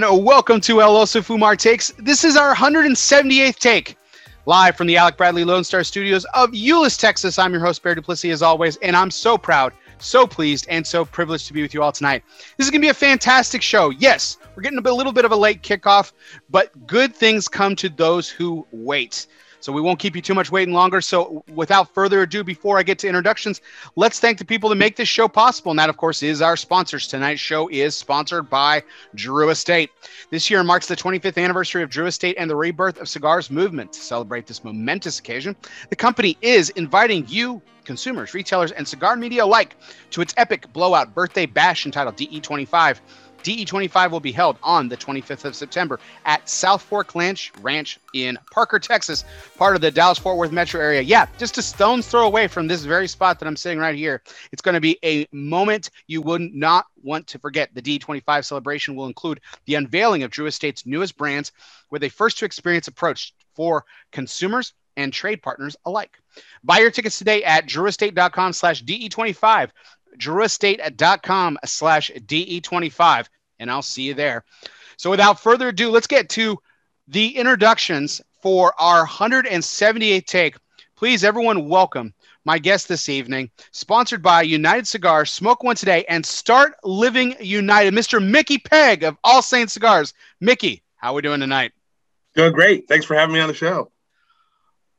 And welcome to El Oso Fumar Takes. This is our 178th take, live from the Alec Bradley Lone Star Studios of Euless, Texas. I'm your host, Bear Duplessis, as always, and I'm so proud, so pleased, and so privileged to be with you all tonight. This is going to be a fantastic show. Yes, we're getting a little bit of a late kickoff, but good things come to those who wait. So we won't keep you too much waiting longer. So without further ado, before I get to introductions, let's thank the people that make this show possible. And that, of course, is our sponsors. Tonight's show is sponsored by Drew Estate. This year marks the 25th anniversary of Drew Estate and the rebirth of cigars movement. To celebrate this momentous occasion, the company is inviting you consumers, retailers, and cigar media alike to its epic blowout birthday bash entitled DE25. DE25 will be held on the 25th of September at South Fork Ranch Ranch in Parker, Texas, part of the Dallas Fort Worth metro area. Yeah, just a stone's throw away from this very spot that I'm sitting right here. It's going to be a moment you would not want to forget. The D25 celebration will include the unveiling of Drew Estate's newest brands with a first to experience approach for consumers and trade partners alike. Buy your tickets today at drewestate.com slash DE25 drewestate.com slash DE25, and I'll see you there. So without further ado, let's get to the introductions for our 178th take. Please, everyone, welcome my guest this evening, sponsored by United Cigars, Smoke One Today, and Start Living United, Mr. Mickey Pegg of All Saints Cigars. Mickey, how are we doing tonight? Doing great. Thanks for having me on the show.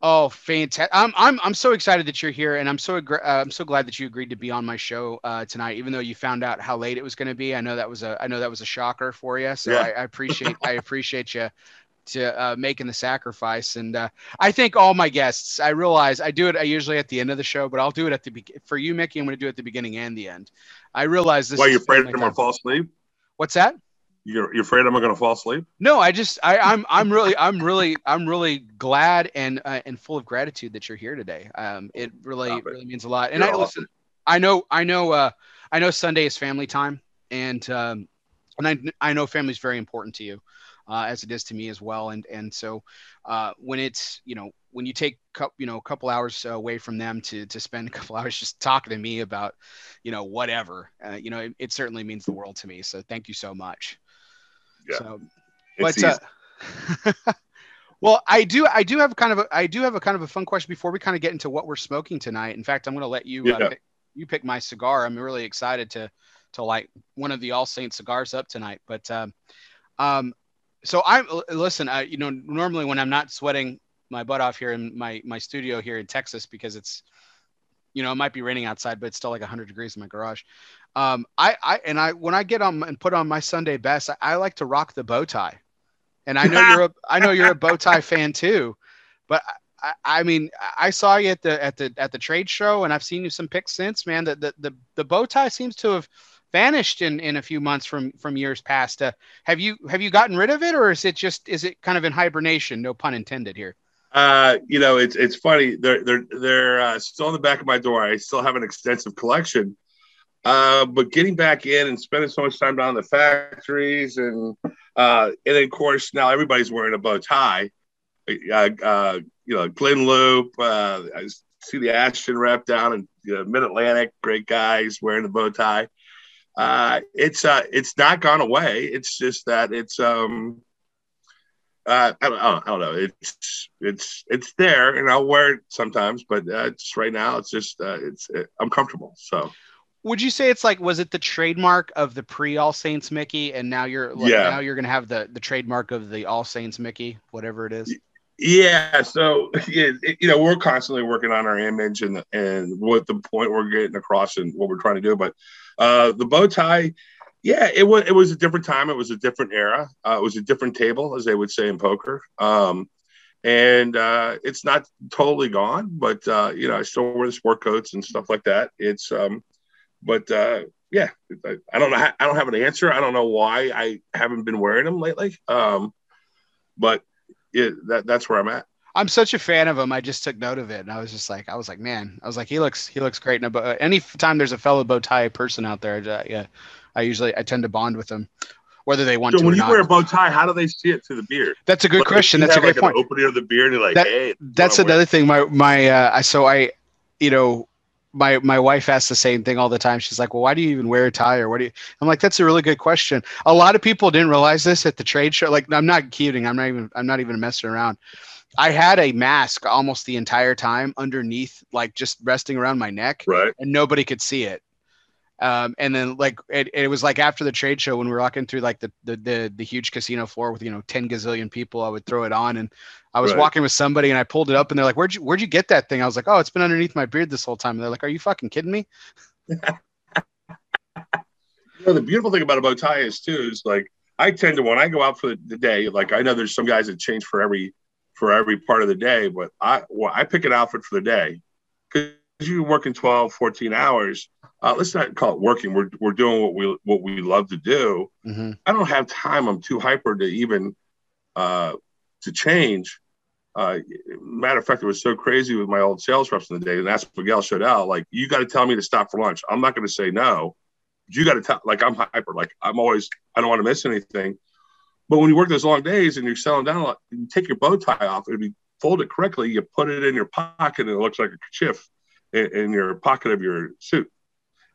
Oh, fantastic! I'm I'm I'm so excited that you're here, and I'm so uh, I'm so glad that you agreed to be on my show uh, tonight. Even though you found out how late it was going to be, I know that was a I know that was a shocker for you. So yeah. I, I, appreciate I appreciate you to uh, making the sacrifice. And uh, I think all my guests. I realize I do it. I usually at the end of the show, but I'll do it at the be- for you, Mickey. I'm going to do it at the beginning and the end. I realize this. Why you afraid I'm going to fall asleep? What's that? You're, you're afraid I'm going to fall asleep? No, I just I, I'm I'm really I'm really I'm really glad and uh, and full of gratitude that you're here today. Um, it really it. really means a lot. And you're I awesome. listen, I know I know uh, I know Sunday is family time, and um, and I I know family is very important to you. Uh, as it is to me as well. And and so uh, when it's you know when you take you know a couple hours away from them to to spend a couple hours just talking to me about you know whatever, uh, you know it, it, certainly means the world to me. So thank you so much. Yeah. So, but uh, well, I do I do have kind of a I do have a kind of a fun question before we kind of get into what we're smoking tonight. In fact, I'm going to let you uh, pick, you pick my cigar. I'm really excited to to light one of the All Saints cigars up tonight. But um, um, so I'm listen. I, you know, normally when I'm not sweating my butt off here in my my studio here in Texas because it's you know it might be raining outside, but it's still like 100 degrees in my garage. Um, I, I, and I, when I get on and put on my Sunday best, I, I like to rock the bow tie. And I know you're a, I know you're a bow tie fan too, but I, I, mean, I saw you at the, at the, at the trade show and I've seen you some pics since, man, the, the, the, the bow tie seems to have vanished in, in a few months from, from years past. Uh, have you, have you gotten rid of it or is it just, is it kind of in hibernation? No pun intended here. Uh, you know, it's, it's funny. They're, they're, they're uh, still on the back of my door. I still have an extensive collection uh, but getting back in and spending so much time down in the factories and uh, and of course now everybody's wearing a bow tie. Uh, uh, you know, Glen Loop. Uh, I see the Ashton rep down in you know, Mid Atlantic. Great guys wearing the bow tie. Uh, it's uh, it's not gone away. It's just that it's um, uh, I, don't, I don't know. It's it's it's there, and I'll wear it sometimes. But uh, it's right now. It's just uh, it's it, I'm comfortable. So would you say it's like was it the trademark of the pre All Saints Mickey, and now you're like, yeah. now you're gonna have the the trademark of the All Saints Mickey, whatever it is. Yeah, so yeah, you know we're constantly working on our image and and what the point we're getting across and what we're trying to do. But uh, the bow tie, yeah, it was it was a different time. It was a different era. Uh, it was a different table, as they would say in poker. Um, and uh, it's not totally gone, but uh, you know I still wear the sport coats and stuff like that. It's um, but uh, yeah, I, I, don't know. I don't have an answer. I don't know why I haven't been wearing them lately. Um, but it, that that's where I'm at. I'm such a fan of him. I just took note of it, and I was just like, I was like, man, I was like, he looks, he looks great. And any time there's a fellow bow tie person out there, uh, yeah, I usually I tend to bond with them, whether they want so to. When you not. wear a bow tie, how do they see it through the beard? That's a good like, question. That's a great like point. opening of the beard, and like, that, hey, that's another thing. My my, uh, so I, you know, my my wife asks the same thing all the time. She's like, "Well, why do you even wear a tie?" Or what do you? I'm like, "That's a really good question." A lot of people didn't realize this at the trade show. Like, I'm not kidding. I'm not even. I'm not even messing around. I had a mask almost the entire time underneath, like just resting around my neck, right? And nobody could see it. Um, and then like it, it was like after the trade show when we were walking through like the, the the the huge casino floor with you know 10 gazillion people, I would throw it on and I was right. walking with somebody and I pulled it up and they're like, Where'd you where'd you get that thing? I was like, Oh, it's been underneath my beard this whole time. And they're like, Are you fucking kidding me? you know, the beautiful thing about a bow tie is too is like I tend to when I go out for the, the day, like I know there's some guys that change for every for every part of the day, but I well, I pick an outfit for the day because you're working 12, 14 hours uh, let's not call it working. We're, we're doing what we what we love to do. Mm-hmm. I don't have time. I'm too hyper to even uh, to change. Uh, matter of fact, it was so crazy with my old sales reps in the day, and that's what Miguel out. Like, you got to tell me to stop for lunch. I'm not going to say no. You got to tell. Like, I'm hyper. Like, I'm always. I don't want to miss anything. But when you work those long days and you're selling down a lot, you take your bow tie off. If you fold it correctly. You put it in your pocket, and it looks like a kerchief in, in your pocket of your suit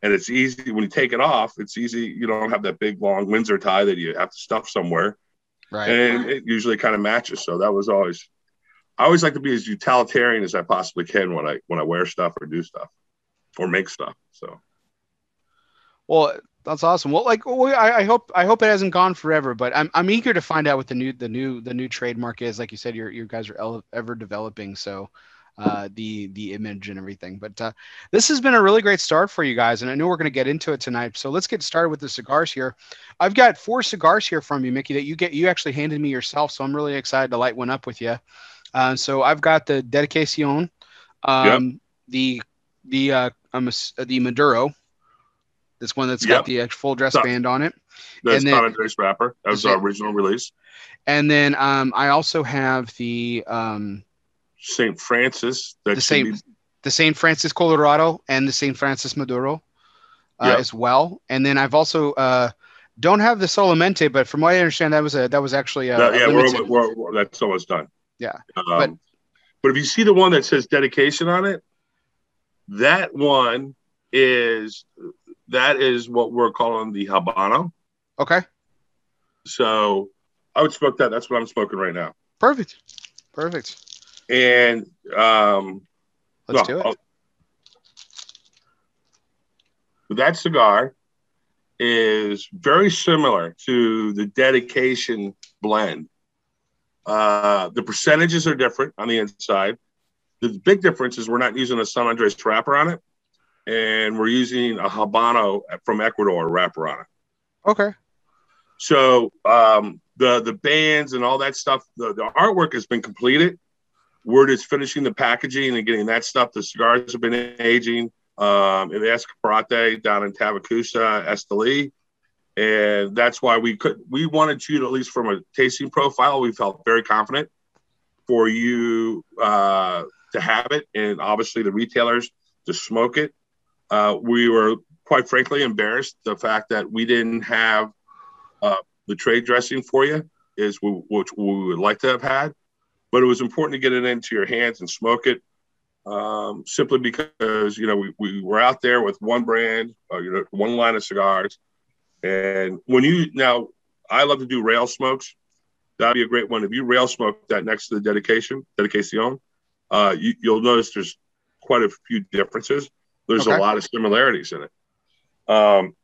and it's easy when you take it off. It's easy. You don't have that big long Windsor tie that you have to stuff somewhere, right? And it usually kind of matches. So that was always. I always like to be as utilitarian as I possibly can when I when I wear stuff or do stuff or make stuff. So. Well, that's awesome. Well, like I, I, hope I hope it hasn't gone forever, but I'm I'm eager to find out what the new the new the new trademark is. Like you said, your you guys are ever developing, so uh, the the image and everything. But uh, this has been a really great start for you guys, and I know we're going to get into it tonight. So let's get started with the cigars here. I've got four cigars here from you, Mickey, that you get you actually handed me yourself. So I'm really excited to light one up with you. Uh, so I've got the Dedicacion, um, yep. the the uh, um, the Maduro. This one that's yep. got the full dress band on it. That's and then, Andres wrapper. That was our original release. And then um, I also have the um, St. Francis. the St. the St. Francis Colorado and the St. Francis Maduro uh, as well. And then I've also uh, don't have the Solamente, but from what I understand, that was a that was actually a, yeah, we're, we're, we're, that's almost done. Yeah, um, but but if you see the one that says dedication on it, that one is that is what we're calling the Habano. Okay. So I would smoke that. That's what I'm smoking right now. Perfect. Perfect. And um, let's no, do it. that cigar is very similar to the dedication blend. Uh, the percentages are different on the inside. The big difference is we're not using a San Andres wrapper on it, and we're using a Habano from Ecuador wrapper on it. Okay. So um, the the bands and all that stuff, the, the artwork has been completed. We're just finishing the packaging and getting that stuff. The cigars have been aging um, in Escaparate down in Tabacusa, Esteli. And that's why we could we wanted you to at least from a tasting profile, we felt very confident for you uh, to have it, and obviously the retailers to smoke it. Uh, we were quite frankly embarrassed the fact that we didn't have uh, the trade dressing for you, is we, which we would like to have had but it was important to get it into your hands and smoke it um, simply because you know we, we were out there with one brand uh, you know one line of cigars. And when you now i love to do rail smokes. That'd be a great one. If you rail smoke that next to the dedication dedication uh, you, will notice there's quite a few differences. There's okay. a lot of similarities in it. Um,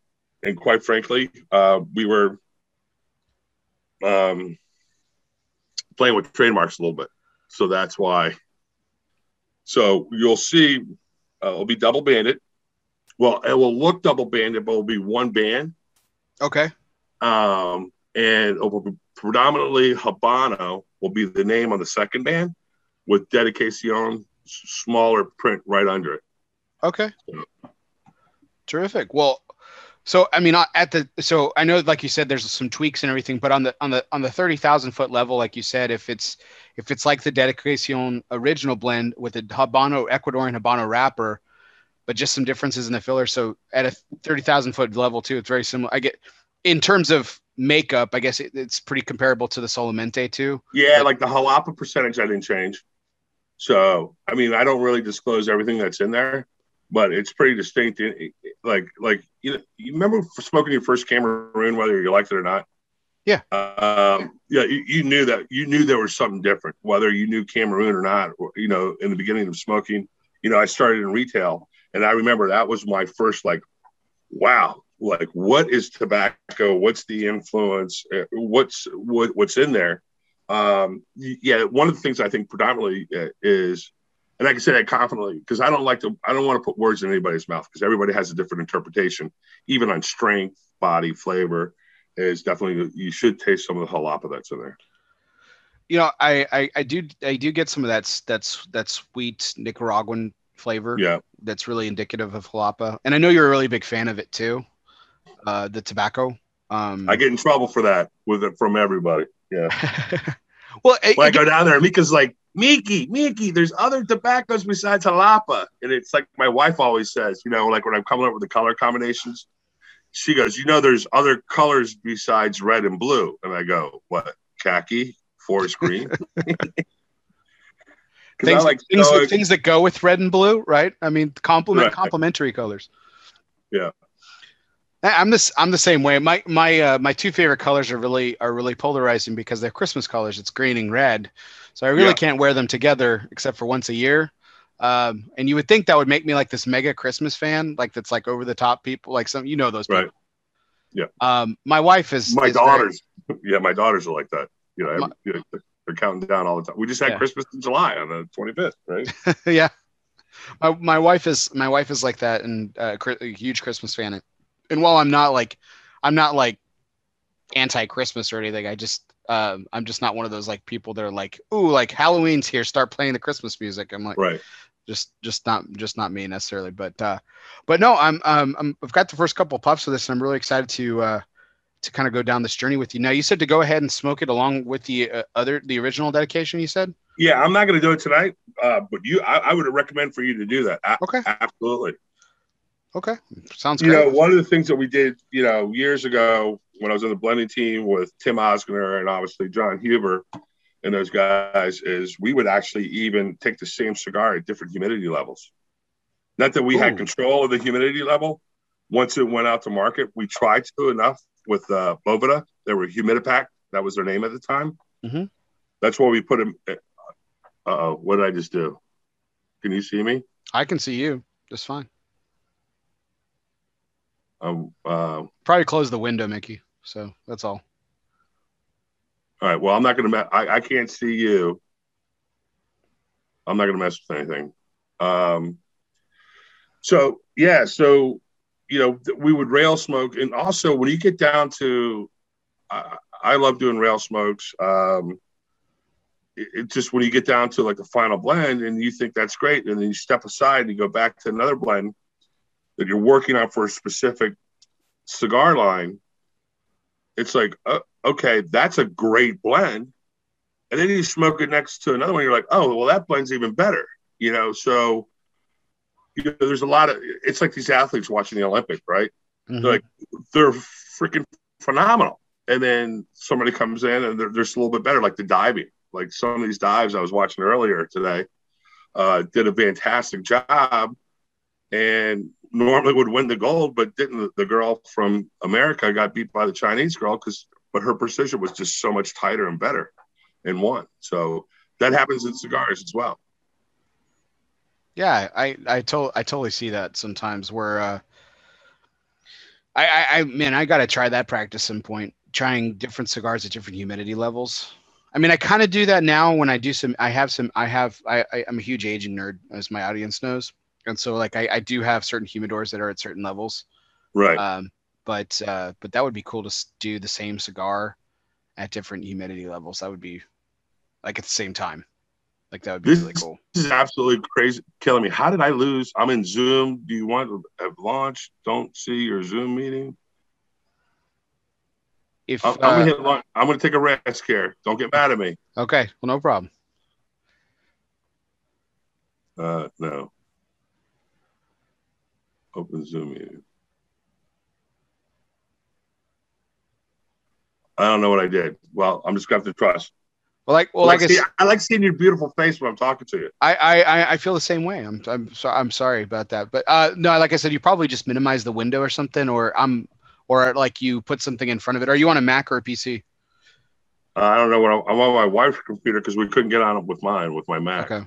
and quite frankly uh, we were um, playing with trademarks a little bit. So that's why. So you'll see uh, it'll be double banded. Well, it will look double banded, but it'll be one band. Okay. Um, and it will be predominantly Habano will be the name on the second band with Dedicacion smaller print right under it. Okay. So. Terrific. Well, so I mean, at the so I know, like you said, there's some tweaks and everything, but on the on the on the thirty thousand foot level, like you said, if it's if it's like the Dedicacion original blend with a Habano Ecuadorian Habano wrapper, but just some differences in the filler. So at a thirty thousand foot level too, it's very similar. I get in terms of makeup, I guess it, it's pretty comparable to the Solamente too. Yeah, but, like the jalapa percentage, I didn't change. So I mean, I don't really disclose everything that's in there. But it's pretty distinct. Like like you know, you remember smoking your first Cameroon, whether you liked it or not. Yeah. Um, yeah, you, you, knew that you knew there was something different, whether you knew Cameroon or not. You know, in the beginning of smoking, you know, I started in retail, and I remember that was my first like, wow, like what is tobacco? What's the influence? Uh, what's what, what's in there? Um, yeah, one of the things I think predominantly uh, is, and I can say that confidently because I don't like to, I don't want to put words in anybody's mouth because everybody has a different interpretation, even on strength, body, flavor. Is definitely you should taste some of the jalapa that's in there. You know, I, I I do I do get some of that that's that sweet Nicaraguan flavor. Yeah, that's really indicative of jalapa, and I know you're a really big fan of it too. Uh, the tobacco. Um, I get in trouble for that with it from everybody. Yeah. well, when I go down there, Mika's like, Miki, Miki, there's other tobaccos besides jalapa. And it's like my wife always says, you know, like when I'm coming up with the color combinations, she goes, you know, there's other colors besides red and blue. And I go, what? Khaki, forest green. things, like, things, things that go with red and blue, right? I mean, complement right. complementary colors. Yeah. I'm this. I'm the same way. My my uh, my two favorite colors are really are really polarizing because they're Christmas colors. It's green and red, so I really yeah. can't wear them together except for once a year. Um, and you would think that would make me like this mega Christmas fan, like that's like over the top people, like some you know those people. Right. Yeah. Um, my wife is my is daughters. Very, yeah, my daughters are like that. You know, my, they're counting down all the time. We just had yeah. Christmas in July on the 25th, right? yeah. My, my wife is my wife is like that and uh, a huge Christmas fan and while I'm not like, I'm not like anti-Christmas or anything. I just, um, I'm just not one of those like people that are like, ooh, like Halloween's here, start playing the Christmas music. I'm like, right. Just, just not, just not me necessarily, but, uh, but no, I'm, um, I'm, I've got the first couple of puffs of this, and I'm really excited to, uh, to kind of go down this journey with you. Now, you said to go ahead and smoke it along with the uh, other, the original dedication. You said. Yeah, I'm not going to do it tonight, uh, but you, I, I, would recommend for you to do that. Okay. Absolutely. Okay, sounds. You great. know, one of the things that we did, you know, years ago when I was on the blending team with Tim Ozgener and obviously John Huber and those guys, is we would actually even take the same cigar at different humidity levels. Not that we Ooh. had control of the humidity level. Once it went out to market, we tried to enough with uh, Boveda. They were Humidipak. That was their name at the time. Mm-hmm. That's why we put them. Uh oh, what did I just do? Can you see me? I can see you just fine. Um, uh, Probably close the window, Mickey. So that's all. All right. Well, I'm not going to. I, I can't see you. I'm not going to mess with anything. Um, so yeah. So you know, we would rail smoke, and also when you get down to, I, I love doing rail smokes. Um, it, just when you get down to like the final blend, and you think that's great, and then you step aside and you go back to another blend that you're working on for a specific cigar line, it's like, uh, okay, that's a great blend. And then you smoke it next to another one, you're like, oh, well, that blend's even better, you know? So, you know, there's a lot of, it's like these athletes watching the Olympics, right? Mm-hmm. They're like, they're freaking phenomenal. And then somebody comes in and they're, they're just a little bit better, like the diving. Like some of these dives I was watching earlier today uh, did a fantastic job. And normally would win the gold, but didn't. The girl from America got beat by the Chinese girl because, but her precision was just so much tighter and better, and won. So that happens in cigars as well. Yeah, I I to- I totally see that sometimes where uh, I, I I man I gotta try that practice some point trying different cigars at different humidity levels. I mean, I kind of do that now when I do some. I have some. I have. I, I am a huge aging nerd, as my audience knows and so like I, I do have certain humidors that are at certain levels. Right. Um but uh but that would be cool to do the same cigar at different humidity levels. That would be like at the same time. Like that would be this, really cool. this is absolutely crazy. Killing me how did i lose? I'm in zoom. Do you want to have launch? Don't see your zoom meeting? If I'm, uh, I'm, gonna hit launch. I'm gonna take a rest here don't get mad at me. Okay. Well no problem. Uh no Open Zoom meeting. I don't know what I did. Well, I'm just going to have to trust. Well, like, well, I like like, I, see, I like seeing your beautiful face when I'm talking to you. I, I, I- I feel the same way. I'm, I'm sorry. I'm sorry about that. But uh, no, like I said, you probably just minimize the window or something, or I'm, or like you put something in front of it. Are you on a Mac or a PC? Uh, I don't know what I'm, I'm on my wife's computer because we couldn't get on it with mine with my Mac. Okay.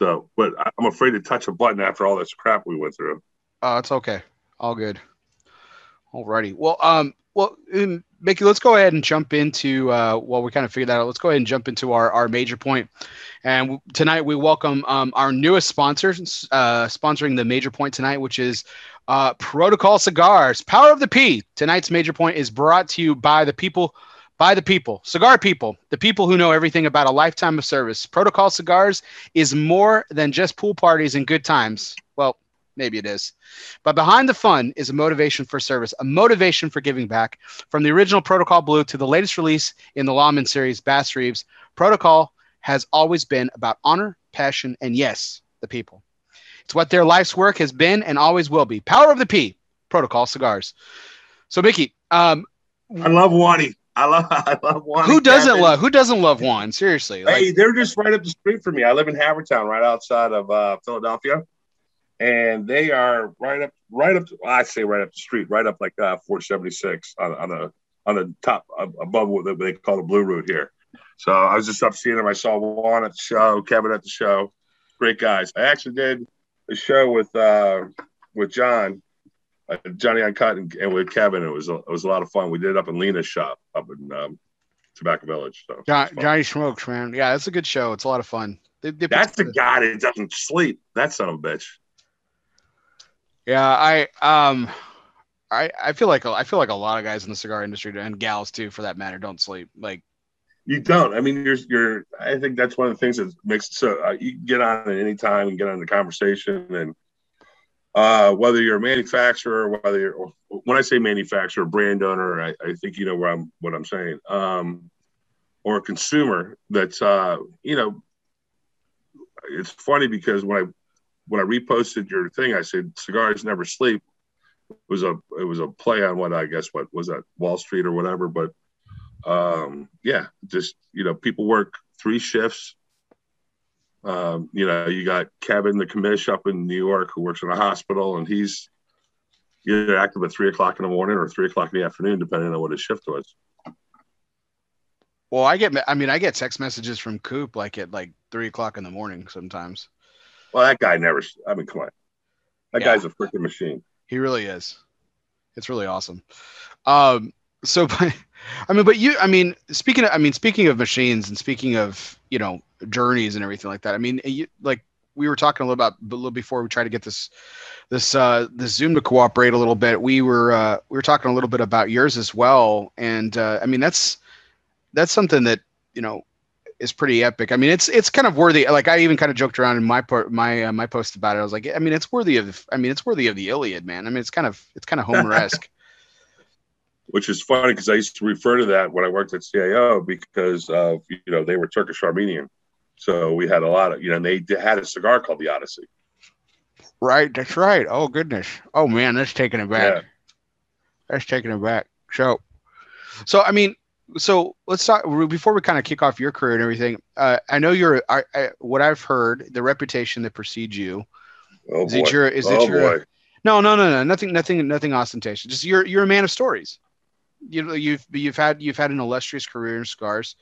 So, but I'm afraid to touch a button after all this crap we went through. Oh, it's okay. All good. Alrighty. Well, um, well, um, Mickey, let's go ahead and jump into. Uh, well, we kind of figured that out. Let's go ahead and jump into our our major point. And w- tonight we welcome um, our newest sponsor, uh, sponsoring the major point tonight, which is uh, Protocol Cigars. Power of the P. Tonight's major point is brought to you by the people. By the people, cigar people, the people who know everything about a lifetime of service. Protocol Cigars is more than just pool parties and good times. Well, maybe it is. But behind the fun is a motivation for service, a motivation for giving back. From the original Protocol Blue to the latest release in the Lawman series, Bass Reeves, Protocol has always been about honor, passion, and yes, the people. It's what their life's work has been and always will be. Power of the P, Protocol Cigars. So, Mickey, um, I love Wani. I love I love Wani. who doesn't Kevin. love who doesn't love Juan? Seriously, like, Hey, they're just right up the street from me. I live in Havertown, right outside of uh, Philadelphia, and they are right up, right up. I say right up the street, right up like uh, 476 on, on the on the top above what they call the Blue Route here. So I was just up seeing them. I saw Juan at the show, Kevin at the show. Great guys. I actually did a show with uh, with John, uh, Johnny Uncut, and, and with Kevin. It was a, it was a lot of fun. We did it up in Lena's shop up in um, Tobacco Village. So John. Johnny Smokes, man. Yeah, it's a good show. It's a lot of fun. They, they That's the guy that doesn't sleep. That son of a bitch. Yeah, I um, I I feel like I feel like a lot of guys in the cigar industry and gals too, for that matter, don't sleep. Like, You don't. I mean, you're you're. I think that's one of the things that makes it so uh, you get on at any time and get on the conversation, and uh, whether you're a manufacturer, whether you're when I say manufacturer, brand owner, I, I think you know where I'm what I'm saying, um, or a consumer. That's uh, you know, it's funny because when I when I reposted your thing, I said cigars never sleep. It was a it was a play on what I guess what was that Wall Street or whatever, but um yeah just you know people work three shifts um you know you got kevin the commish up in new york who works in a hospital and he's either active at three o'clock in the morning or three o'clock in the afternoon depending on what his shift was well, I get, I mean, I get text messages from Coop like at like three o'clock in the morning sometimes. well that guy never i mean come on that Yeah. guy's a freaking machine He really is. It's really awesome. Um, so, but, I mean, but you, I mean, speaking of, I mean, speaking of machines and speaking of, you know, journeys and everything like that. I mean, you, like we were talking a little about a little before we tried to get this, this, uh, this Zoom to cooperate a little bit. We were, uh, we were talking a little bit about yours as well. And, uh, I mean, that's, that's something that, you know, is pretty epic. I mean, it's it's kind of worthy. Like I even kind of joked around in my part, my uh, my post about it. I was like, I mean, it's worthy of. I mean, it's worthy of the Iliad, man. I mean, it's kind of it's kind of Homer-esque. which is funny because i used to refer to that when i worked at CAO because of you know they were turkish armenian so we had a lot of you know they had a cigar called the odyssey right. That's right. Oh goodness. Oh man, that's taking it back. Yeah. That's taking it back. So, so I mean, so let's talk before we kind of kick off your career and everything. Uh, I know you're. I, I, what I've heard, the reputation that precedes you. oh Is boy it your? Is oh it your? boy No, no, no, no. Nothing, nothing, nothing ostentatious. Just you're you're a man of stories. You know, you've you've had you've had an illustrious career in scars,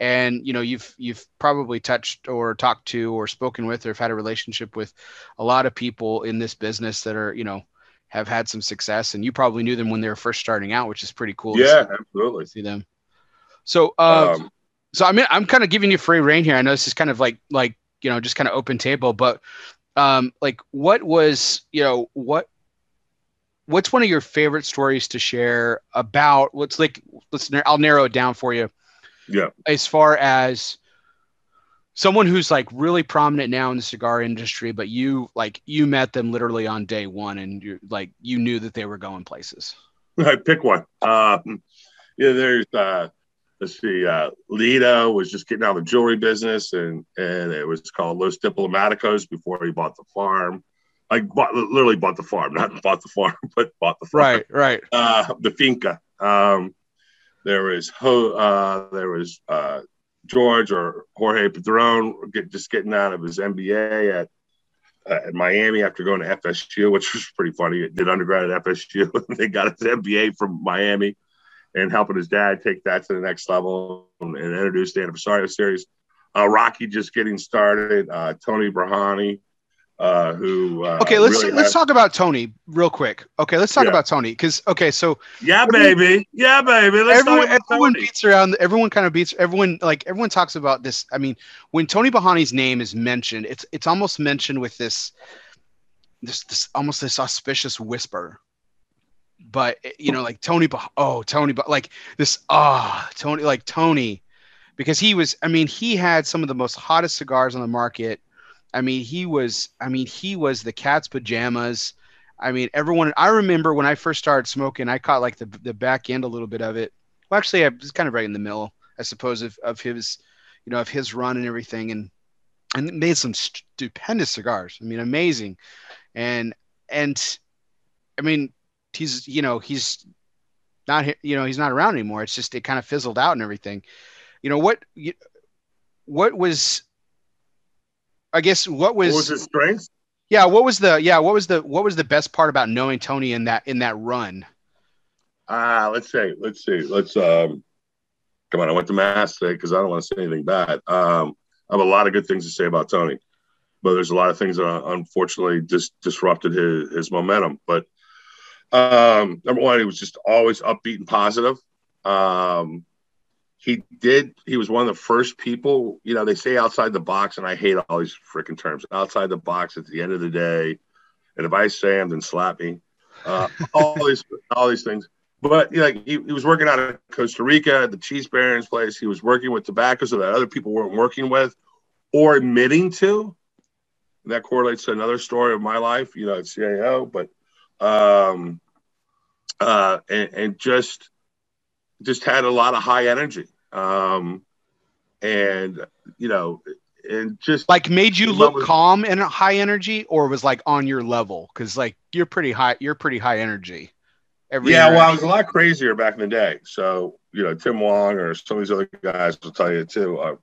and you know you've you've probably touched or talked to or spoken with or have had a relationship with a lot of people in this business that are you know have had some success, and you probably knew them when they were first starting out, which is pretty cool. yeah see- absolutely see them. So, uh, um, so I mean, I'm kind of giving you free reign here. I know this is kind of like like you know just kind of open table, but um, like what was you know what what's one of your favorite stories to share about what's like let's I'll narrow it down for you yeah as far as someone who's like really prominent now in the cigar industry, but you like you met them literally on day one and you like you knew that they were going places. I pick one. Um, yeah, there's uh, let's see, uh, Lido was just getting out of the jewelry business, and and it was called Los Diplomaticos before he bought the farm. I bought literally bought the farm, not bought the farm, but bought the farm. Right, right. Uh, the finca. Um, There was uh, there was uh, George or Jorge Padron get, just getting out of his MBA at uh, at Miami after going to FSU, which was pretty funny. He did undergrad at FSU. they got his MBA from Miami and helping his dad take that to the next level and, and introduce the Aniversario series. Uh, Rocky just getting started. Uh, Tony Borhani, uh, who uh, okay, let's really let's has- talk about Tony real quick. Okay, let's talk Yeah. about Tony because okay, so Yeah, everyone- baby. Yeah, baby. Let's everyone everyone Tony. beats around everyone kind of beats everyone like everyone talks about this i mean when tony borhani's name is mentioned it's it's almost mentioned with this this this almost this auspicious whisper but you know like tony bah- oh tony but like this ah tony like tony because he was i mean he had some of the most hottest cigars on the market i mean he was i mean he was the cat's pajamas I mean, everyone. I remember when I first started smoking, I caught like the the back end a little bit of it. Well, actually, I was kind of right in the middle, I suppose, of, of his, you know, of his run and everything, and and made some stupendous cigars. I mean, amazing, and and I mean, he's you know he's not you know he's not around anymore. It's just it kind of fizzled out and everything. You know what? What was? I guess what was, What was his strength? yeah what was the yeah what was the what was the best part about knowing Tony in that in that run? Ah, let's say, let's see, let's um, come on. I went to mass today because I don't want to say anything bad. Um, I have a lot of good things to say about Tony, but there's a lot of things that uh, unfortunately just disrupted his his momentum. But um, number one, he was just always upbeat and positive. Um, he did. He was one of the first people. You know, they say outside the box, and I hate all these freaking terms. Outside the box. At the end of the day, and if I say them, then slap me. Uh, all these, all these things. But you know, like he, he was working out of Costa Rica, at the cheese baron's place. He was working with tobaccos that other people weren't working with or admitting to. And that correlates to another story of my life, you know, at CAO, but um uh and, and just just had a lot of high energy. Um and you know, and just Like made you look level- calm and high energy, or was like on your level? Because like you're pretty high, you're pretty high energy. Every yeah, well, I was a lot crazier back in the day. So, you know, Tim Wong or some of these other guys will tell you too. Uh,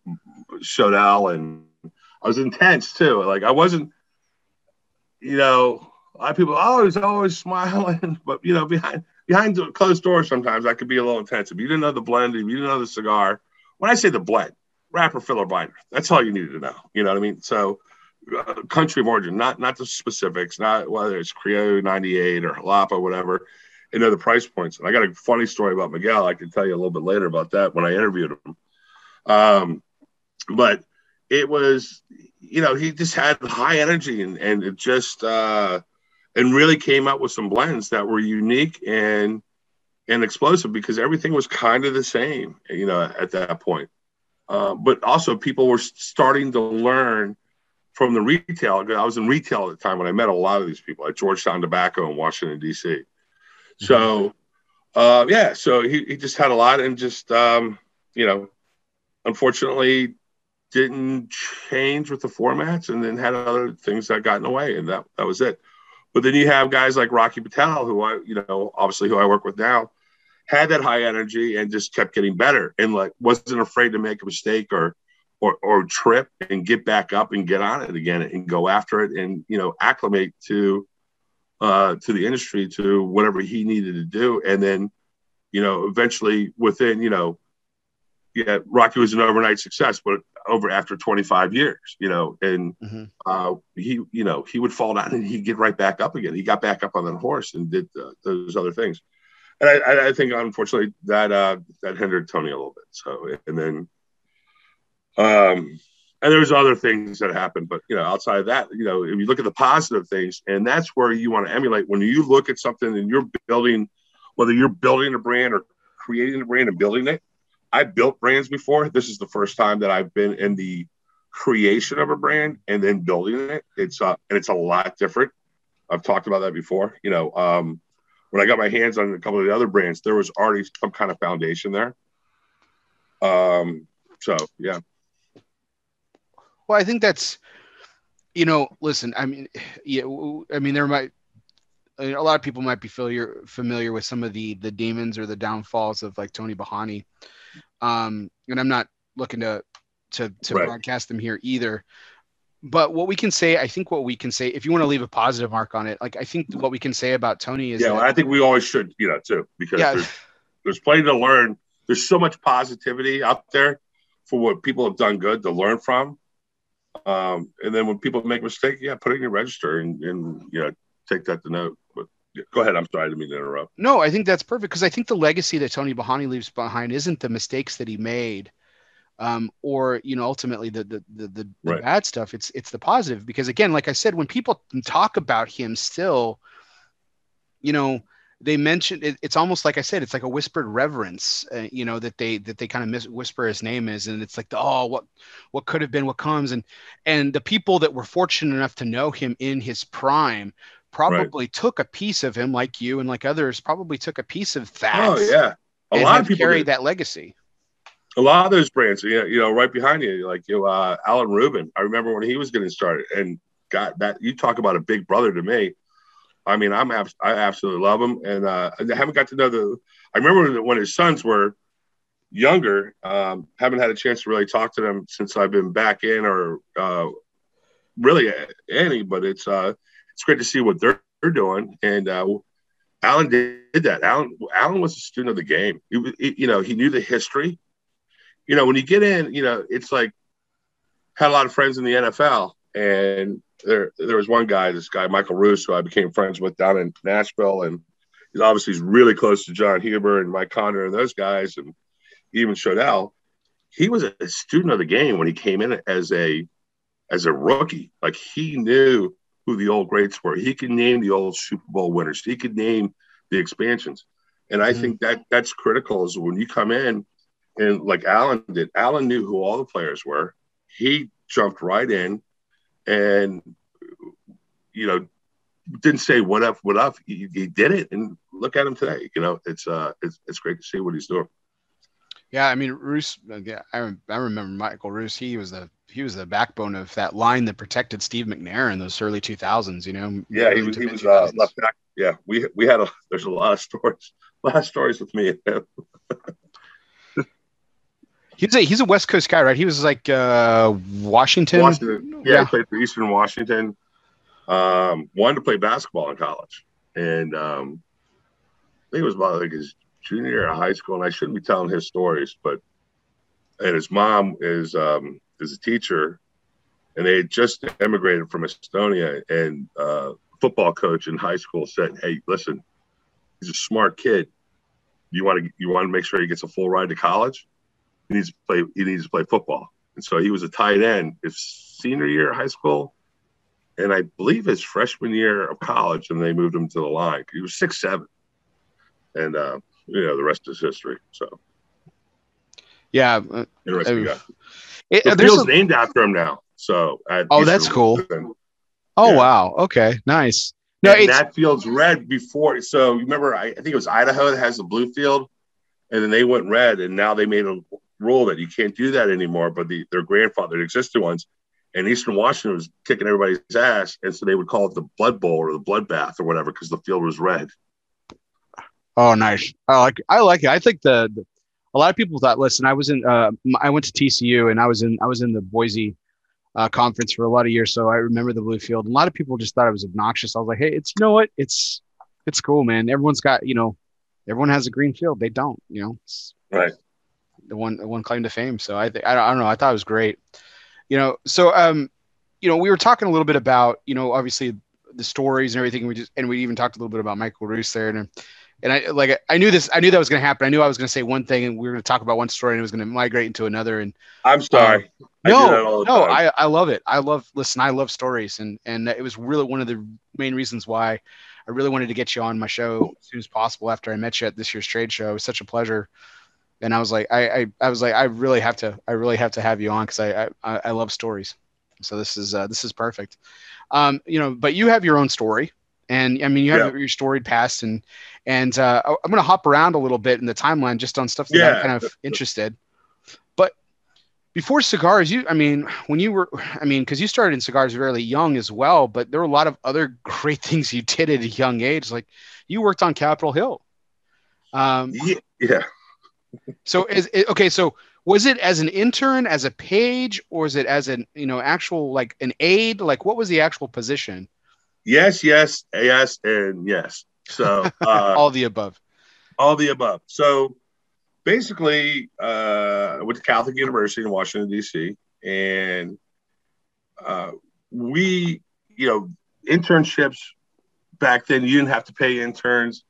Shodell and I was intense too. Like I wasn't, you know, a lot of people Oh, always always smiling, but you know, behind behind closed doors, sometimes I could be a little intense. If you didn't know the blend, if you didn't know the cigar, when I say the blend, wrapper, filler, binder, that's all you needed to know. You know what I mean? So. Uh, country of origin, not not the specifics, not whether it's Criollo 98 or Jalapa, whatever and know the price points. And I got a funny story about Miguel. I can tell you a little bit later about that when I interviewed him. Um, but it was, you know, he just had high energy and and it just uh, and really came up with some blends that were unique and and explosive because everything was kind of the same, you know, at that point. Uh, but also people were starting to learn from the retail. I was in retail at the time when I met a lot of these people at Georgetown Tobacco in Washington D.C. So, uh, yeah, so he, he just had a lot and just, um, you know, unfortunately didn't change with the formats and then had other things that got in the way and that, that was it. But then you have guys like Rocky Patel, who I, you know, obviously who I work with now, had that high energy and just kept getting better and like wasn't afraid to make a mistake or, or, or trip and get back up and get on it again and go after it and, you know, acclimate to, uh, to the industry to whatever he needed to do. And then, you know, eventually within, you know, yeah, Rocky was an overnight success, but over after 25 years, you know, and Mhm. uh, he, you know, he would fall down and he'd get right back up again. He got back up on that horse and did uh, those other things. And I, I- I think, unfortunately, that uh, that hindered Tony a little bit. So, and then, um, and there's other things that happened, but you know, outside of that, you know, if you look at the positive things, and that's where you want to emulate when you look at something and you're building, whether you're building a brand or creating a brand and building it. I built brands before. This is the first time that I've been in the creation of a brand and then building it. It's uh, and it's a lot different. I've talked about that before. You know, um, when I got my hands on a couple of the other brands, there was already some kind of foundation there. Um, so yeah, Well, I think that's, you know, listen. I mean, yeah. I mean, there might a lot of people might be familiar familiar with some of the the demons or the downfalls of like Tony Borhani. Um, and I'm not looking to to to right. broadcast them here either. But what we can say, I think what we can say, if you want to leave a positive mark on it, like I think what we can say about Tony is Yeah, that, well, I think we always should, you know, too, because yeah. there's, there's plenty to learn. There's so much positivity out there for what people have done good to learn from. Um, and then when people make mistakes, yeah, put it in your register and, and you know, take that to note. Go ahead. I'm sorry to mean to interrupt. No, I think that's perfect because I think the legacy that Tony Borhani leaves behind isn't the mistakes that he made um, or you know ultimately the the the, the, the right. bad stuff it's it's the positive because again like i said when people talk about him still you know they mention it, it's almost like i said it's like a whispered reverence uh, you know that they that they kind of mis- whisper his name is and it's like the, oh what what could have been what comes and and the people that were fortunate enough to know him in his prime probably right. took a piece of him like you and like others probably took a piece of that oh yeah a lot of people carried that legacy a lot of those brands, you know, you know right behind you, like you, know, uh, Alan Rubin. I remember when he was getting started, and got that. You talk about a big brother to me. I mean, I'm I absolutely love him, and uh, I haven't got to know the. I remember when his sons were younger. Um, haven't had a chance to really talk to them since I've been back in, or uh, really any. But it's uh, it's great to see what they're, they're doing, and uh, Alan did that. Alan Alan was a student of the game. He, he, you know, he knew the history you know, when you get in, you know, it's like had a lot of friends in the NFL, and there there was one guy, this guy Michael Roos, who I became friends with down in Nashville, and he's obviously he's really close to John Huber and Mike Connor and those guys, and even Shodell. He was a student of the game when he came in as a as a rookie. Like he knew who the old greats were. He can name the old Super Bowl winners. He could name the expansions. And I mm-hmm. think that that's critical is when you come in and like Alan did, Alan knew who all the players were. He jumped right in and, you know, didn't say what up, what up. He, he did it, and look at him today. You know, it's uh, it's it's great to see what he's doing. Yeah, I mean, Roos. Yeah, I, I remember Michael Roos. He was the he was the backbone of that line that protected Steve McNair in those early 2000s. You know. Yeah, he was he was uh, left back. Yeah, we we had a there's a lot of stories, a lot of stories with me. He's a he's a West Coast guy, right? He was like uh, Washington. Washington. Yeah, yeah, he played for Eastern Washington. Um, wanted to play basketball in college, and um, I think it was about like his junior year of high school. And I shouldn't be telling his stories, but and his mom is um, is a teacher, and they had just emigrated from Estonia, and uh, football coach in high school said, "Hey, listen, he's a smart kid. You want to you want to make sure he gets a full ride to college." he needs to play he needs to play football. And so he was a tight end his senior year of high school, and I believe his freshman year of college, and they moved him to the line. He was six seven, and uh, you know the rest is history. So yeah, uh, interesting uh, guy. It, the field's named after him now. So oh, that's cool. oh yeah. wow, okay, nice. No, that field's red before. So you remember, I, I think it was Idaho that has the blue field, and then they went red, and now they made a rule that you can't do that anymore. But the, their grandfather, existing ones, and Eastern Washington was kicking everybody's ass, and so they would call it the Blood Bowl or the Blood Bath or whatever because the field was red. Oh, nice. I like. I like it. I think the, the a lot of people thought. Listen, I was in. Uh, I went to TCU, and I was in. I was in the Boise uh, conference for a lot of years, so I remember the blue field. And a lot of people just thought it was obnoxious. I was like, hey, it's you know what? It's it's cool, man. Everyone's got you know, everyone has a green field. They don't. You know. It's, right the one the one claim to fame. So I think I don't, I don't know. I thought it was great. You know, so um, you know, we were talking a little bit about you know obviously the stories and everything. We just and we even talked a little bit about Michael Roos there and. And I like I knew this. I knew that was going to happen. I knew I was going to say one thing, and we were going to talk about one story, and it was going to migrate into another. And I'm sorry. Um, no, no, I, I love it. I love listen. I love stories, and and it was really one of the main reasons why I really wanted to get you on my show as soon as possible after I met you at this year's trade show. It was such a pleasure and I was like, I, I, I was like, I really have to, I really have to have you on because I, I, I love stories. So this is, uh, this is perfect. Um, you know, but you have your own story, and I mean, you have yeah. your storied past, and and uh, I'm gonna hop around a little bit in the timeline just on stuff that yeah. I'm kind of interested. But before cigars you i mean when you were i mean because you started in cigars fairly young as well but there were a lot of other great things you did at a young age like you worked on capitol hill um yeah, yeah. so is it, okay so was it as an intern as a page or is it as an you know actual like an aide like what was the actual position yes yes yes and yes so uh, all the above all the above so basically, uh, I went to Catholic University in Washington D.C. and uh, we, you know, internships back then you didn't have to pay interns,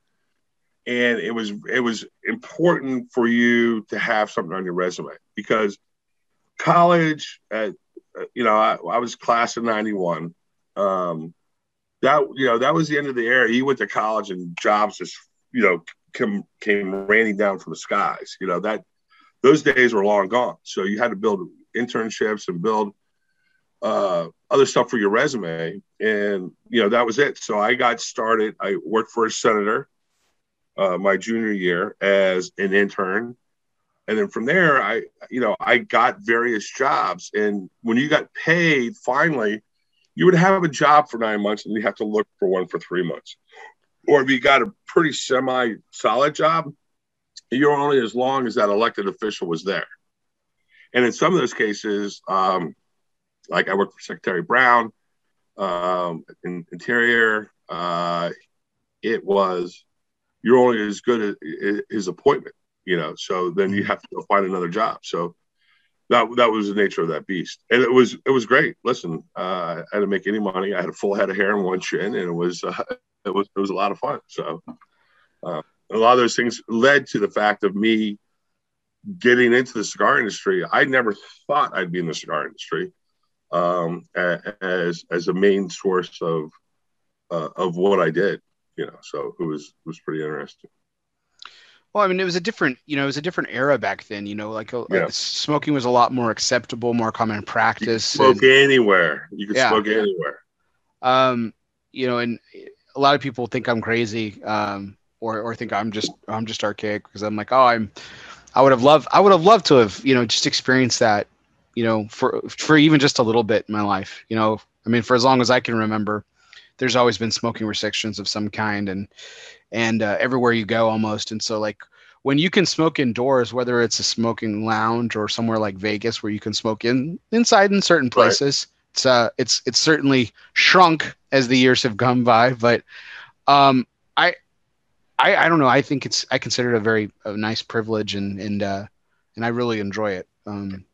and it was it was important for you to have something on your resume because college, at, you know, I, I was class of '91. Um, that you know that was the end of the era. He went to college and jobs just you know come, came raining down from the skies. You know that those days were long gone. So you had to build internships and build uh, other stuff for your resume, and you know that was it. So I got started. I worked for a senator uh, my junior year as an intern, and then from there, I you know I got various jobs. And when you got paid, finally, you would have a job for nine months, and you have to look for one for three months or if you got a pretty semi solid job, you're only as long as that elected official was there. And in some of those cases, um, like I worked for Secretary Brown um, in Interior, uh, it was you're only as good as his appointment, you know. So then you have to go find another job. So that that was the nature of that beast, and it was it was great. Listen, uh, I didn't make any money. I had a full head of hair and one chin, and it was uh, it was it was a lot of fun. So uh, a lot of those things led to the fact of me getting into the cigar industry. I never thought I'd be in the cigar industry um, as as a main source of uh, of what I did. You know, so it was it was pretty interesting. Well, I mean, it was a different, you know, it was a different era back then. You know, like, uh, yeah. like smoking was a lot more acceptable, more common practice. Smoke and, anywhere. You could yeah. smoke anywhere. Um, you know, and a lot of people think I'm crazy, um, or or think I'm just I'm just archaic because I'm like, oh, I'm. I would have loved I would have loved to have you know just experienced that, you know, for for even just a little bit in my life. You know, I mean, for as long as I can remember, there's always been smoking restrictions of some kind, and and uh, everywhere you go almost. And so like when you can smoke indoors, whether it's a smoking lounge or somewhere like Vegas where you can smoke in inside in certain places. Right it's uh, it's it's certainly shrunk as the years have gone by, but um, I, I I don't know. I think it's I consider it a very a nice privilege and and uh, and I really enjoy it. Um,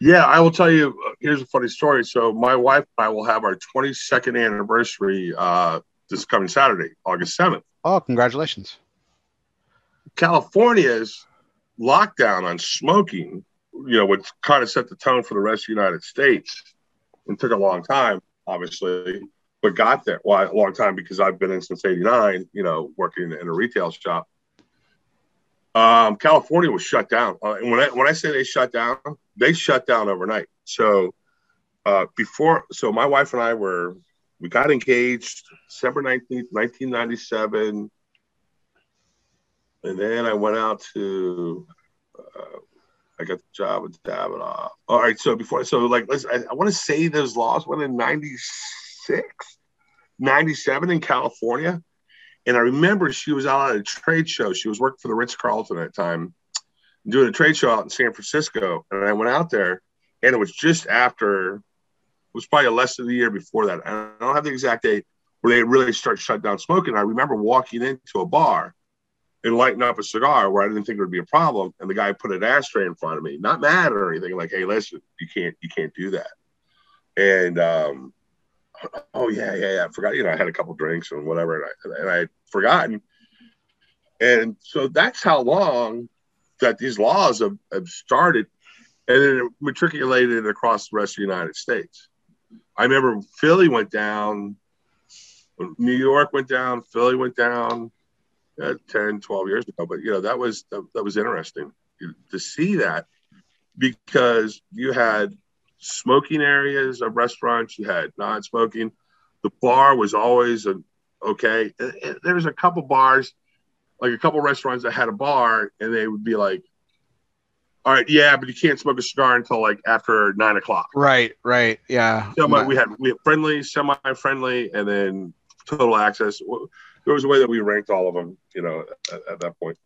yeah, I will tell you. Uh, here's a funny story. So my wife and I will have our 22nd anniversary uh, this coming Saturday, August 7th. Oh, congratulations! California's lockdown on smoking, you know, would kind of set the tone for the rest of the United States it took a long time, obviously, but got there. Well, a long time because I've been in since '89. You know, working in a retail shop. Um, California was shut down. Uh, and when I when I say they shut down, they shut down overnight. So uh, before, so my wife and I were we got engaged December 19th, 1997. And then I went out to uh, I got the job with Davidoff. All right, so before, so like, let's, I, I want to say those laws went in 96, 97 in California. And I remember she was out at a trade show. She was working for the Ritz Carlton at the time, doing a trade show out in San Francisco. And I went out there, and it was just after, was probably less than a year before that. I don't have the exact date where they really start shut down smoking. I remember walking into a bar and lighting up a cigar where I didn't think it would be a problem. And the guy put an ashtray in front of me, not mad or anything, like, hey, listen, you can't, you can't do that. And um, oh yeah, yeah, yeah. I forgot, you know, I had a couple drinks and whatever, and I and I had forgotten. And so that's how long that these laws have, have started and then it matriculated across the rest of the United States. I remember Philly went down, New York went down, Philly went down, uh, 10, 12 years ago. But, you know, that was, that, that was interesting to see that because you had smoking areas of restaurants, you had non-smoking. The bar was always a, okay. There was a couple bars, like a couple restaurants that had a bar, and they would be like, All right, yeah, but you can't smoke a cigar until like after nine o'clock. Right, right, yeah. Semi, we had we had friendly, semi-friendly, and then total access. There was a way that we ranked all of them, you know, at, at that point.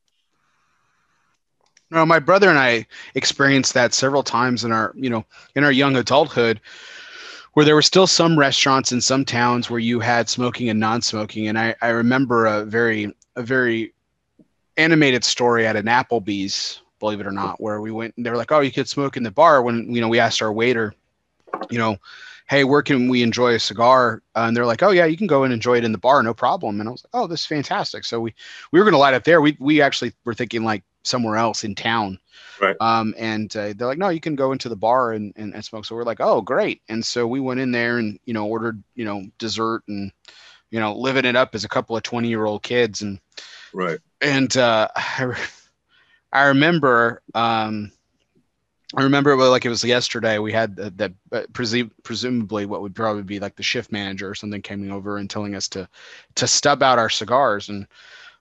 No, my brother and I experienced that several times in our, you know, in our young adulthood, where there were still some restaurants in some towns where you had smoking and non-smoking. And I, I remember a very, a very animated story at an Applebee's, believe it or not, where we went and they were like, "Oh, you could smoke in the bar." When you know, we asked our waiter, you know, "Hey, where can we enjoy a cigar?" Uh, and they're like, "Oh yeah, you can go and enjoy it in the bar, no problem." And I was like, "Oh, this is fantastic." So we we were going to light up there. We we actually were thinking like somewhere else in town. Right. Um, and uh, they're like, no, you can go into the bar and, and, and smoke. So we're like, oh, great. And so we went in there and, you know, ordered, you know, dessert and, you know, living it up as a couple of 20 year old kids. And, right. And uh, I, I remember, um, I remember like it was yesterday. We had that, that uh, presu- presumably what would probably be like the shift manager or something coming over and telling us to to stub out our cigars. And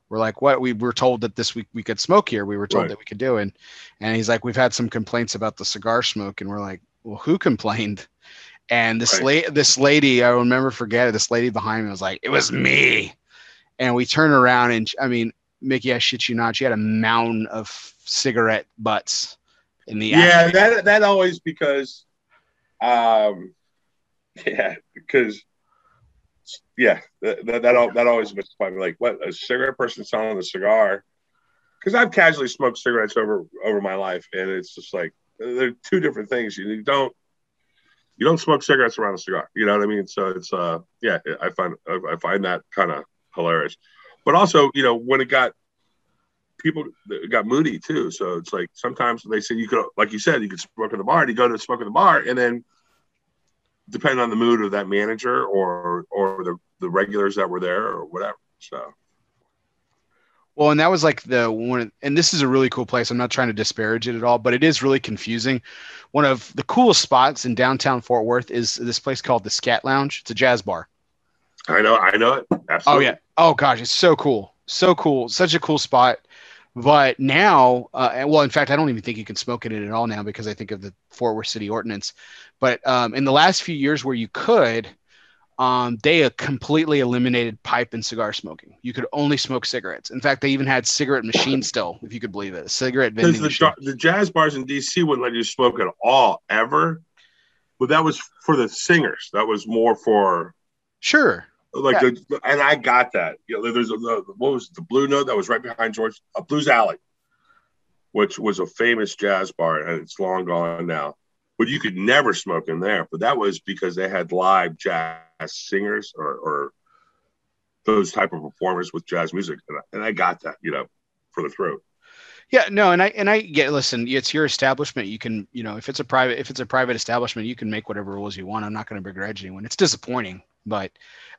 we're like, what? We were told that this week we could smoke here. We were told Right. that we could do it. And he's like, we've had some complaints about the cigar smoke. And we're like, well, who complained? And this Right. la- this lady, I will never forget it. This lady behind me was like, it was me. And we turn around and I mean, Mickey, I shit you not, she had a mound of cigarette butts in the Yeah, that that always because, um, yeah, because, yeah, that that that, that always mystified me. Like, what a cigarette person selling a cigar? Because I've casually smoked cigarettes over over my life, and it's just like they're two different things. You, you don't you don't smoke cigarettes around a cigar. You know what I mean? So it's uh, yeah, I find I find that kind of hilarious. But also, you know, when it got people it got moody too. So it's like sometimes they say you could, like you said, you could smoke in the bar. And you go to smoke in the bar, and then depending on the mood of that manager or or the the regulars that were there or whatever. So Well, and that was like the one, and this is a really cool place. I'm not trying to disparage it at all, but it is really confusing. One of the coolest spots in downtown Fort Worth is this place called the Scat Lounge. It's a jazz bar. I know, I know it. Oh yeah. Oh gosh, it's so cool, so cool, such a cool spot. But now, uh, well, in fact, I don't even think you can smoke in it at all now because I think of the Fort Worth City Ordinance. But um, in the last few years, where you could, um, they completely eliminated pipe and cigar smoking. You could only smoke cigarettes. In fact, they even had cigarette machines still, if you could believe it, a cigarette vending the, machine. the jazz bars in DC wouldn't let you smoke at all ever. But that was for the singers. That was more for Sure. Like the, and I got that. You know, there's a the, what was it, the Blue Note that was right behind George uh, Blues Alley, which was a famous jazz bar, and it's long gone now. But you could never smoke in there. But that was because they had live jazz singers or, or those type of performers with jazz music, and I, and I got that, you know, for the throat. Yeah, no, and I and I get listen, it's your establishment. You can, you know, if it's a private if it's a private establishment, you can make whatever rules you want. I'm not going to begrudge anyone. It's disappointing, but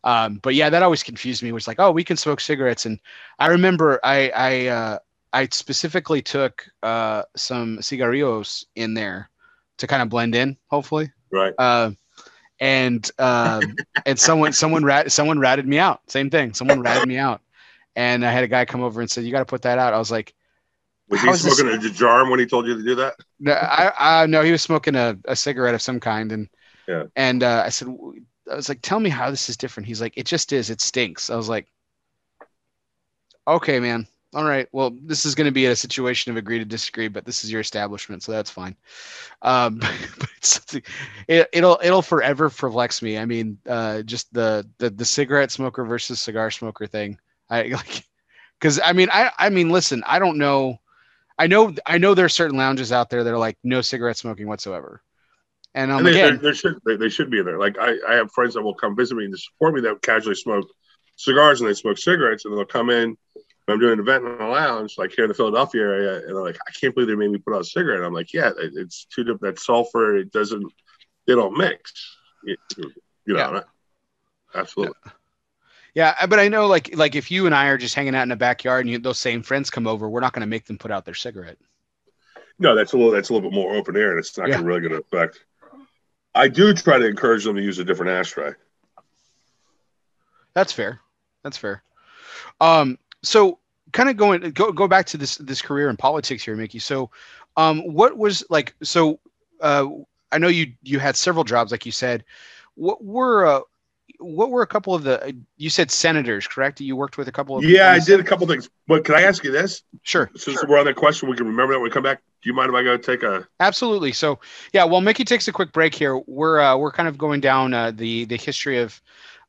um but yeah, that always confused me. It was like, oh, we can smoke cigarettes and I remember I I uh I specifically took uh some cigarillos in there to kind of blend in, hopefully. Right. Uh and um and someone someone rat someone ratted me out. Same thing. Someone ratted me out. And I had a guy come over and said, "You got to put that out." I was like, Was he is this- smoking a jar when he told you to do that? No, I, I no, he was smoking a, a cigarette of some kind, and Yeah. and uh, I said, I was like, tell me how this is different. He's like, it just is. It stinks. I was like, okay, man. All right. Well, this is going to be a situation of agree to disagree, but this is your establishment, so that's fine. Um, but it, it'll it'll forever perplex me. I mean, uh, just the the the cigarette smoker versus cigar smoker thing. I like, because I mean, I I mean, listen, I don't know. I know I know there are certain lounges out there that are like no cigarette smoking whatsoever. And um, and they, again, they, they should they, they should be there. Like I, I have friends that will come visit me and support me that casually smoke cigars and they smoke cigarettes and they'll come in. I'm doing an event in a lounge like here in the Philadelphia area, and they're like, I can't believe they made me put out a cigarette. And I'm like, yeah, it, it's too different. That sulfur, it doesn't, they don't mix. You, you know, Yeah. absolutely. yeah, uh, but I know like like if you and I are just hanging out in the backyard and you, those same friends come over, we're not going to make them put out their cigarette. No, that's a little that's a little bit more open air, and it's not Yeah. gonna really going to affect. I do try to encourage them to use a different ashtray. That's fair. That's fair. Um, so kind of going go go back to this this career in politics here, Mickey. So, Um, what was like? So, uh, I know you you had several jobs, like you said. What were uh, what were a couple of the? You said senators, correct? You worked with a couple of. Yeah, I did a couple things. But can I ask you this? Sure. Since sure. we're on that question, we can remember that when we come back. Do you mind if I go take a? Absolutely. So, yeah, while Mickey takes a quick break here, we're uh, we're kind of going down uh, the the history of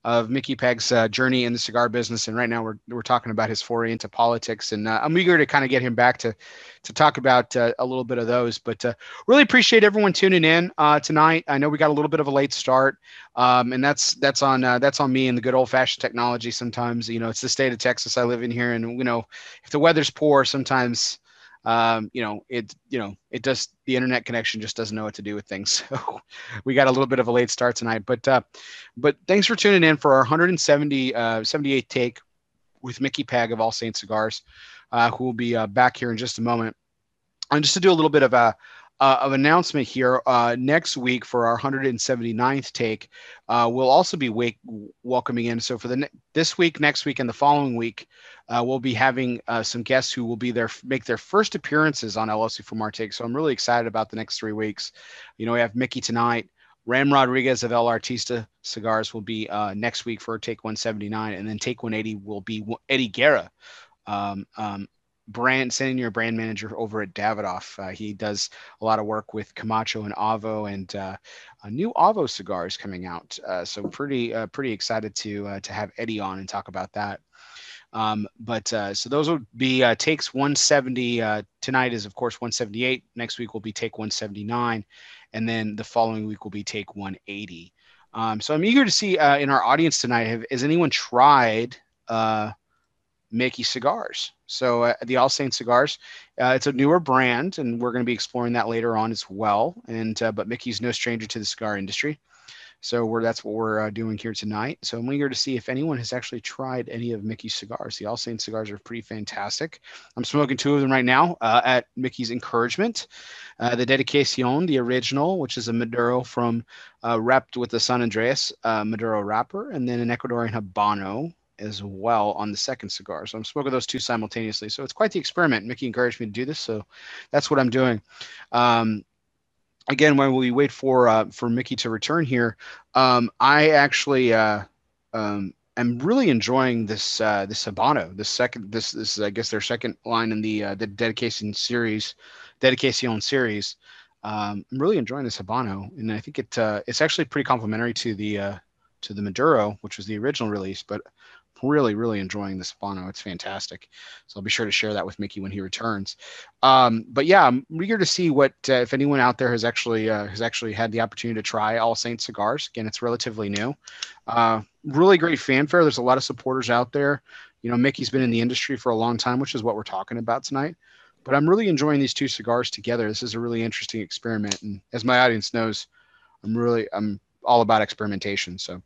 of Mickey Peg's uh, journey in the cigar business, and right now we're we're talking about his foray into politics, and uh, I'm eager to kind of get him back to to talk about uh, a little bit of those. But uh, really appreciate everyone tuning in uh, tonight. I know we got a little bit of a late start, um, and that's that's on uh, that's on me and the good old fashioned technology. Sometimes you know it's the state of Texas I live in here, and you know if the weather's poor, sometimes um, you know, it, you know, it just, the internet connection just doesn't know what to do with things. So we got a little bit of a late start tonight, but, uh, but thanks for tuning in for our 170, uh, 78th take with Mickey Peg of All Saints Cigars, uh, who will be uh, back here in just a moment. And just to do a little bit of a, uh, of announcement here uh, next week for our 179th take. Uh, we'll also be wake, welcoming in. So for the ne- this week, next week, and the following week, uh, we'll be having uh, some guests who will be there make their first appearances on LOC Fumar Take. So I'm really excited about the next three weeks. You know, we have Mickey tonight. Ram Rodriguez of El Artista Cigars will be uh, next week for Take 179, and then Take 180 will be Eddie Guerra. Um, um, brand senior brand manager over at Davidoff. Uh, he does a lot of work with Camacho and Avo and uh, a new Avo cigars coming out. Uh, so pretty uh, pretty excited to uh, to have Eddie on and talk about that. Um, but uh, so those would be takes 170. Uh, tonight is of course 178. Next week will be take 179, and then the following week will be take 180. Um, so I'm eager to see in our audience tonight. Have has anyone tried Mickey cigars? So uh, the All Saints cigars, it's a newer brand, and we're going to be exploring that later on as well. And but Mickey's no stranger to the cigar industry. So we're that's what we're uh, doing here tonight. So I'm eager to see if anyone has actually tried any of Mickey's cigars. The All Saints cigars are pretty fantastic. I'm smoking two of them right now uh, at Mickey's encouragement. Uh, the Dedicacion, the original, which is a Maduro from uh, wrapped with the San Andres uh, Maduro wrapper, and then an Ecuadorian Habano as well on the second cigar. So I'm smoking those two simultaneously. So it's quite the experiment. Mickey encouraged me to do this, so that's what I'm doing. Um, again, when we wait for uh, for Mickey to return here, um, I actually uh, um, am really enjoying this uh, this Habano. This second, this this is I guess their second line in the uh, the dedication series, dedication series. Um, I'm really enjoying this Habano, and I think it uh, it's actually pretty complementary to the uh, to the Maduro, which was the original release. But really, really enjoying this Habano. It's fantastic. So I'll be sure to share that with Mickey when he returns. Um, but yeah, I'm eager to see what uh, if anyone out there has actually uh, has actually had the opportunity to try All Saints cigars. Again, it's relatively new. Uh, really great fanfare. There's a lot of supporters out there. You know, Mickey's been in the industry for a long time, which is what we're talking about tonight. But I'm really enjoying these two cigars together. This is a really interesting experiment, and as my audience knows, I'm really I'm all about experimentation. So,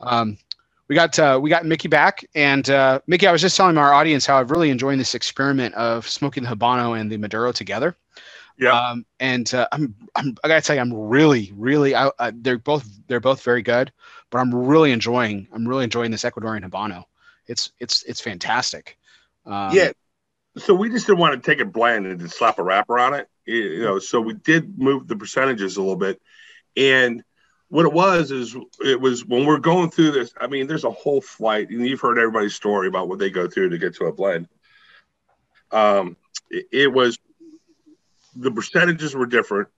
um, we got uh, we got Mickey back, and uh, Mickey, I was just telling our audience how I've really enjoying this experiment of smoking the Habano and the Maduro together. Yeah. Um, and uh, I'm, I'm I gotta tell you, I'm really, really, I, uh, they're both they're both very good, but I'm really enjoying I'm really enjoying this Ecuadorian Habano. It's it's it's fantastic. Um, yeah. So we just didn't want to take it bland and just slap a wrapper on it, you know. So we did move the percentages a little bit, and what it was is it was when we're going through this. I mean, there's a whole flight, and you've heard everybody's story about what they go through to get to a blend. Um, it, it was the percentages were different.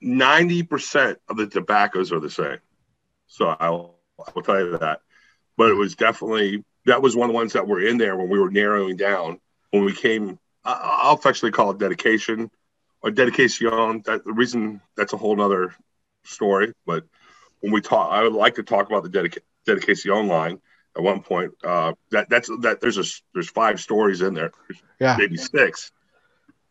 Ninety percent of the tobaccos are the same, so I'll, I'll tell you that. But it was definitely that was one of the ones that were in there when we were narrowing down when we came. I'll affectionately call it dedication or dedication. That the reason that's a whole nother story. But when we talk, I would like to talk about the dedica- dedication line at one point. Uh, that that's that there's a there's five stories in there, yeah, maybe six,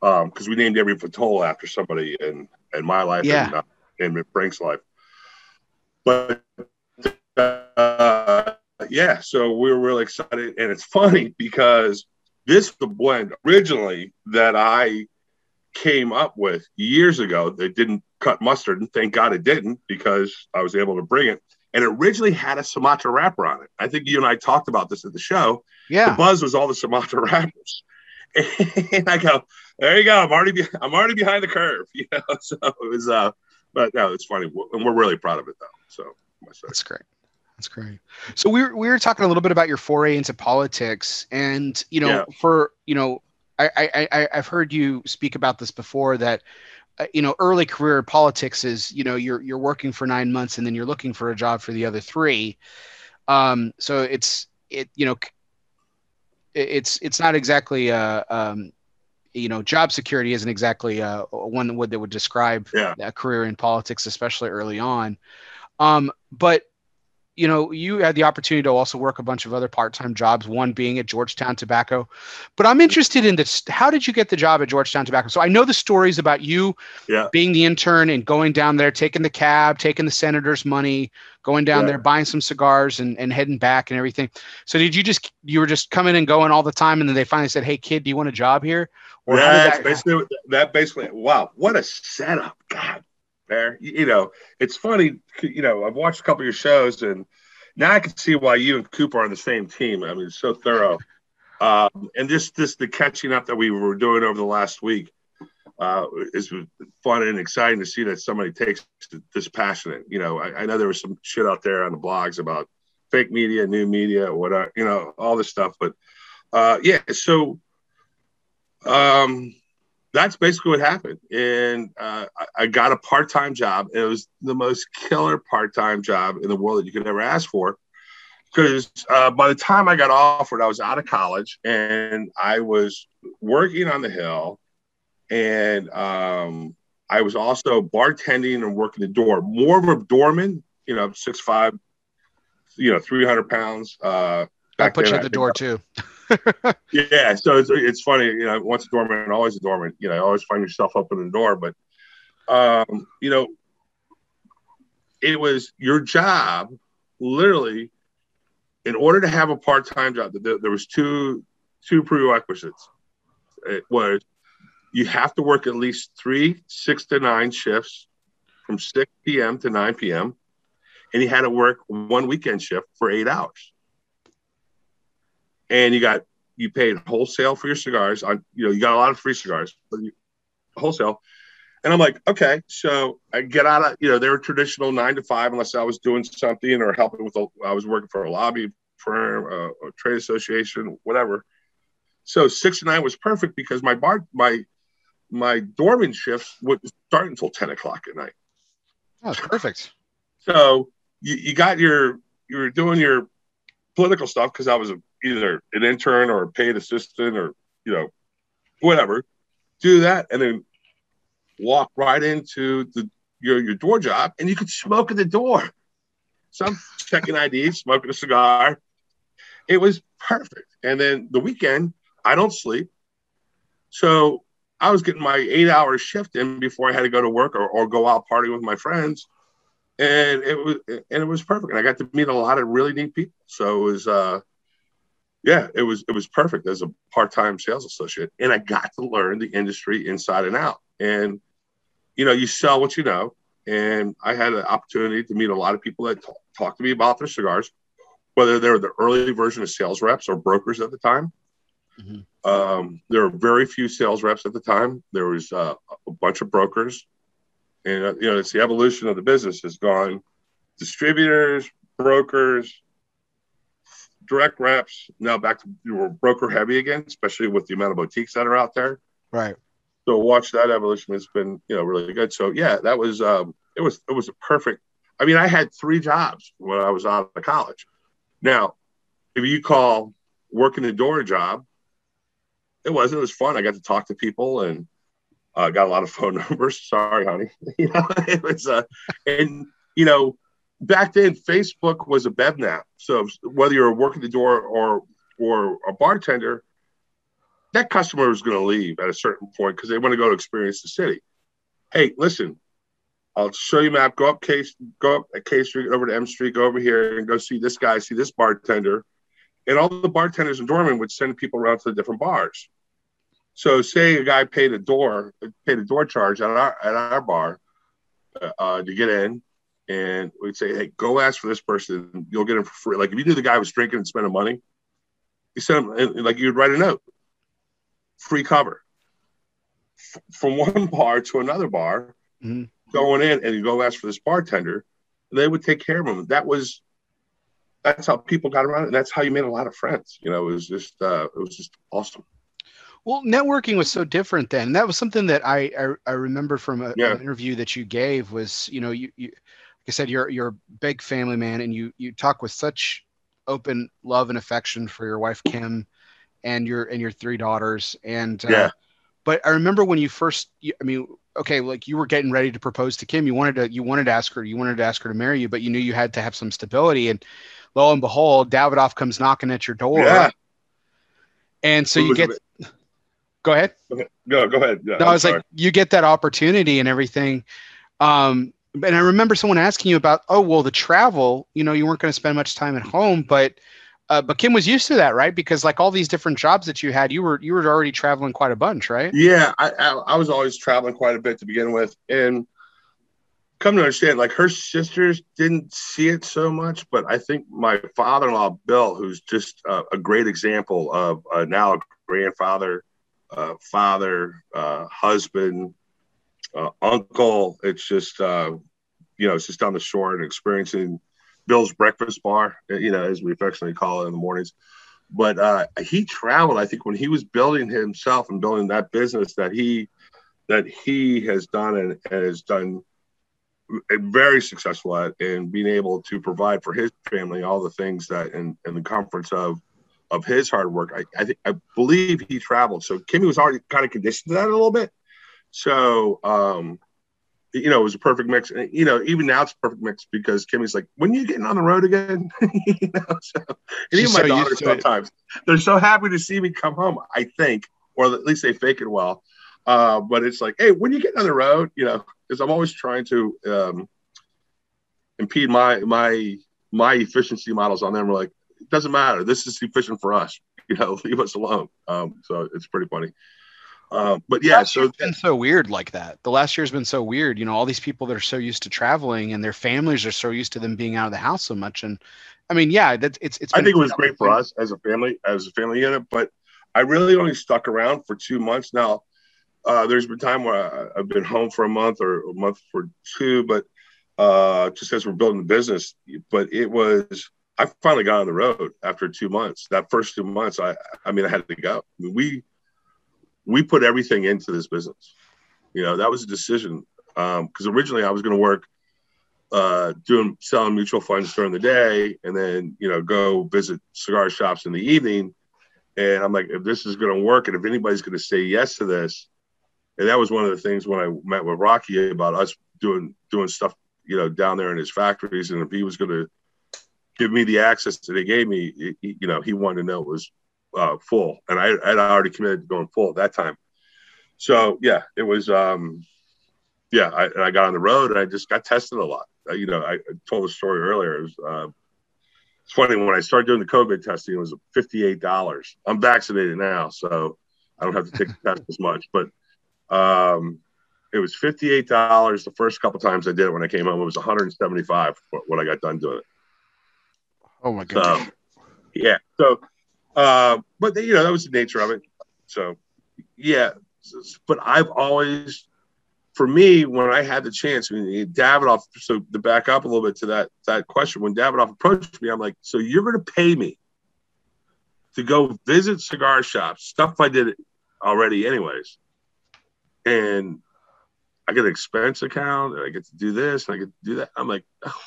because um, we named every Fatol after somebody in in my life yeah. and, uh, in Frank's life. But uh, yeah, so we were really excited, and it's funny because this the blend originally that I came up with years ago that didn't cut mustard, and thank God it didn't because I was able to bring it. And it originally had a Sumatra wrapper on it. I think you and I talked about this at the show. Yeah. The buzz was all the Sumatra wrappers. And I go, there you go. I'm already be- I'm already behind the curve. You know, so it was. Uh, but no, it's funny, and we're really proud of it though. So that's great. That's great. So we were we were talking a little bit about your foray into politics, and you know, yeah. for you know, I, I I I've heard you speak about this before that you know early career politics is you know you're you're working for nine months and then you're looking for a job for the other three um so it's it you know it's it's not exactly uh um you know job security isn't exactly uh one that would that would describe yeah. a career in politics especially early on um but you know, you had the opportunity to also work a bunch of other part-time jobs, one being at Georgetown Tobacco. But I'm interested in this. How did you get the job at Georgetown Tobacco? So I know the stories about you yeah. being the intern and going down there, taking the cab, taking the senator's money, going down yeah. there, buying some cigars and, and heading back and everything. So did you just you were just coming and going all the time and then they finally said, Hey kid, do you want a job here? Or yeah, that, basically that basically wow, what a setup. God there. You know, it's funny. You know, I've watched a couple of your shows, and now I can see why you and Cooper are on the same team. I mean, it's so thorough. Um, and just this the catching up that we were doing over the last week uh, is fun and exciting to see that somebody takes this passionate. You know, I, I, know there was some shit out there on the blogs about fake media, new media, whatever, you know, all this stuff. But uh, yeah, so um, that's basically what happened. And uh, I got a part time job. It was the most killer part time job in the world that you could ever ask for. Because uh, by the time I got offered, I was out of college and I was working on the Hill. And um, I was also bartending and working the door, more of a doorman, you know, six five, you know, 300 pounds. Uh, I put you at the door too. yeah, so it's, it's funny, you know, once a doorman, always a doorman. You know, always find yourself up in the door. But, um, you know, it was your job, literally, in order to have a part-time job. There, there was two two prerequisites. It was you have to work at least three six to nine shifts from 6 p.m. to 9 p.m. And you had to work one weekend shift for eight hours and you got you paid wholesale for your cigars. On you know you got a lot of free cigars but you, wholesale. And i'm like okay so i get out of you know they were traditional nine to five unless i was doing something or helping with a, i was working for a lobby firm uh, a trade association whatever. So six to nine was perfect because my bar my my doorman shifts wouldn't start until 10 o'clock at night. Oh perfect. So you, you got your you were doing your political stuff because i was a either an intern or a paid assistant or you know whatever do that and then walk right into the your your door job and you could smoke at the door. So i'm checking id smoking a cigar. It was perfect. And then the weekend i don't sleep. So i was getting my eight hour shift in before i had to go to work or, or go out partying with my friends. And it was and it was perfect. And i got to meet a lot of really neat people. So it was uh yeah, it was it was perfect as a part-time sales associate, and I got to learn the industry inside and out. And you know, you sell what you know, and I had an opportunity to meet a lot of people that talk, talk to me about their cigars, whether they were the early version of sales reps or brokers at the time. Mm-hmm. Um, there were very few sales reps at the time. There was uh, a bunch of brokers, and uh, you know, it's the evolution of the business has gone distributors, brokers, direct reps now back to you were broker heavy again, especially with the amount of boutiques that are out there. Right. So watch that evolution. It's been you know really good. So yeah, that was um, it was it was a perfect. I mean, I had three jobs when I was out of college. Now, if you call working the door job, it was it was fun. I got to talk to people and uh, got a lot of phone numbers. Sorry, honey. you know, it was uh, and you know back then Facebook was a BevNap. So whether you're working the door or or a bartender, that customer is going to leave at a certain point because they want to go to experience the city. Hey, listen, I'll show you map. Go up Case, go up at K Street, over to M Street, go over here and go see this guy, see this bartender. And all the bartenders in Dorman would send people around to the different bars. So, say a guy paid a door, paid a door charge at our at our bar uh, to get in, and we'd say, hey, go ask for this person. You'll get him for free. Like if you knew the guy was drinking and spending money, you send him like you'd write a note, free cover. f- from one bar to another bar, mm-hmm. going in and you go ask for this bartender, they would take care of them. That was that's how people got around it. And that's how you made a lot of friends. You know, it was just uh, it was just awesome. Well, networking was so different then. That was something that I I, I remember from a, yeah. an interview that you gave was you know you, you I said you're you're a big family man and you you talk with such open love and affection for your wife Kim and your and your three daughters and uh, yeah. But I remember when you first I mean okay like you were getting ready to propose to Kim you wanted to you wanted to ask her you wanted to ask her to marry you but you knew you had to have some stability and lo and behold Davidoff comes knocking at your door. Yeah. And so you get Go ahead. Go, go ahead. Yeah, no, I was sorry. like, you get that opportunity and everything. Um, and I remember someone asking you about, oh, well, the travel, you know, you weren't going to spend much time at home, but, uh, but Kim was used to that, right? Because like all these different jobs that you had, you were, you were already traveling quite a bunch, right? Yeah. I, I, I was always traveling quite a bit to begin with. And come to understand, like her sisters didn't see it so much, but I think my father-in-law, Bill, who's just a great example of uh, now a grandfather, uh, father, uh, husband, uh, uncle. It's just, uh, you know, it's just down the shore and experiencing Bill's breakfast bar, you know, as we affectionately call it in the mornings. But uh, he traveled. I think when he was building himself and building that business that he that he has done and, has done very successful at, and being able to provide for his family all the things that and, and the comforts of of his hard work. I, I I believe he traveled. So Kimmy was already kind of conditioned to that a little bit. So um, you know, it was a perfect mix. And, you know, even now it's a perfect mix because Kimmy's like, when are you getting on the road again? you know, so, and even my so daughters sometimes they're so happy to see me come home, I think, or at least they fake it well. Uh, but it's like, hey, when you get on the road, you know, because I'm always trying to um, impede my my my efficiency models on them. We're like, it doesn't matter. This is efficient for us. You know, leave us alone. Um, so it's pretty funny. Um, but yeah, so it's been so weird like that. The last year's been so weird. You know, all these people that are so used to traveling and their families are so used to them being out of the house so much. And I mean, yeah, that's it's it's. I think it was great for us as a family, as a family unit. But I really only stuck around for two months. Now, uh, there's been time where I, have been home for a month or a month for two, but uh, just as we're building the business. But it was I finally got on the road after two months. That first two months, I I mean, I had to go. I mean, we we put everything into this business. You know, that was a decision because um, originally I was going to work uh, doing selling mutual funds during the day, and then you know go visit cigar shops in the evening. And I'm like, if this is going to work, and if anybody's going to say yes to this, and that was one of the things when I met with Rocky about us doing doing stuff, you know, down there in his factories, and if he was going to give me the access that they gave me, he, you know, he wanted to know it was uh, full, and I had already committed to going full at that time. So yeah, it was. Um, yeah, I, I got on the road and I just got tested a lot. Uh, you know, I, I, told the story earlier. It was, uh, it's funny when I started doing the COVID testing, it was fifty-eight dollars. I'm vaccinated now, so I don't have to take the test as much. But um, it was fifty-eight dollars the first couple times I did it. When I came home, it was one hundred and seventy-five when I got done doing it. Oh my god! So, yeah. So, uh, but you know that was the nature of it. So, yeah. But I've always, for me, when I had the chance, I mean, Davidoff. So to back up a little bit to that that question, when Davidoff approached me, I'm like, so you're going to pay me to go visit cigar shops, stuff I did already, anyways, and I get an expense account, and I get to do this, and I get to do that. I'm like, oh,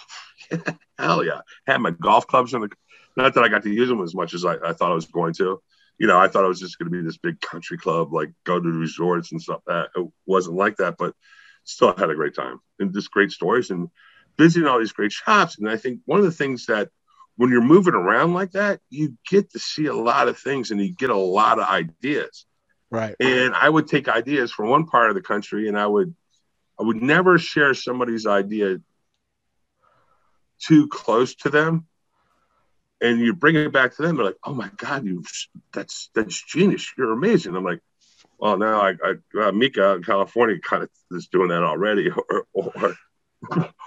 hell yeah. Had my golf clubs in the, not that I got to use them as much as I, I thought I was going to. You know, I thought I was just going to be this big country club, like go to resorts and stuff. That it wasn't like that, but still had a great time and just great stories and visiting all these great shops. And I think one of the things that when you're moving around like that, you get to see a lot of things and you get a lot of ideas. Right. And I would take ideas from one part of the country and I would I would never share somebody's idea too close to them and you bring it back to them they're like oh my god you that's that's genius you're amazing i'm like well now i, I uh, mika in california kind of is doing that already or or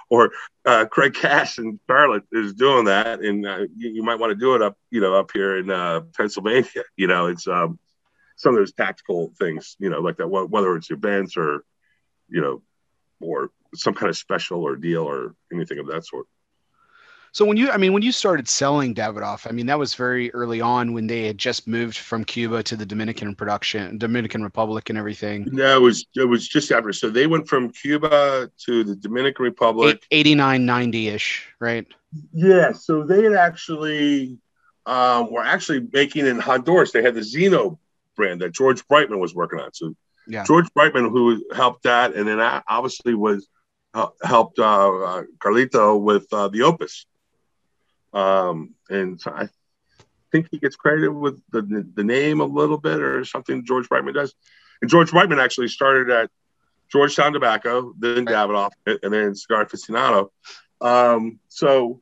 or uh, craig cash in charlotte is doing that and uh, you, you, might want to do it up you know up here in uh, pennsylvania you know it's um some of those tactical things, you know, like that, whether it's events or, you know, or some kind of special or deal or anything of that sort. So when you, I mean, when you started selling Davidoff, I mean, that was very early on when they had just moved from Cuba to the Dominican production, Dominican Republic, and everything. No, it was it was just after. So they went from Cuba to the Dominican Republic, 89, 90 ish, right? Yeah. So they had actually um, were actually making in Honduras. They had the Zino brand that George Brightman was working on. So yeah. George Brightman, who helped that, and then I obviously was uh, helped uh, uh, Carlito with uh, the Opus. Um, and so I think he gets credited with the, the name a little bit or something George Brightman does. And George Brightman actually started at Georgetown Tobacco, then Davidoff, and then Cigar Aficionado. Um, so,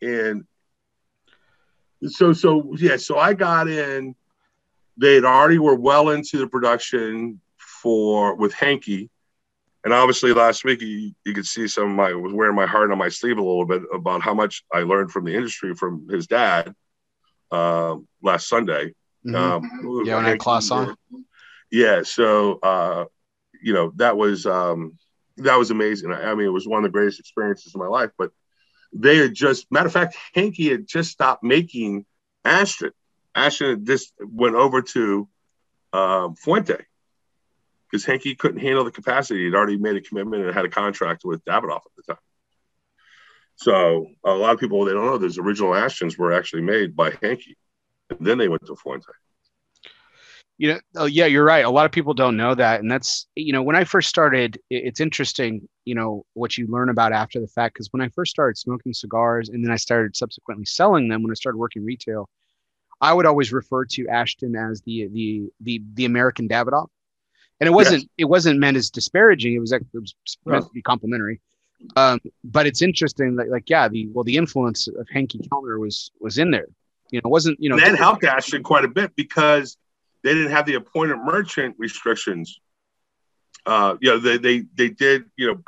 and so, so, yeah, so I got in, they had already were well into the production for with Henke and obviously last week you, you could see some of my was wearing my heart on my sleeve a little bit about how much I learned from the industry from his dad uh, last Sunday. Mm-hmm. Um, yeah, when I class on. Yeah, so uh, you know that was um, that was amazing. I, I, mean, it was one of the greatest experiences of my life. But they had just, matter of fact, Henke had just stopped making Ashton. Ashton just went over to uh, Fuente because Henke couldn't handle the capacity. He'd already made a commitment and had a contract with Davidoff at the time. So a lot of people they don't know those original Ashtons were actually made by Henke, and then they went to Fuente. You know, oh yeah, you're right. A lot of people don't know that, and that's you know when I first started, it's interesting. You know what you learn about after the fact because when I first started smoking cigars, and then I started subsequently selling them when I started working retail, I would always refer to Ashton as the the the the American Davidoff and it wasn't yes. it wasn't meant as disparaging. It was it was meant to be complimentary. Um, but it's interesting that like yeah, the well the influence of Henke Kelner was was in there. You know, wasn't you know that helped Ashton quite a bit because they didn't have the appointed merchant restrictions. Uh, you know, they they they did you know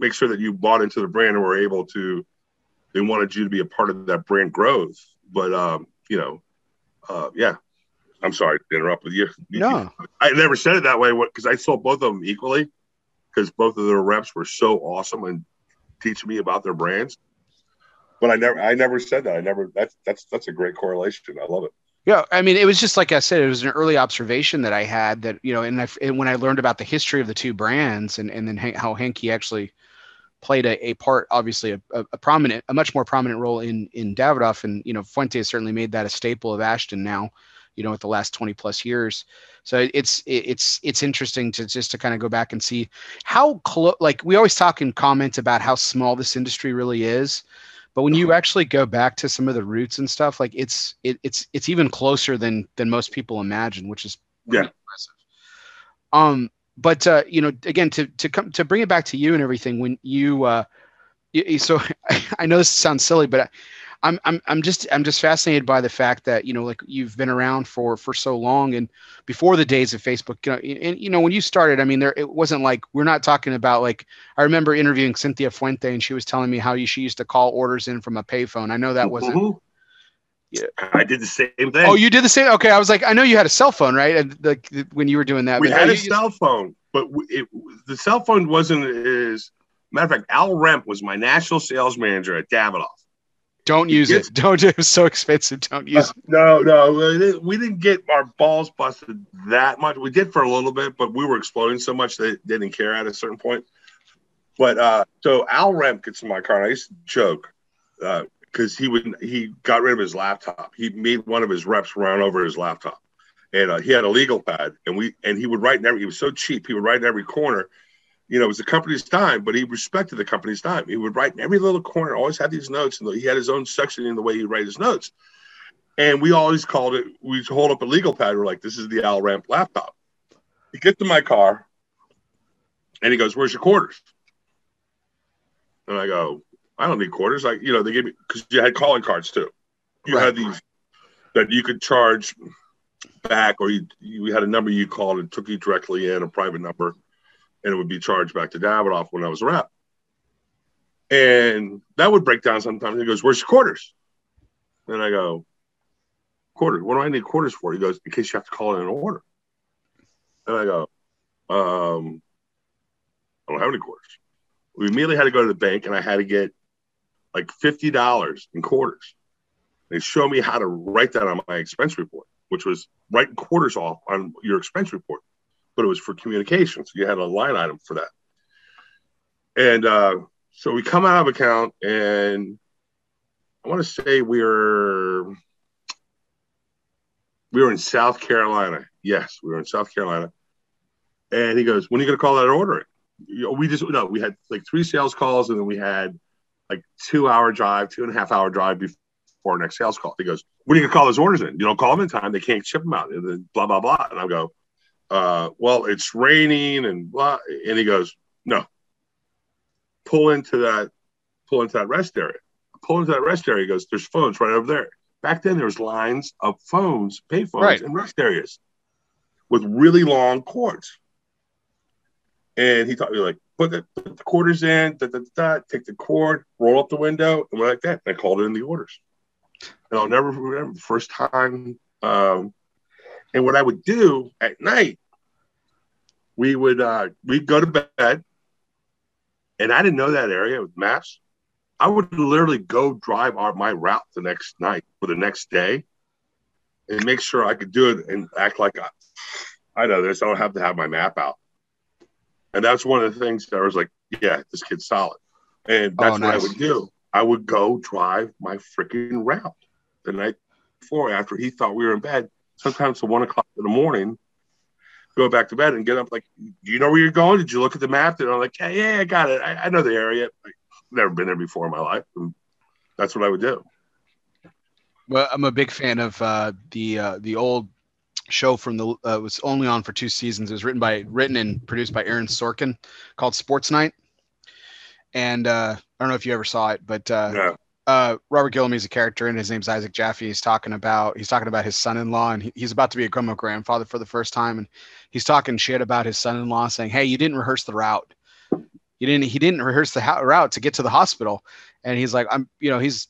make sure that you bought into the brand and were able to. They wanted you to be a part of that brand growth, but um, you know, uh, yeah, I'm sorry to interrupt with you. No, I never said it that way because I saw both of them equally because both of their reps were so awesome and teaching me about their brands. But I never, I never said that. I never. That's that's that's a great correlation. I love it. Yeah, I mean, it was just like I said, it was an early observation that I had that you know, and, I, and when I learned about the history of the two brands and and then how Henke actually played a, a part, obviously a, a, prominent, a much more prominent role in in Davidoff, and you know, Fuente certainly made that a staple of Ashton now you know, with the last 20 plus years. So it's it's it's interesting to just to kind of go back and see how close. Like we always talk in comments about how small this industry really is, but when you uh-huh. actually go back to some of the roots and stuff, like it's it, it's it's even closer than than most people imagine, which is yeah impressive. Um, but uh, you know, again, to to come to bring it back to you and everything, when you uh, so I know this sounds silly, but I'm I'm I'm just I'm just fascinated by the fact that you know like you've been around for for so long and before the days of Facebook you know, and you know when you started I mean there it wasn't like we're not talking about like I remember interviewing Cynthia Fuente and she was telling me how you, she used to call orders in from a payphone I know that wasn't mm-hmm. Yeah. I did the same thing. Oh, you did the same. Okay, I was like, I know you had a cell phone, right? Like when you were doing that. We had a cell phone, but it, the cell phone wasn't as. Matter of fact, Al Remp was my national sales manager at Davidoff. Don't use it. Don't. It was so expensive. Don't use it. No, no, we didn't get our balls busted that much. We did for a little bit, but we were exploding so much they didn't care at a certain point. But uh, so Al Remp gets in my car, and I used to joke because uh, he would he got rid of his laptop. He made one of his reps run over his laptop, and uh, he had a legal pad, and we and he would write in every. He was so cheap. He would write in every corner you know, it was the company's time, but he respected the company's time. He would write in every little corner, always had these notes, and he had his own section in the way he write his notes. And we always called it, We'd hold up a legal pad. We're like, this is the Al Remp laptop. He gets to my car and he goes, Where's your quarters? And I go, I don't need quarters. Like, you know, they gave me, because you had calling cards too. You right. had these that you could charge back, or you, you had a number you called and took you directly in, a private number and it would be charged back to Davidoff when I was a rep. And that would break down sometimes. He goes, Where's your quarters? And I go, quarters. What do I need quarters for? He goes, in case you have to call in an order. And I go, um, I don't have any quarters. We immediately had to go to the bank and I had to get like $50 in quarters. They show me how to write that on my expense report, which was writing quarters off on your expense report, but it was for communication. So you had a line item for that. And uh, so we come out of account and I want to say we are we were in South Carolina. Yes, we were in South Carolina. And he goes, "When are you going to call that order?" We just no, we had like three sales calls, and then we had like two hour drive, two and a half hour drive before our next sales call. He goes, "When are you going to call those orders in? You don't call them in time, they can't ship them out." And then blah blah blah. And I go, uh, "Well, it's raining and blah." And he goes, "No, pull into that, pull into that rest area." Pull into that rest area. He goes, "There's phones right over there." Back then, there was lines of phones, pay phones, Right. in rest areas with really long cords. And he taught me like put the, put the quarters in, da, da, da, da, take the cord, roll up the window, and we're like that. And I called in the orders. And I'll never remember the first time. Um, and what I would do at night, we would uh, we'd go to bed, and I didn't know that area with maps. I would literally go drive our, my route the next night for the next day, and make sure I could do it and act like I, I know this. I don't have to have my map out. And that's one of the things that I was like, yeah, this kid's solid. And Oh, that's what I would do. I would go drive my freaking route the night before after he thought we were in bed. Sometimes till one o'clock in the morning, go back to bed and get up like, do you know where you're going? Did you look at the map? And I'm like, yeah, yeah, I got it. I, I know the area. Like, never been there before in my life. And that's what I would do. Well, I'm a big fan of uh, the uh, the old show from the uh, it was only on for two seasons. It was written by written and produced by Aaron Sorkin called Sports Night. And uh, I don't know if you ever saw it, but uh. Uh, Robert Guillaume's a character, and his name's Isaac Jaffe. He's talking about he's talking about his son-in-law, and he, he's about to be a grandma grandfather for the first time, and he's talking shit about his son-in-law, saying, "Hey, you didn't rehearse the route. You didn't. He didn't rehearse the ho- route to get to the hospital." And he's like, "I'm, you know, he's,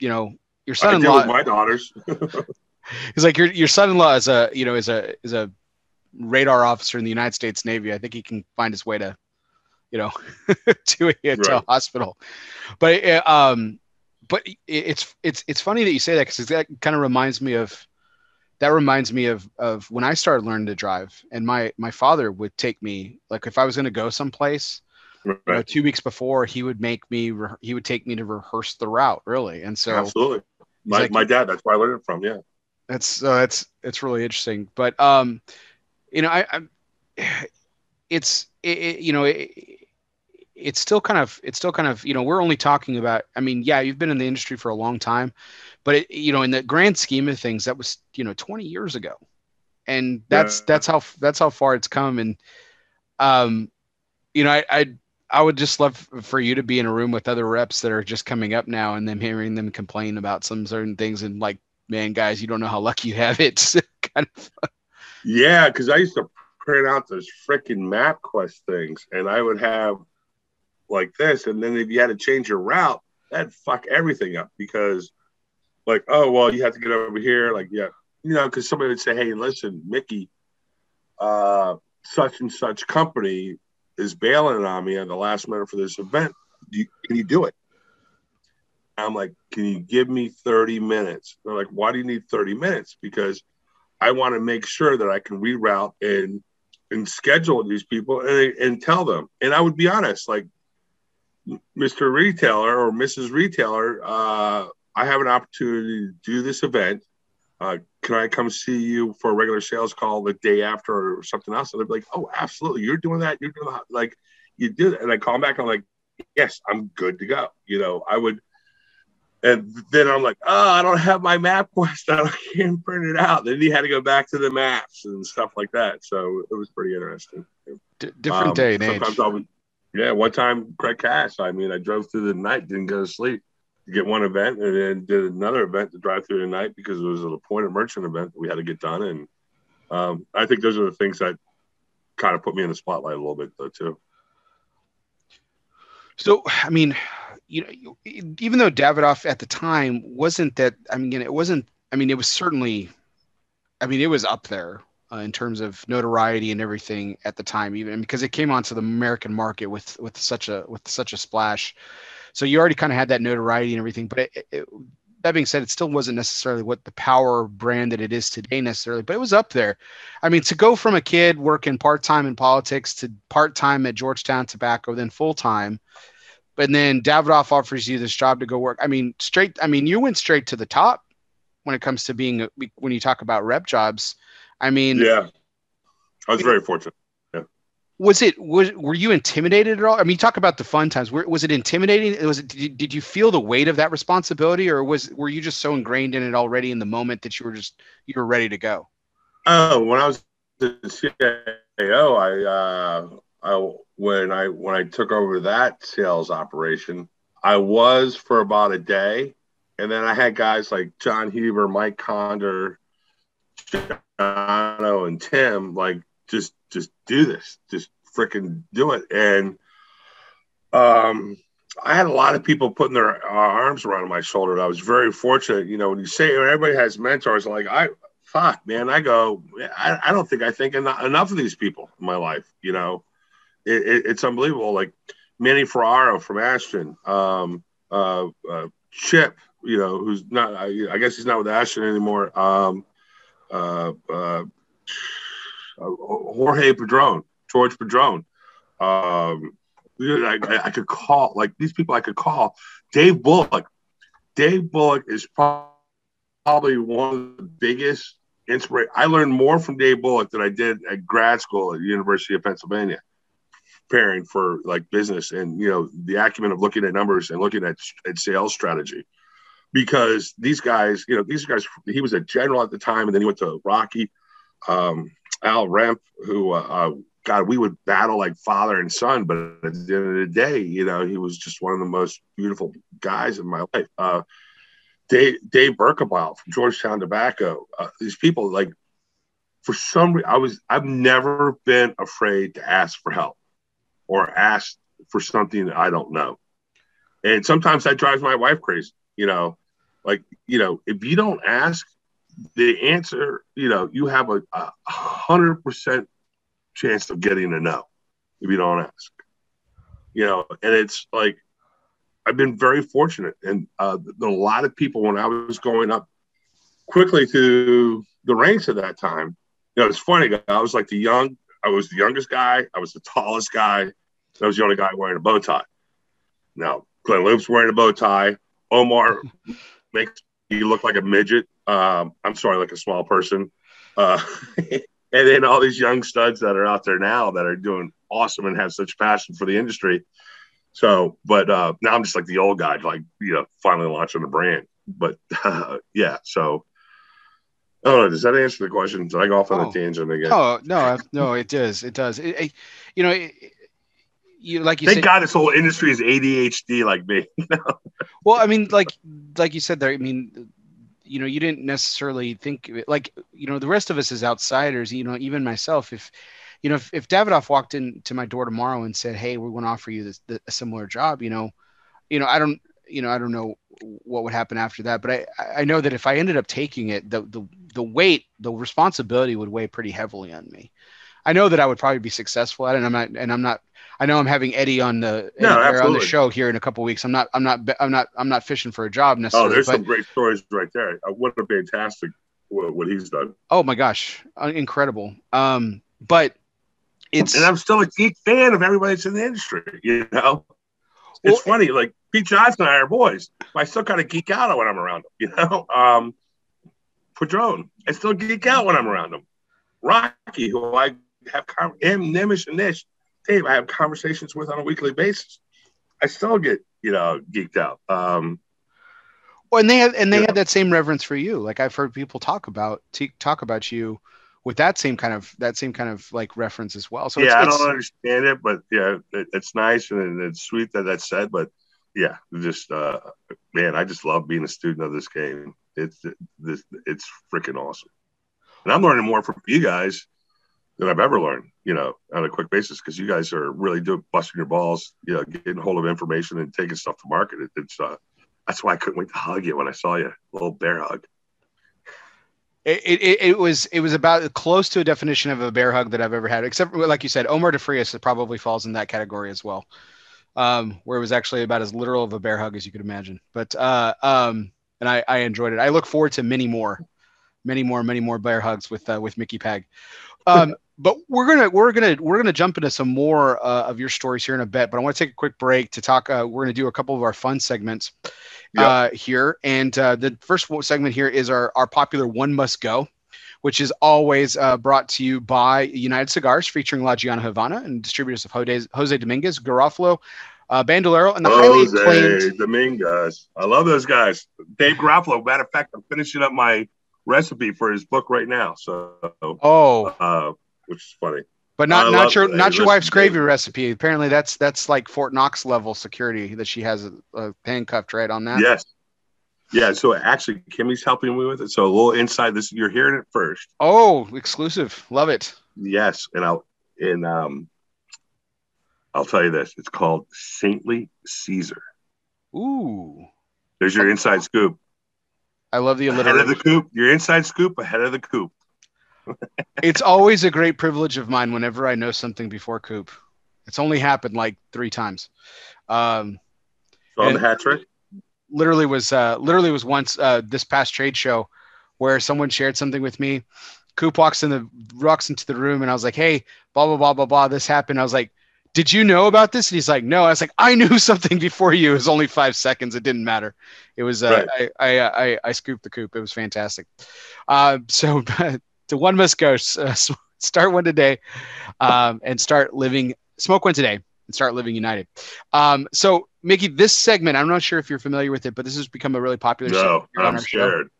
you know, your son-in-law." with my daughters. He's like your your son-in-law is a you know is a is a radar officer in the United States Navy. I think he can find his way to, you know, to a, to a Right. hospital. But uh, um, but it's it's it's funny that you say that because that kind of reminds me of that reminds me of of when I started learning to drive, and my my father would take me like if I was going to go someplace. You know, two weeks before, he would make me. Re- he would take me to rehearse the route, really, and so Absolutely. My, like- my dad, that's where I learned it from. Yeah. that's so that's it's really interesting but um you know i i'm it's it, it- you know it, it's still kind of it's still kind of you know we're only talking about i mean yeah you've been in the industry for a long time but it, you know in the grand scheme of things that was you know 20 years ago and that's Yeah. that's how that's how far it's come and um you know i i I would just love for you to be in a room with other reps that are just coming up now and then hearing them complain about some certain things and like man, guys, you don't know how lucky you have it. Kind of Yeah, because I used to print out those freaking MapQuest things, and I would have like this, and then if you had to change your route, that'd fuck everything up because, like, oh well, you have to get over here, like, yeah, you know, because somebody would say, hey, listen, Mickey, uh, such and such company is bailing on me at the last minute for this event. Do you, can you do it? I'm like, can you give me 30 minutes? They're like, why do you need 30 minutes? Because I want to make sure that I can reroute and and schedule these people and, and tell them. And I would be honest, like Mr. Retailer or Mrs. Retailer, uh, I have an opportunity to do this event. Uh, can I come see you for a regular sales call the day after or something else? And they're like, oh, absolutely. You're doing that. You're doing that. Like you did it. And I call them back. I'm like, yes, I'm good to go. You know, I would. And then I'm like, oh, I don't have my MapQuest. I can't print it out. Then he had to go back to the maps and stuff like that. So it was pretty interesting. d- different Um, day and age. sometimes I would, yeah, one time Craig Cash, I mean, I drove through the night, didn't go to sleep to get one event, and then did another event to drive through the night because it was an appointed merchant event that we had to get done. And um, I think those are the things that kind of put me in the spotlight a little bit, though, too. So, I mean, you know, even though Davidoff at the time wasn't that, I mean, it wasn't I mean, it was certainly, I mean, it was up there uh, in terms of notoriety and everything at the time, even because it came onto the American market with with such a with such a splash. So you already kind of had that notoriety and everything. But it, it, that being said, it still wasn't necessarily what the power brand that it is today necessarily, but it was up there. I mean, to go from a kid working part time in politics to part time at Georgetown Tobacco, then full time, but then Davidoff offers you this job to go work. I mean, straight. I mean, you went straight to the top when it comes to being when you talk about rep jobs. I mean, yeah, I was very fortunate. Yeah. Was it was were you intimidated at all? I mean, talk about the fun times. Were, was it intimidating? Was it did you, did you feel the weight of that responsibility, or was were you just so ingrained in it already in the moment that you were just you were ready to go? Oh, when I was the CAO, I uh, I when I when I took over that sales operation, I was for about a day, and then I had guys like John Huber, Mike Conder, Jono, and Tim like just just do this, just freaking do it. And um, I had a lot of people putting their uh, arms around my shoulder. I was very fortunate. You know, when you say everybody has mentors, like I fuck man, I go, I, I don't think I think enough, enough of these people in my life. You know, it, it, it's unbelievable. Like Manny Ferraro from Ashton, um, uh, uh, Chip, you know, who's not, I, I, guess he's not with Ashton anymore. Um, uh, uh, Jorge Padron, George Padron. Um, I, I, could call like these people. I could call Dave Bullock. Dave Bullock is probably one of the biggest inspiration. I learned more from Dave Bullock than I did at grad school at the University of Pennsylvania preparing for like business and you know the acumen of looking at numbers and looking at, at sales strategy because these guys you know these guys he was a general at the time and then he went to rocky. Um, al remp who uh, uh, god we would battle like father and son but at the end of the day you know he was just one of the most beautiful guys in my life. Uh, dave, dave Berkebile from georgetown tobacco uh, these people like for some reason i was i've never been afraid to ask for help or ask for something that I don't know. And sometimes that drives my wife crazy, you know, like, you know, if you don't ask the answer, you know, you have a, a hundred percent chance of getting a no if you don't ask, you know, and it's like, I've been very fortunate. And uh, a lot of people, when I was going up quickly to the ranks at that time, you know, it's funny. I was like the young I was the youngest guy. I was the tallest guy. I was the only guy wearing a bow tie. Now, Glynn Loope's wearing a bow tie. Omar makes you look like a midget. Um, I'm sorry, like a small person. Uh, and then all these young studs that are out there now that are doing awesome and have such passion for the industry. So, but uh, now I'm just like the old guy, like, you know, finally launching a brand. But uh, yeah, so Oh, does that answer the question? Did I go off on oh. a tangent again? Oh no, no, it does. It does. It, it, you know, it, you like you Thank said, God this whole industry is ADHD like me. well, I mean, like like you said there. I mean, you know, you didn't necessarily think like you know the rest of us as outsiders. You know, even myself, if you know, if, if Davidoff walked into my door tomorrow and said, "Hey, we're going to offer you this, this a similar job," you know, you know, I don't, you know, I don't know what would happen after that, but I I know that if I ended up taking it, the the the weight, the responsibility would weigh pretty heavily on me. I know that I would probably be successful at it. And I'm not, and I'm not, I know I'm having Eddie on the, no, on the show here in a couple weeks. I'm not, I'm not, I'm not, I'm not fishing for a job necessarily. Oh, there's but, some great stories right there. Uh, what a fantastic what, he's done. Oh my gosh. Uh, incredible. Um, but it's, and I'm still a geek fan of everybody that's in the industry, you know? It's well, funny. Like Pete Johnson and I are boys. I still kind of geek out when I'm around him, you know? Um, Padron. I still geek out when I'm around him. Rocky, who I have com- him, Nimish, and Nish, Dave, I have conversations with on a weekly basis. I still get you know geeked out. Um, well, and they had and they had know. that same reverence for you. Like I've heard people talk about t- talk about you with that same kind of that same kind of like reference as well. So yeah, it's, I don't understand it, but yeah, it, it's nice and it's sweet that that's said. But yeah, just uh, man, I just love being a student of this game it's this it's freaking awesome. And I'm learning more from you guys than I've ever learned, you know, on a quick basis because you guys are really doing busting your balls, you know, getting hold of information and taking stuff to market. It, it's uh, that's why I couldn't wait to hug you when I saw you, a little bear hug. It, it, it was it was about close to a definition of a bear hug that I've ever had, except like you said, Omar DeFrias probably falls in that category as well, um, where it was actually about as literal of a bear hug as you could imagine. But uh, um, and I, I enjoyed it. I look forward to many more, many more, many more bear hugs with uh, with Mickey Pag. Um, but we're gonna we're gonna we're gonna jump into some more uh, of your stories here in a bit. But I want to take a quick break to talk. Uh, we're gonna do a couple of our fun segments uh, here, and uh, the first segment here is our our popular one must go. Which is always uh, brought to you by United Cigars, featuring La Gianna Havana and distributors of Jose, Jose Dominguez, Garofalo, uh, Bandolero, and the highly acclaimed Dominguez. I love those guys. Dave Garofalo. Matter of fact, I'm finishing up my recipe for his book right now. So, oh, uh, which is funny. But not not your not your wife's gravy recipe. Apparently, that's that's like Fort Knox level security that she has uh, handcuffed right on that. Yes. Yeah. So actually, Kimmy's helping me with it. So a little inside this, you're hearing it first. Oh, exclusive. Love it. Yes, and I'll and um, I'll tell you this. It's called Saintly Caesar. Ooh. There's your inside scoop. I love the alliteration. Ahead of the coop. Your inside scoop ahead of the coop it's always a great privilege of mine whenever I know something before Coop. It's only happened like three times. Um, on the hat trick. Literally was uh, literally was once uh, this past trade show where someone shared something with me. Coop walks in the walks into the room and I was like, "Hey, blah blah blah blah blah. This happened." I was like, "Did you know about this?" And he's like, "No." I was like, "I knew something before you. It was only five seconds. It didn't matter. It was uh, right. I, I, I I scooped the coop. It was fantastic." Uh, so to one must go. Uh, start one today, um, and start living. Smoke one today and start living united. Um, so, Mickey, this segment, I'm not sure if you're familiar with it, but this has become a really popular. No, I'm scared. Show.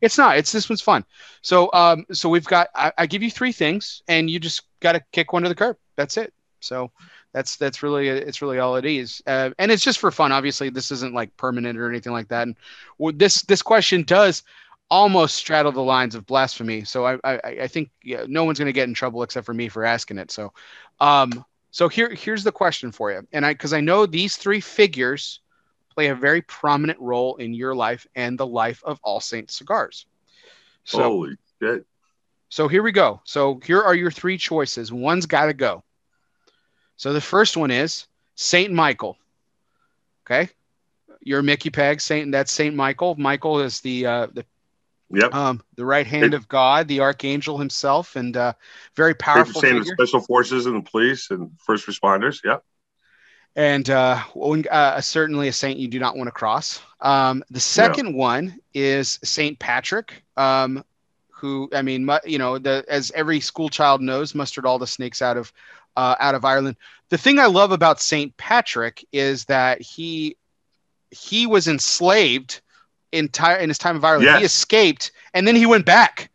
It's not. It's this one's fun. So, um, so we've got. I, I give you three things, and you just got to kick one to the curb. That's it. So, that's that's really it's really all it is, uh, and it's just for fun. Obviously, this isn't like permanent or anything like that. And this this question does almost straddle the lines of blasphemy. So I I, I think yeah, no one's going to get in trouble except for me for asking it. So, um, so here here's the question for you, and I because I know these three figures play a very prominent role in your life and the life of All Saints Cigars. So, Holy shit! So here we go. So here are your three choices. One's got to go. So the first one is Saint Michael. Okay, you're Mickey Pag Saint. That's Saint Michael. Michael is the uh, the Yep. Um, the right hand it, of God, the archangel himself, and uh, very powerful. Same with special forces and the police and first responders. Yep. And uh, uh, certainly a saint you do not want to cross. Um, the second no. one is Saint Patrick, um, who I mean, you know, the, as every school child knows, mustered all the snakes out of uh, out of Ireland. The thing I love about Saint Patrick is that he he was enslaved entire in his time of Ireland. Yes. He escaped and then he went back.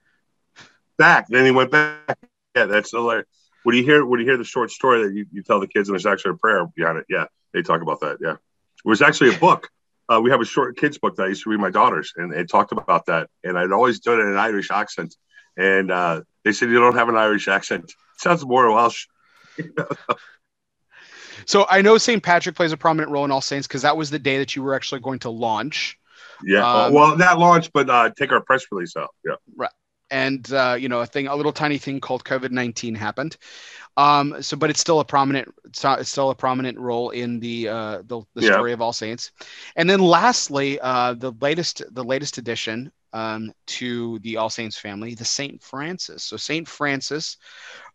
Back. Then he went back. Yeah, that's hilarious. When you hear when you hear the short story that you, you tell the kids and there's actually a prayer behind it, yeah, they talk about that. Yeah. It was actually a book. Uh, we have a short kids book that I used to read my daughters, and it talked about that. And I'd always done it in an Irish accent. And uh, they said you don't have an Irish accent. It sounds more Welsh. so I know St. Patrick plays a prominent role in All Saints because that was the day that you were actually going to launch. Yeah. Um, well, that launch, but uh, take our press release out. Yeah. Right. And uh, you know, a thing, a little tiny thing called COVID nineteen happened. Um, so, but it's still a prominent, it's, it's still a prominent role in the uh, the, the yeah. story of All Saints. And then, lastly, uh, the latest, the latest edition um, to the All Saints family, the Saint Francis. So Saint Francis,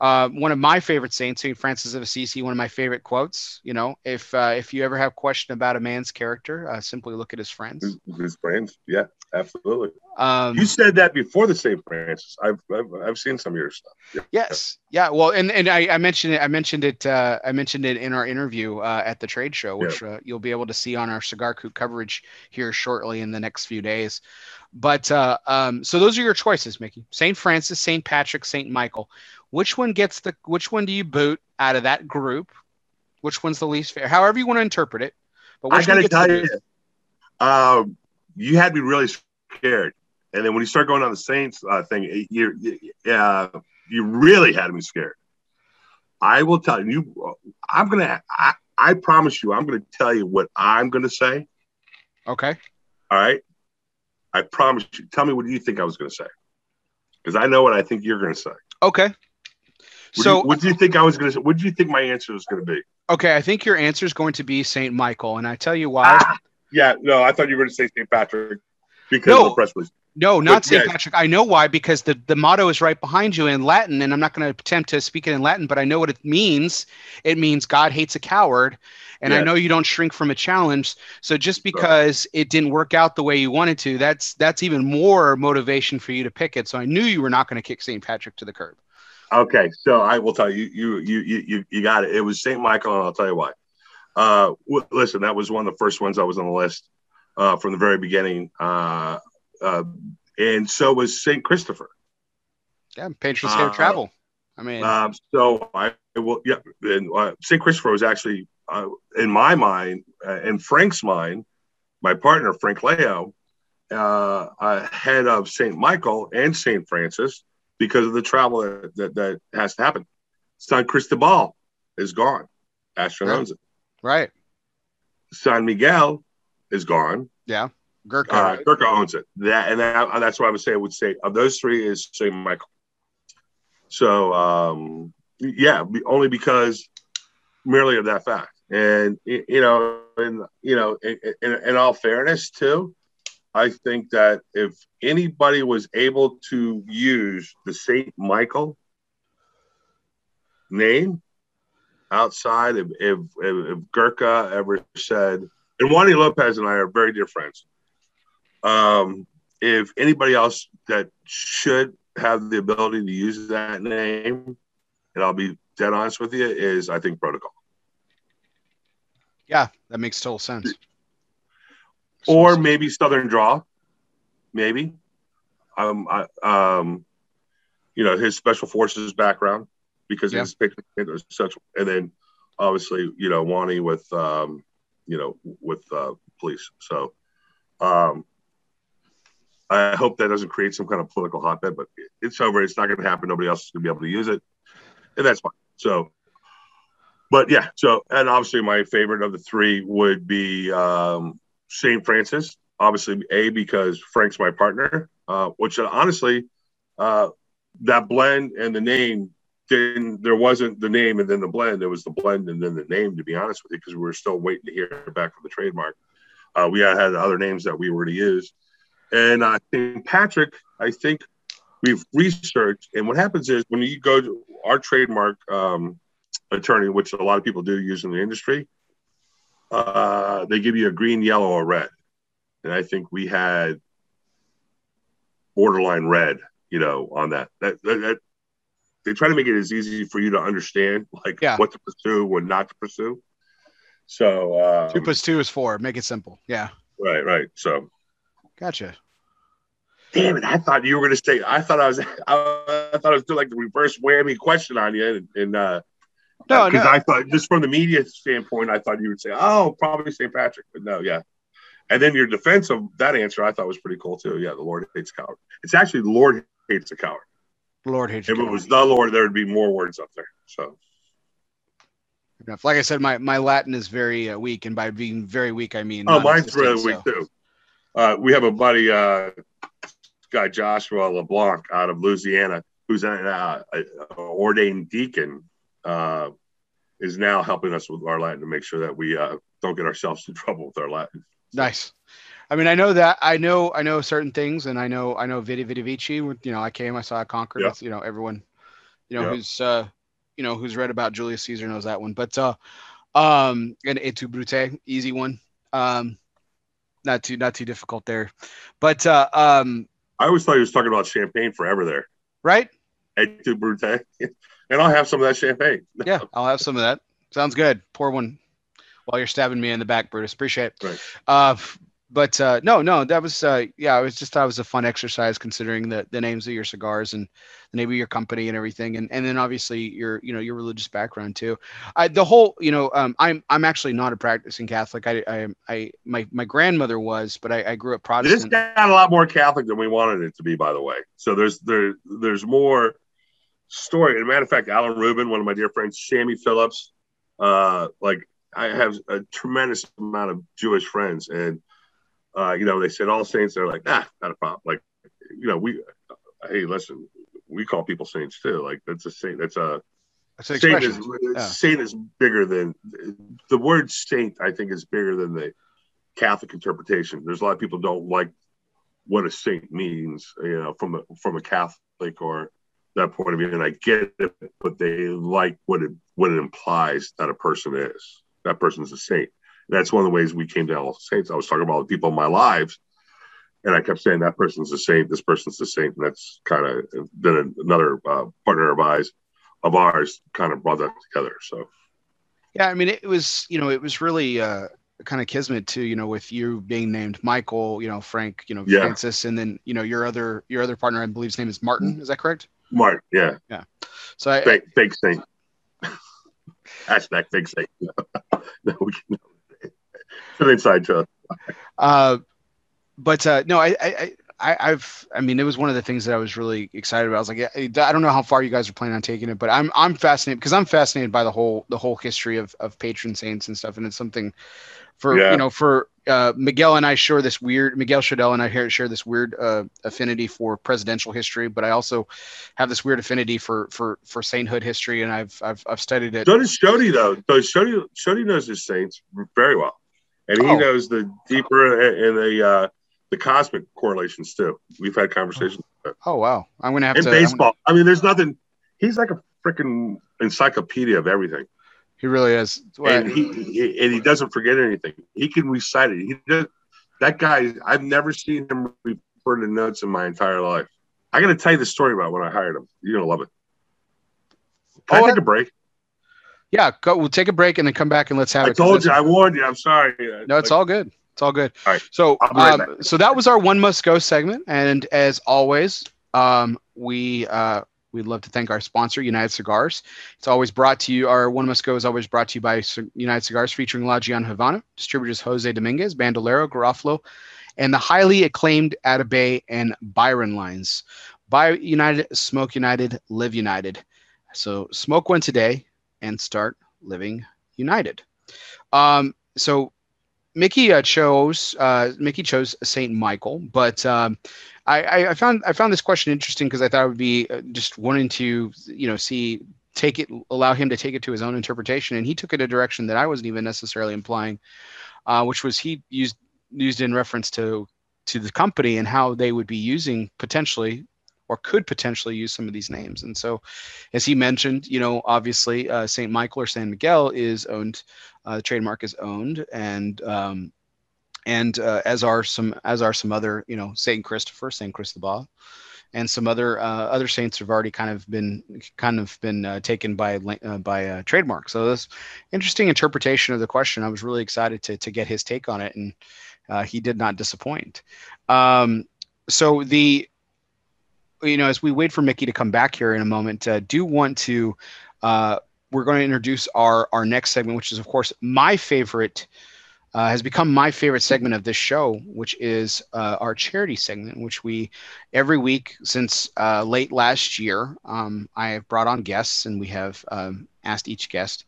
uh, one of my favorite saints, Saint Francis of Assisi. One of my favorite quotes. You know, if uh, if you ever have question about a man's character, uh, simply look at his friends. His, friends, yeah, absolutely. Um, you said that before the Saint Francis. I've, I've, I've seen some of your stuff. Yeah. Yes, yeah. Well, and and I, I mentioned it. I mentioned it. Uh, I mentioned it in our interview uh, at the trade show, which yeah. Uh, you'll be able to see on our Cigar Coop coverage here shortly in the next few days. But uh, um, so those are your choices, Mickey. Saint Francis, Saint Patrick, Saint Michael. Which one gets the? Which one do you boot out of that group? Which one's the least fair? However you want to interpret it. But I gotta tell you, um, you had me really scared. And then when you start going on the Saints uh, thing, you, you, really had me scared. I will tell you, I'm gonna. I, I promise you, I'm gonna tell you what I'm gonna say. Okay. All right. I promise you. Tell me what do you think I was going to say? because I know what I think you're going to say. Okay. What so do you, what do you think I was to? say? What do you think my answer was going to be? okay, I think your answer is going to be Saint Michael, and I tell you why. Ah, yeah, no, I thought you were going to say St. Patrick because No. of the press release. No, not St. Patrick. I know why because the, the motto is right behind you in Latin, and I'm not going to attempt to speak it in Latin, but I know what it means. It means God hates a coward, and I know you don't shrink from a challenge. So just because it didn't work out the way you wanted to, that's that's even more motivation for you to pick it. So I knew you were not going to kick St. Patrick to the curb. Okay, so I will tell you, you, you, you, you, you got it. It was St. Michael, and I'll tell you why. Uh, w- listen, that was one of the first ones I was on the list uh, from the very beginning, uh, uh, and so was St. Christopher. Yeah, patron saint Uh, travel. I mean, Um, so I will, yeah, and uh, St. Christopher was actually, uh, in my mind, uh, in Frank's mind, my partner Frank Leo, uh, ahead of St. Michael and St. Francis because of the travel that, that, that has to happen. San Cristobal is gone. Owns it. right. San Miguel is gone. Yeah. Gurkha. Uh, Gurkha owns it. That and that, that's why I would say I would say of those three is St. Michael. So um, yeah, only because merely of that fact, and you know, and you know, in, in, in all fairness too, I think that if anybody was able to use the St. Michael name outside, if if, if, if Gurkha ever said, and Juani Lopez and I are very dear friends um, if anybody else that should have the ability to use that name, and I'll be dead honest with you, is I think protocol yeah, that makes total sense. or maybe Southern Draw, maybe. Um, I, um, you know his special forces background because Yeah. his picture was such, and then obviously you know Wani with um, you know with uh, police. So um, I hope that doesn't create some kind of political hotbed, but it's over. It's not going to happen. Nobody else is going to be able to use it, and that's fine. So, but yeah. So, and obviously, my favorite of the three would be um, St. Francis. Obviously, a because Frank's my partner, uh, which honestly, uh, that blend and the name didn't. There wasn't the name and then the blend. There was the blend and then the name. To be honest with you, because we were still waiting to hear back from the trademark. Uh, we had other names that we were to use. And uh, St. Patrick, I think we've researched. And what happens is when you go to our trademark um, attorney, which a lot of people do use in the industry, uh, they give you a green, yellow, or red. And I think we had borderline red, you know, on that. That, that, that they try to make it as easy for you to understand, like Yeah. what to pursue, what not to pursue. So uh, Two plus two is four. Make it simple. Yeah. right, right. So Gotcha. Damn it! I thought you were going to say. I thought I was. I, I thought I was doing like the reverse whammy question on you, and, and uh, No, because no. I thought just from the media standpoint, I thought you would say, "Oh, probably St. Patrick," but no, yeah. And then your defense of that answer, I thought was pretty cool too. Yeah, the Lord hates a coward. It's actually the Lord hates a coward. The Lord hates If it was the Lord, there would be more words up there. So enough. Like I said, my, my Latin is very uh, weak, and by being very weak, I mean Oh, mine's really weak too. Uh, we have a buddy, uh, guy Joshua LeBlanc out of Louisiana, who's an uh, ordained deacon, uh, is now helping us with our Latin to make sure that we uh, don't get ourselves in trouble with our Latin. Nice. I mean, I know that I know I know certain things, and I know I know Vidi Vidi Vici. You know, I came, I saw it conquered. It's, you know, everyone, you know, Yeah. who's uh, you know, who's read about Julius Caesar knows that one. But uh, um, and Et tu Brute, easy one. Um, not too not too difficult there, but uh, um, I always thought he was talking about champagne forever there. right? Et tu Brute. and I'll have some of that champagne. Yeah, I'll have some of that. Sounds good. Pour one while you're stabbing me in the back, Brutus. Appreciate it. Right. Uh, but uh, no, no, that was uh, yeah, it was just it was a fun exercise considering the the names of your cigars and the name of your company and everything, and and then obviously your you know your religious background too. I the whole you know um, I'm I'm actually not a practicing Catholic. I I, I my my grandmother was, but I, I grew up This Protestant. got a lot more Catholic than we wanted it to be, by the way. So there's there there's more story. As a matter of fact, Alan Rubin, one of my dear friends, Sammy Phillips, uh, like I have a tremendous amount of Jewish friends, and uh, you know they said all saints. They're like, ah, not a problem. Like, you know, we hey, listen, we call people saints too. Like that's a saint. That's a saint is Yeah. saint is bigger than the word saint. I think is bigger than the Catholic interpretation. There's a lot of people don't like what a saint means, you know, from a from a Catholic or that point of view, and I get it, but they like what it what it implies that a person is. That person's a saint. That's one of the ways we came to all saints. I was talking about the people in my lives, and I kept saying that person's a saint, this person's a saint, and that's kind of then another uh, partner of ours of ours kind of brought that together. So Yeah, I mean, it was you know, it was really uh, kind of kismet too. You know, with you being named Michael, you know, Frank, you know, Yeah. Francis, and then you know your other your other partner, I believe his name is Martin. Is that correct? Mark, yeah, yeah. So I, fake, fake saint. Hashtag fake saint. no, we can. Inside joke. Uh, but uh, no, I, I, I, I've, I mean, it was one of the things that I was really excited about. I was like, I I don't know how far you guys are planning on taking it, but I'm, I'm fascinated because I'm fascinated by the whole, the whole history of, of patron saints and stuff, and it's something for, Yeah. you know, for uh, Miguel and I share this weird, Miguel Chadell and I here share this weird uh, affinity for presidential history, but I also have this weird affinity for, for, for sainthood history, and I've, I've, I've studied it. So does Shodi though. So Shodi, Shodi knows his saints very well, and he Oh. knows the deeper and the uh, the cosmic correlations too. We've had conversations Oh wow, I'm gonna have in to. I'm gonna- baseball. I mean, there's nothing. He's like a freaking encyclopedia of everything, he really is. and he, he and he doesn't forget anything. He can recite it. He does. That guy, I've never seen him refer to notes in my entire life. I got to tell you the story about when I hired him. You're gonna love it. Can Oh, I take a break? Yeah, go. We'll take a break and then come back and let's have I it. 'cause told this- you. I warned you. I'm sorry. No, it's all good. It's all good. All right. So, right um, so that was our one must go segment, and as always, um, we uh, we'd love to thank our sponsor, United Cigars. It's always brought to you. Our one must go is always brought to you by United Cigars, featuring La Gianna Havana, distributors Jose Dominguez, Bandolero, Garofalo, and the highly acclaimed Atabey and Byron lines. Buy United, smoke United, live United. So smoke one today and start living united. Um, so Mickey uh, chose uh, Mickey chose Saint Michael, but um, I, I, found I found this question interesting because I thought it would be uh, just wanting to you know see take it allow him to take it to his own interpretation, and he took it a direction that I wasn't even necessarily implying, uh, which was he used used in reference to to the company and how they would be using potentially or could potentially use some of these names. And so, as he mentioned, you know, obviously uh, Saint Michael or San Miguel is owned uh, the trademark is owned and um, and uh, as are some as are some other you know Saint Christopher, Saint Cristobal, and some other uh, other saints have already kind of been kind of been uh, taken by uh, by trademark. So this interesting interpretation of the question. I was really excited to to get his take on it, and uh, he did not disappoint. Um, so the you know as we wait for Mickey to come back here in a moment, uh, do want to uh, we're going to introduce our our next segment, which is of course my favorite. Uh, has become my favorite segment of this show, which is uh, our charity segment, which we every week since uh, late last year. Um, I have brought on guests, and we have um, asked each guest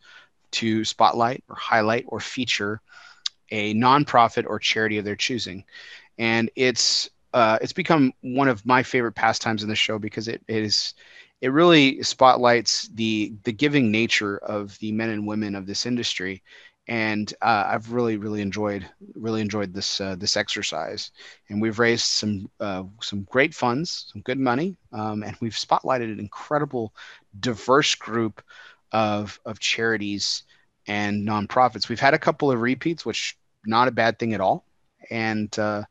to spotlight or highlight or feature a nonprofit or charity of their choosing, and it's uh, it's become one of my favorite pastimes in the show because it, it is it really spotlights the the giving nature of the men and women of this industry. And uh, I've really really enjoyed really enjoyed this uh, this exercise. And we've raised some uh, some great funds some good money um, and we've spotlighted an incredible diverse group of of charities and nonprofits. We've had a couple of repeats which not a bad thing at all. And uh,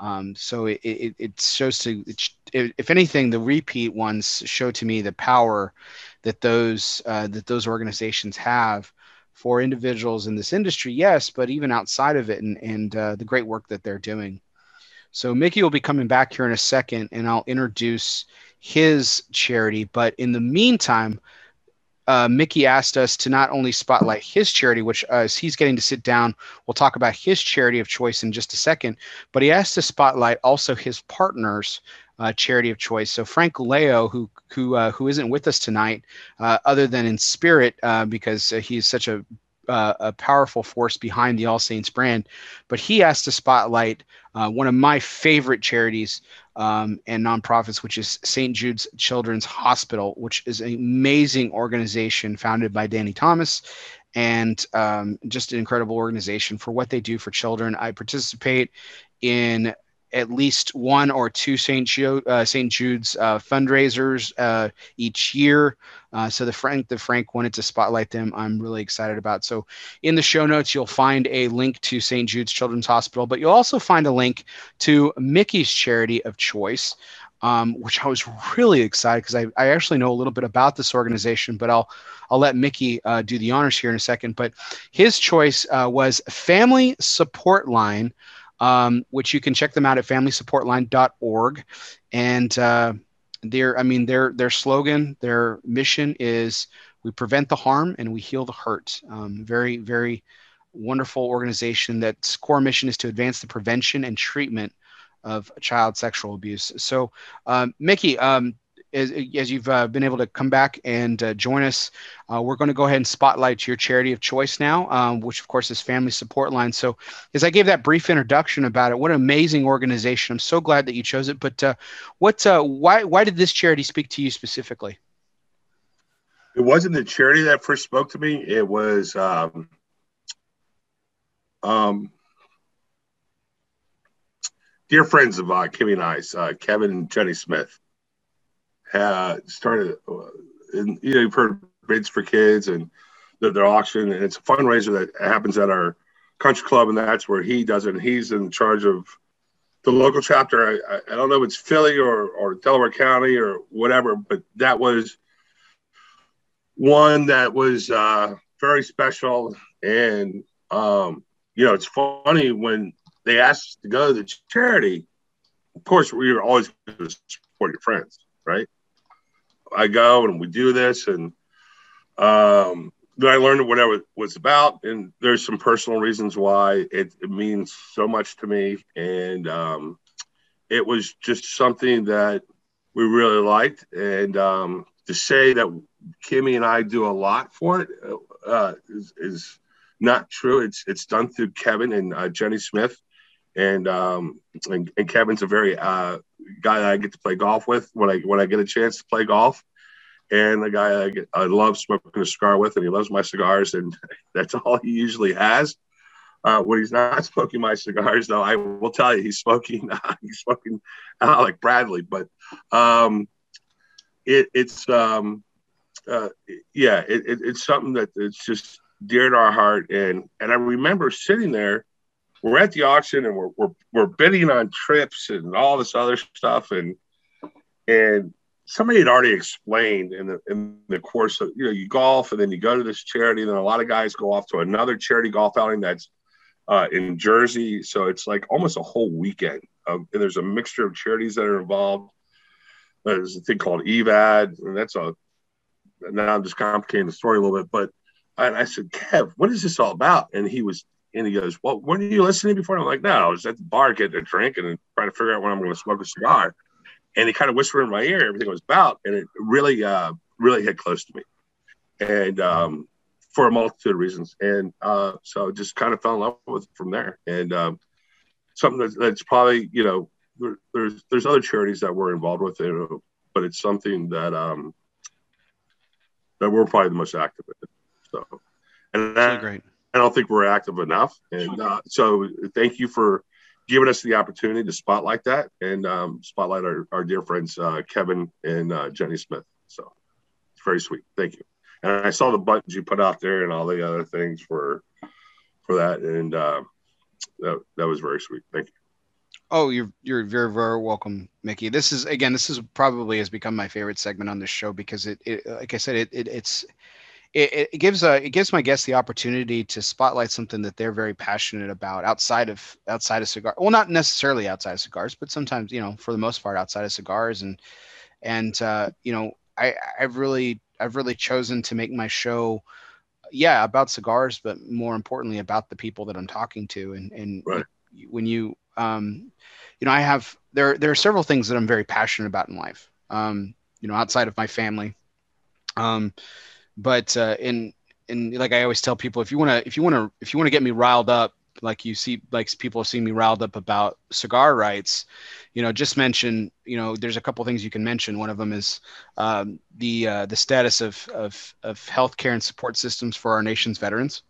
um, so it, it, it shows to it, if anything the repeat ones show to me the power that those uh, that those organizations have for individuals in this industry yes but even outside of it and, and uh, the great work that they're doing. So mickey will be coming back here in a second and i'll introduce his charity. But in the meantime uh, Mickey asked us to not only spotlight his charity, which uh, as he's getting to sit down, we'll talk about his charity of choice in just a second, but he asked to spotlight also his partners uh, charity of choice. So Frank Leo, who who uh, who isn't with us tonight, uh, other than in spirit, uh, because uh, he's such a uh, a powerful force behind the All Saints brand. But he has to spotlight uh, one of my favorite charities um, and nonprofits, which is St. Jude's Children's Hospital, which is an amazing organization founded by Danny Thomas and um, just an incredible organization for what they do for children. I participate in at least one or two St. Jude, uh, St. Jude's uh, fundraisers uh, each year. Uh, so the Frank, the Frank wanted to spotlight them. I'm really excited about. So in the show notes, you'll find a link to St. Jude's Children's Hospital, but you'll also find a link to Mickey's charity of choice. Um, which I was really excited because I, I actually know a little bit about this organization, but I'll I'll let Mickey uh, do the honors here in a second. But his choice uh, was Family Support Line, um, which you can check them out at familysupportline.org. And uh, their, I mean, their their slogan, their mission is we prevent the harm and we heal the hurt. Um, very, very wonderful organization that's core mission is to advance the prevention and treatment of child sexual abuse. So, um, Mickey, um, as, as you've uh, been able to come back and uh, join us, uh, we're going to go ahead and spotlight your charity of choice now, um, which of course is Family Support Line. So, as I gave that brief introduction about it, what an amazing organization! I'm so glad that you chose it. But uh, what, uh, why, why did this charity speak to you specifically? It wasn't the charity that first spoke to me. It was, um, um, dear friends of uh, Kimmy and I's, uh, Kevin and Jenny Smith uh, started, and, you know, you've heard bids for kids and their, their auction, and it's a fundraiser that happens at our country club, and that's where he does it. And he's in charge of the local chapter. I, I don't know if it's Philly or, or Delaware County or whatever, but that was one that was uh, very special. And, um, you know, it's funny when they asked us to go to the charity, of course, we were always going to support your friends, right? I go and we do this, and um, then I learned what it was about, and there's some personal reasons why it, it means so much to me, and um, it was just something that we really liked, and um, to say that Kimmy and I do a lot for it uh, is, is, not true. It's it's done through Kevin and uh, Jenny Smith, and, um, and and Kevin's a very uh, guy that I get to play golf with when I when I get a chance to play golf, and the guy I, get, I love smoking a cigar with, and he loves my cigars, and that's all he usually has. Uh, when he's not smoking my cigars, though, I will tell you he's smoking. Uh, he's smoking uh, Alec Bradley, but um, it, it's um, uh, yeah, it, it, it's something that it's just dear to our heart. And and I remember sitting there we're at the auction and we're, we're, we're bidding on trips and all this other stuff. And, and somebody had already explained in the, in the course of, you know, you golf and then you go to this charity. And then a lot of guys go off to another charity golf outing that's uh, in Jersey. So it's like almost a whole weekend. and there's a mixture of charities that are involved. There's a thing called EVAD, and that's a, now I'm just complicating the story a little bit, but I said, Kev, what is this all about? And he was and he goes, Well, weren't you listening before? I'm like, No, I was at the bar getting a drink and trying to figure out when I'm going to smoke a cigar. And he kind of whispered in my ear everything was about. And it really, uh, really hit close to me. And um, for a multitude of reasons. And uh, so just kind of fell in love with it from there. And um, something that's, that's, probably, you know, there, there's there's other charities that we're involved with, it, but it's something that um, that we're probably the most active in. So, and that, great I don't think we're active enough. And uh, so thank you for giving us the opportunity to spotlight that and um, spotlight our, our dear friends, uh, Kevin and uh, Jenny Smith. So it's very sweet. Thank you. And I saw the buttons you put out there and all the other things for, for that. And uh, that, that was very sweet. Thank you. Oh, you're you're very very welcome, Mickey. This is again, this is probably has become my favorite segment on this show because it, it like I said, it, it it's it, it gives a it gives my guests the opportunity to spotlight something that they're very passionate about outside of outside of cigar. Well, not necessarily outside of cigars, but sometimes you know, for the most part, outside of cigars. And and uh, you know, I I've really I've really chosen to make my show, yeah, about cigars, but more importantly about the people that I'm talking to. And and right. when you um, you know, I have there there are several things that I'm very passionate about in life. Um, you know, outside of my family. Um, but uh, in and like I always tell people, if you want to, if you want to, if you want to get me riled up, like you see, like people see me riled up about cigar rights, you know, just mention, you know, there's a couple things you can mention. One of them is um, the uh, the status of of of healthcare and support systems for our nation's veterans.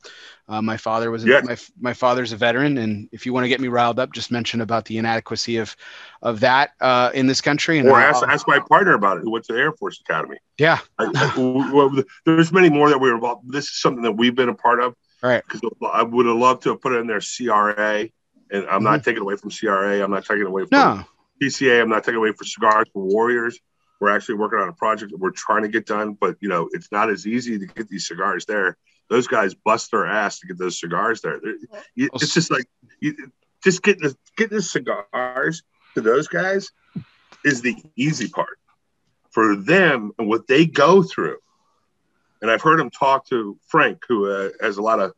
Uh, my father was Yeah. my my father's a veteran, and if you want to get me riled up, just mention about the inadequacy of of that uh, in this country. And Or ask, ask my partner about it, who went to the Air Force Academy. yeah, I, I- well, there's many more that we were involved. This is something that we've been a part of. Right. Because I would have loved to have put it in their CRA, and I'm not mm-hmm. taking away from CRA. I'm not taking away from no, PCA. I'm not taking away from Cigars for Warriors. We're actually working on a project that we're trying to get done, but you know, it's not as easy to get these cigars there. Those guys bust their ass to get those cigars there. They're- It's just like you, just getting the, getting the cigars to those guys is the easy part for them and what they go through. And I've heard him talk to Frank, who uh, has a lot of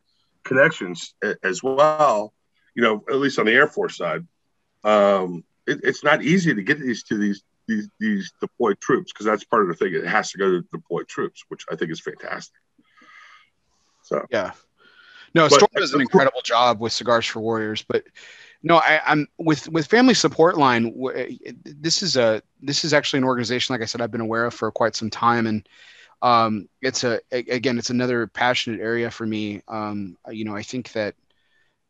connections as well. You know, at least on the Air Force side, um, it, it's not easy to get these to these these, these deployed troops because that's part of the thing. It has to go to deployed troops, which I think is fantastic. So Yeah. No, But- Storm does an incredible job with Cigars for Warriors, but no, I, I'm with with Family Support Line. This is a this is actually an organization, like I said, I've been aware of for quite some time, and um, it's a a- again, it's another passionate area for me. Um, you know, I think that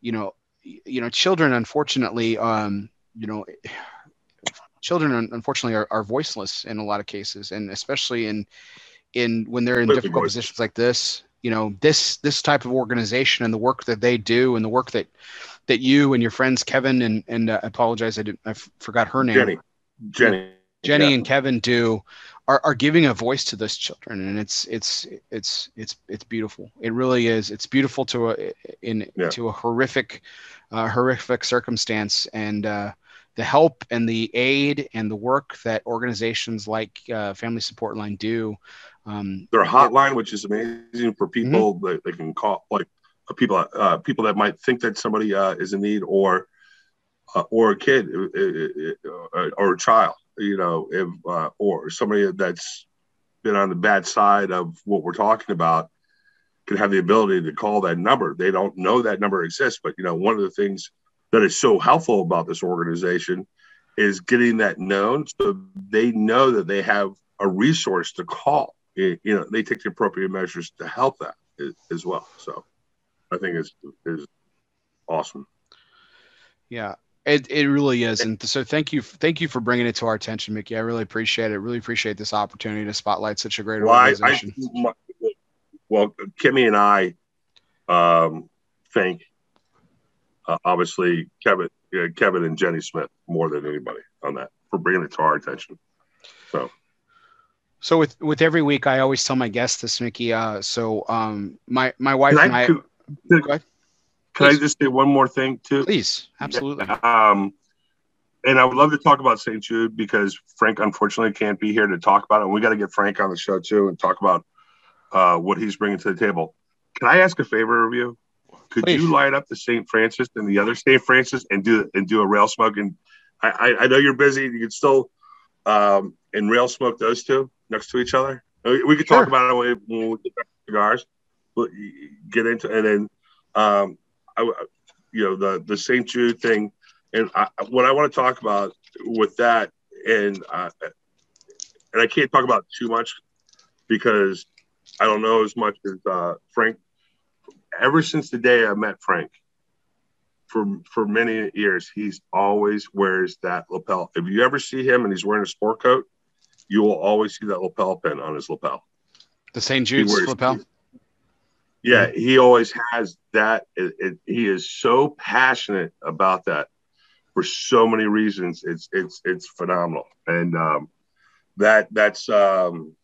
you know, you know, children, unfortunately, um, you know, children unfortunately are, are voiceless in a lot of cases, and especially in in when they're in difficult positions like this you know this this type of organization and the work that they do and the work that that you and your friends kevin and and uh, i apologize i didn't i f- forgot her name. Jenny, Jenny, jenny Yeah. and kevin do are, are giving a voice to those children. And it's it's it's it's it's beautiful. It really is. It's beautiful to a in Yeah. to a horrific uh, horrific circumstance. And uh the help and the aid and the work that organizations like uh, family support line do um, their hotline, which is amazing for people Mm-hmm. that they can call, like uh, people, uh, people that might think that somebody uh, is in need, or uh, or a kid, or a child, you know, if uh, or somebody that's been on the bad side of what we're talking about can have the ability to call that number. They don't know that number exists, but you know, one of the things that is so helpful about this organization is getting that known so they know that they have a resource to call. You know they take the appropriate measures to help that as, as well. So i think is is awesome. Yeah, it, it really is. And so thank you. Thank you for bringing it to our attention, Mickey. I really appreciate it. Really appreciate this opportunity to spotlight such a great well, I, I, organization. my- well kimmy and i um think uh, obviously kevin uh, kevin and jenny smith more than anybody on that for bringing it to our attention so So with, with every week, I always tell my guests this, Mickey. Uh, so um, my, my wife and I, I, can, Go can I just say one more thing too please, absolutely. Um, and I would love to talk about St. Jude because Frank unfortunately can't be here to talk about it. And we got to get Frank on the show too and talk about uh, what he's bringing to the table. Can I ask a favor of you? Could Please. you light up the St. Francis and the other St. Francis and do and do a rail smoke? And I, I, I know you're busy. You could still um, and rail smoke those two next to each other. We could Sure. talk about it when we, when we get back to cigars. But get into and then um, I, you know the the St. Jude thing and I, what I want to talk about with that, and uh, and I can't talk about too much because I don't know as much as uh, Frank. Ever since the day I met Frank, for for many years, he's always wears that lapel. If you ever see him and he's wearing a sport coat, you will always see that lapel pin on his lapel. The St. Jude's lapel. Yeah, he always has that. It, it, he is so passionate about that for so many reasons. It's it's it's phenomenal, and um, that that's um,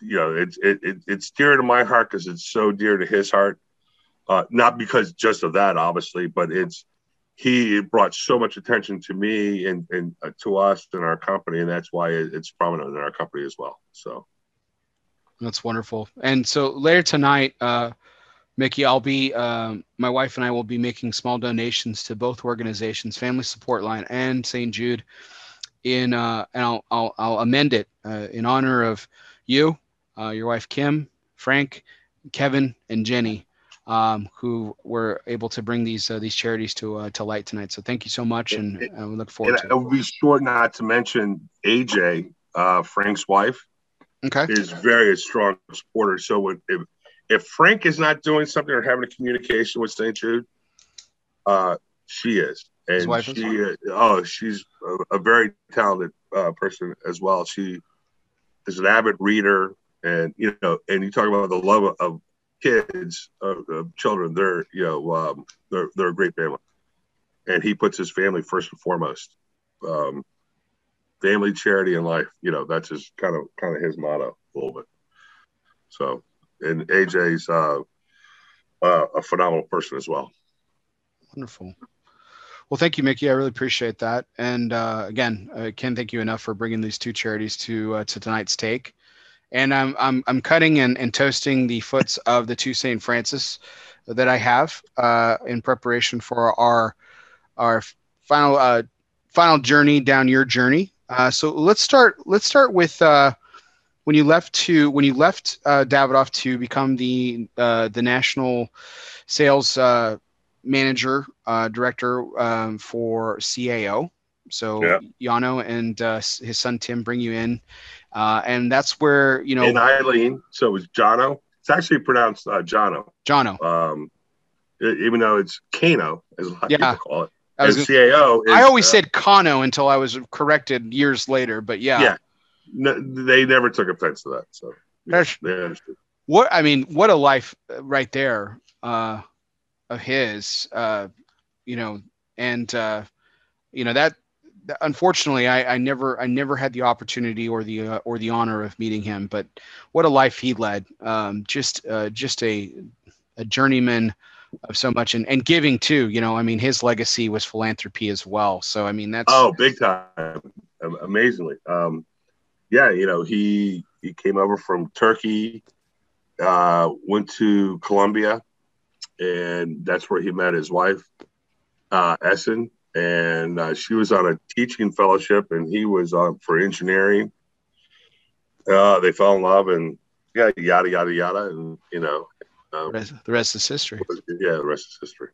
you know it's it, it, it's dear to my heart because it's so dear to his heart. Uh, not because just of that, obviously, but it's he brought so much attention to me and and uh, to us and our company, and that's why it, it's prominent in our company as well. So. That's wonderful. And so later tonight, uh, Mickey, I'll be, um, my wife and I will be making small donations to both organizations, Family Support Line and St. Jude, in, uh, and I'll, I'll, I'll amend it uh, in honor of you, uh, your wife Kim, Frank, Kevin, and Jenny, um, who were able to bring these uh, these charities to uh, to light tonight. So thank you so much, and, and we look forward to it. I'll be sure not to mention AJ, uh, Frank's wife, Okay. is very a strong supporter. So when, if if Frank is not doing something or having a communication with St. Jude, uh, she is, and wife is? she uh, oh she's a, a very talented uh, person as well. She is an avid reader, and you know, and you talk about the love of, of kids, of, of children. They're you know um, they're they're a great family, and he puts his family first and foremost. Um, family, charity, and life. You know, that's his kind of kind of his motto a little bit. So, and AJ's uh, uh, a phenomenal person as well. Wonderful. Well, thank you, Mickey. I really appreciate that. And uh, again, I can't thank you enough for bringing these two charities to uh, to tonight's take. And I'm I'm I'm cutting and, and toasting the foots of the two Saint Francis that I have uh, in preparation for our our final uh, final journey down your journey. Uh, so let's start. Let's start with uh, when you left to when you left uh, Davidoff to become the uh, the national sales uh, manager uh, director um, for CAO. So Yeah. Yano and uh, his son Tim bring you in, uh, and that's where you know And Aylin, so it was Jono. It's actually pronounced uh, Jono, Jono. um, even though it's Kano, as a lot of people call it. I, was CAO. Is, I always uh, said Kano until I was corrected years later, but yeah. Yeah. n- they never took offense to that. So yeah, they understood. what I mean, what a life uh, right there uh, of his, uh, you know, and uh, you know that. that- Unfortunately, I, I never I never had the opportunity or the uh, or the honor of meeting him. But what a life he led! Um, just uh, just a a journeyman of so much and, and giving too. You know, I mean, his legacy was philanthropy as well. So I mean, that's Oh, big time! Amazingly, um, yeah. You know, he he came over from Turkey, uh, went to Columbia, and that's where he met his wife, uh, Esen, and uh, she was on a teaching fellowship, and he was on for engineering. Uh, they fell in love, and yeah, yada yada yada, and you know, the rest, the rest is history. yeah, the rest is history.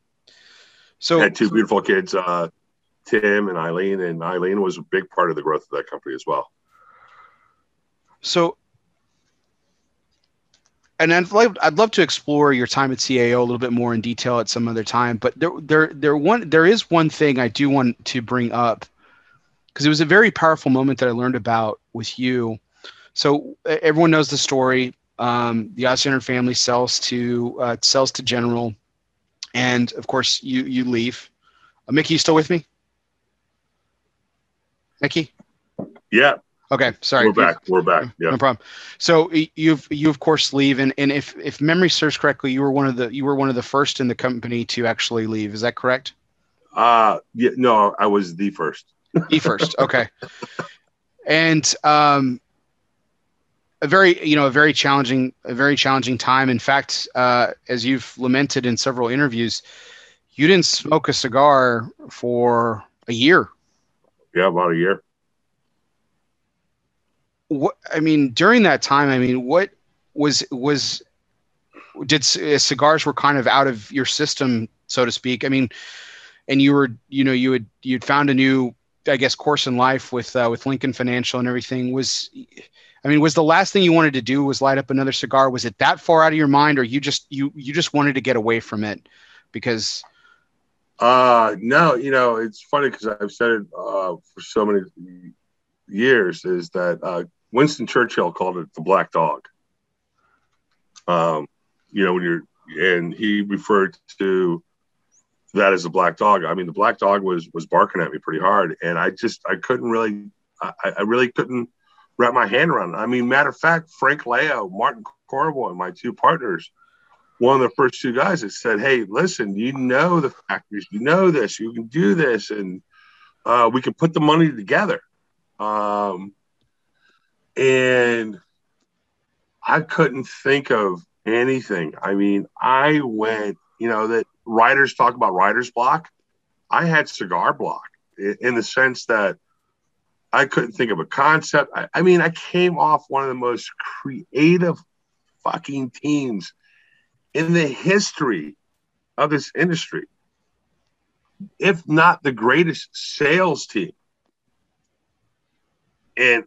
So had two beautiful kids, uh, Tim and Aylin, and Aylin was a big part of the growth of that company as well. So, and I'd love, I'd love to explore your time at CAO a little bit more in detail at some other time. But there, there, there one, there is one thing I do want to bring up because it was a very powerful moment that I learned about with you. So everyone knows the story. Um, the Ozgener family sells to uh, sells to General, and of course you you leave. Uh, Mickey, you still with me? Mickey? Yeah, Okay, sorry. we're back. We're back. Yeah. No problem. So you've you of course leave, and, and if if memory serves correctly, you were one of the you were one of the first in the company to actually leave. Is that correct? Uh, yeah. No, I was the first. The first. Okay. And um, a very you know a very challenging a very challenging time. In fact, uh, as you've lamented in several interviews, you didn't smoke a cigar for a year. Yeah, about a year. what I mean during that time, I mean, what was was did uh, cigars were kind of out of your system, so to speak. I mean, and you were, you know, you had you'd found a new, I guess, course in life with uh, with Lincoln Financial and everything. Was, I mean, was the last thing you wanted to do was light up another cigar? Was it that far out of your mind, or you just you you just wanted to get away from it because Uh, no, you know, it's funny because I've said it uh, for so many years is that uh, Winston Churchill called it the black dog. Um, you know, when you're, and he referred to that as a black dog. I mean, the black dog was was barking at me pretty hard, and I just I couldn't really, I, I really couldn't wrap my hand around. I mean, matter of fact, Frank Leo, Martin Corbo, and my two partners, one of the first two guys that said, "Hey, listen, you know the factories, you know this, you can do this, and uh, we can put the money together." Um, and I couldn't think of anything. I mean, I went, you know, that writers talk about writer's block. I had cigar block in the sense that I couldn't think of a concept. I, I mean, I came off one of the most creative fucking teams in the history of this industry, if not the greatest sales team. And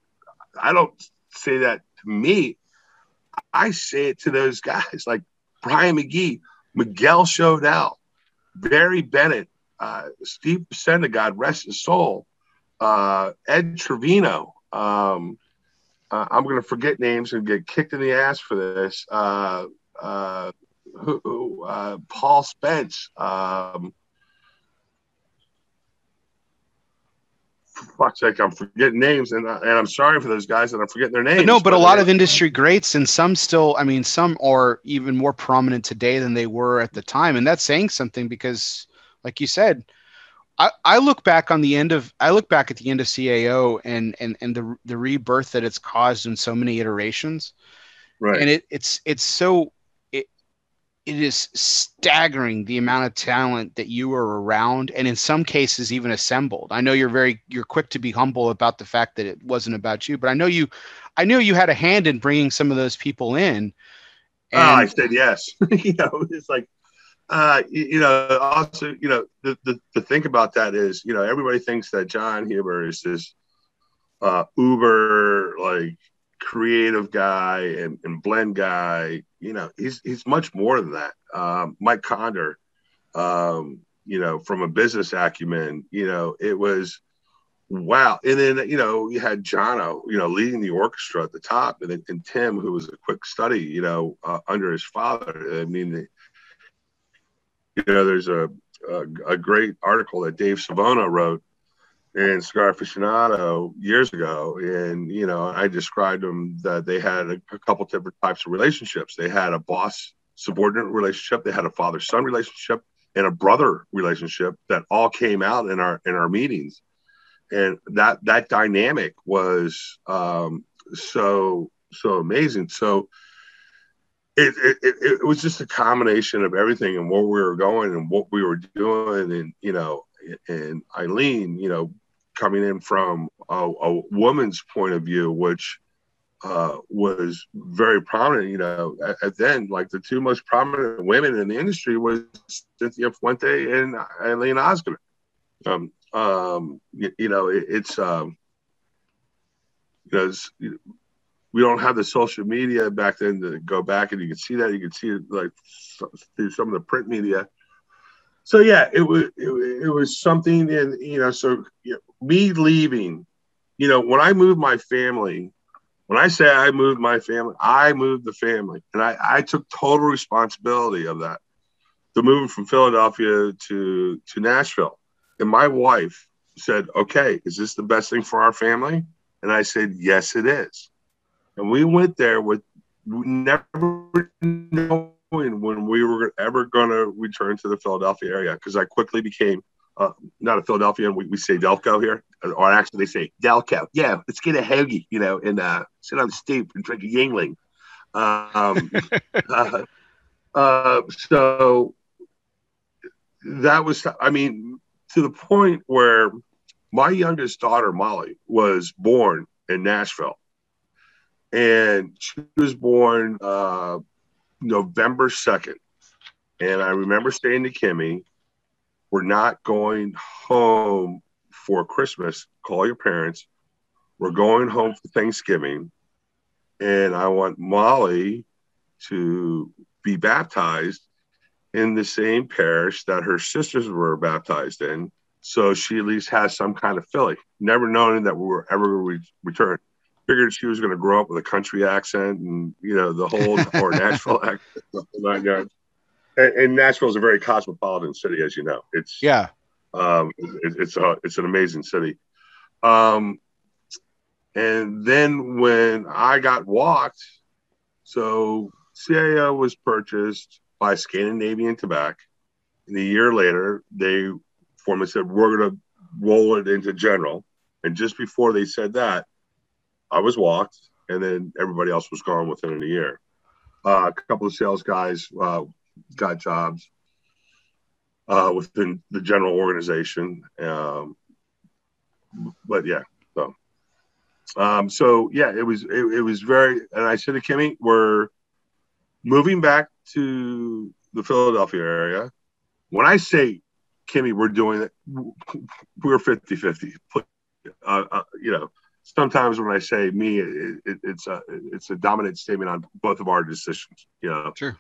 I don't say that to me. I say it to those guys like Brian McGee, Miguel Shodell, Barry Bennett, uh, Steve Senda, God rest his soul, uh, Ed Trevino. Um, uh, I'm going to forget names and get kicked in the ass for this. Uh, uh, who, who, uh, Paul Spence. Um, fuck's sake, I'm forgetting names, and, and I'm sorry for those guys that I'm forgetting their names. No, but, but a lot of industry greats, and some still, I mean, some are even more prominent today than they were at the time, and that's saying something because, like you said, I, I look back on the end of I look back at the end of CAO and and and the the rebirth that it's caused in so many iterations, right? And it it's it's so it it is staggering the amount of talent that you were around and in some cases even assembled. I know you're very you're quick to be humble about the fact that it wasn't about you, but I know you I know you had a hand in bringing some of those people in. Ah, and, oh, I said yes. you know, it's like uh, you, you, know, also, you know, the, the, the think about that is, you know, everybody thinks that John Huber is this uh, uber like creative guy and, and blend guy. You know, he's he's much more than that. Um, Mike Conder, um, you know, from a business acumen, you know, it was wow. And then you know, you had Jono, you know, leading the orchestra at the top, and then and Tim, who was a quick study, you know, uh, under his father. I mean. The, you know, there's a, a, a great article that Dave Savona wrote in Cigar Aficionado years ago. And, you know, I described them that they had a, a couple different types of relationships. They had a boss subordinate relationship, they had a father son relationship, and a brother relationship that all came out in our in our meetings. And that that dynamic was um, so so amazing. So it, it, it, was just a combination of everything and where we were going and what we were doing and you know and Aylin you know coming in from a, a woman's point of view which uh, was very prominent you know at, at, then like the two most prominent women in the industry was cynthia fuente and Aylin Ozgener. Um, um, you, you know it, it's um, you know, we don't have the social media back then to go back and you can see that. You can see it like through some of the print media. So yeah it was it, it was something and you know so you know, me leaving you know when i moved my family when i say i moved my family i moved the family. And i i took total responsibility of that the moving from philadelphia to to nashville. And my wife said okay is this the best thing for our family? And i said yes it is and we went there with never knowing when we were ever going to return to the Philadelphia area because I quickly became uh, not a Philadelphian. We, we say Delco here, or actually they say Delco. Yeah, let's get a hoagie, you know, and uh, sit on the stoop and drink a Yuengling. Um, uh, uh, so that was, I mean, to the point where my youngest daughter Molly was born in Nashville and she was born uh, November 2nd. And I remember saying to Kimmy, We're not going home for Christmas. Call your parents. We're going home for Thanksgiving. And I want Molly to be baptized in the same parish that her sisters were baptized in. So she at least has some kind of Philly, never knowing that we were ever going to return figured she was going to grow up with a country accent and you know the whole or Nashville accent, nine yards. And, and Nashville is a very cosmopolitan city, as you know. It's yeah, um, it, it's a it's an amazing city. Um, and then when I got walked, so CAO was purchased by Scandinavian Tobacco. And a year later, they formally said, we're going to roll it into general. And just before they said that, I was walked, and then everybody else was gone within a year. Uh, a couple of sales guys uh, got jobs uh, within the general organization, um, but yeah, so um, so yeah, it was it, it, was very. And I said to Kimmy, "We're moving back to the Philadelphia area, when I say, Kimmy, we're doing it, we're 50 50. Uh, uh, you know, sometimes when I say me, it, it, it's a it's a dominant statement on both of our decisions. You know, sure.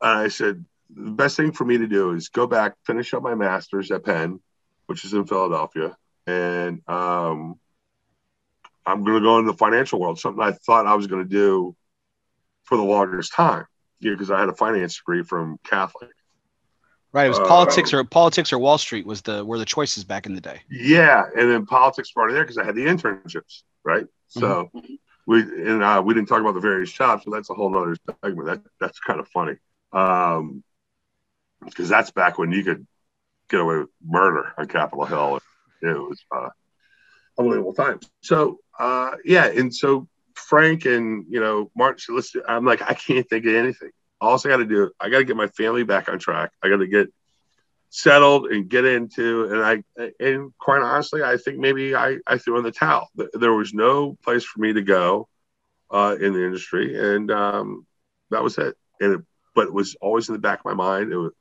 And I said the best thing for me to do is go back, finish up my master's at Penn, which is in Philadelphia, and um, I'm going to go into the financial world. Something I thought I was going to do for the longest time, you know, because I had a finance degree from Catholic. Right. It was uh, politics or politics or Wall Street was the were the choices back in the day. Yeah, and then politics part of there because I had the internships. Right. So mm-hmm. we and uh, we didn't talk about the various jobs, so that's a whole other segment. That that's kind of funny. Um, because that's back when you could get away with murder on Capitol Hill. It was uh, unbelievable times. So uh, yeah, and so Frank and you know Martin "Listen, I'm like, I can't think of anything. All I got to do, I got to get my family back on track. I got to get settled and get into. And I, and quite honestly, I think maybe I, I threw in the towel. There was no place for me to go uh, in the industry, and um, that was it. And it, but it was always in the back of my mind. It was.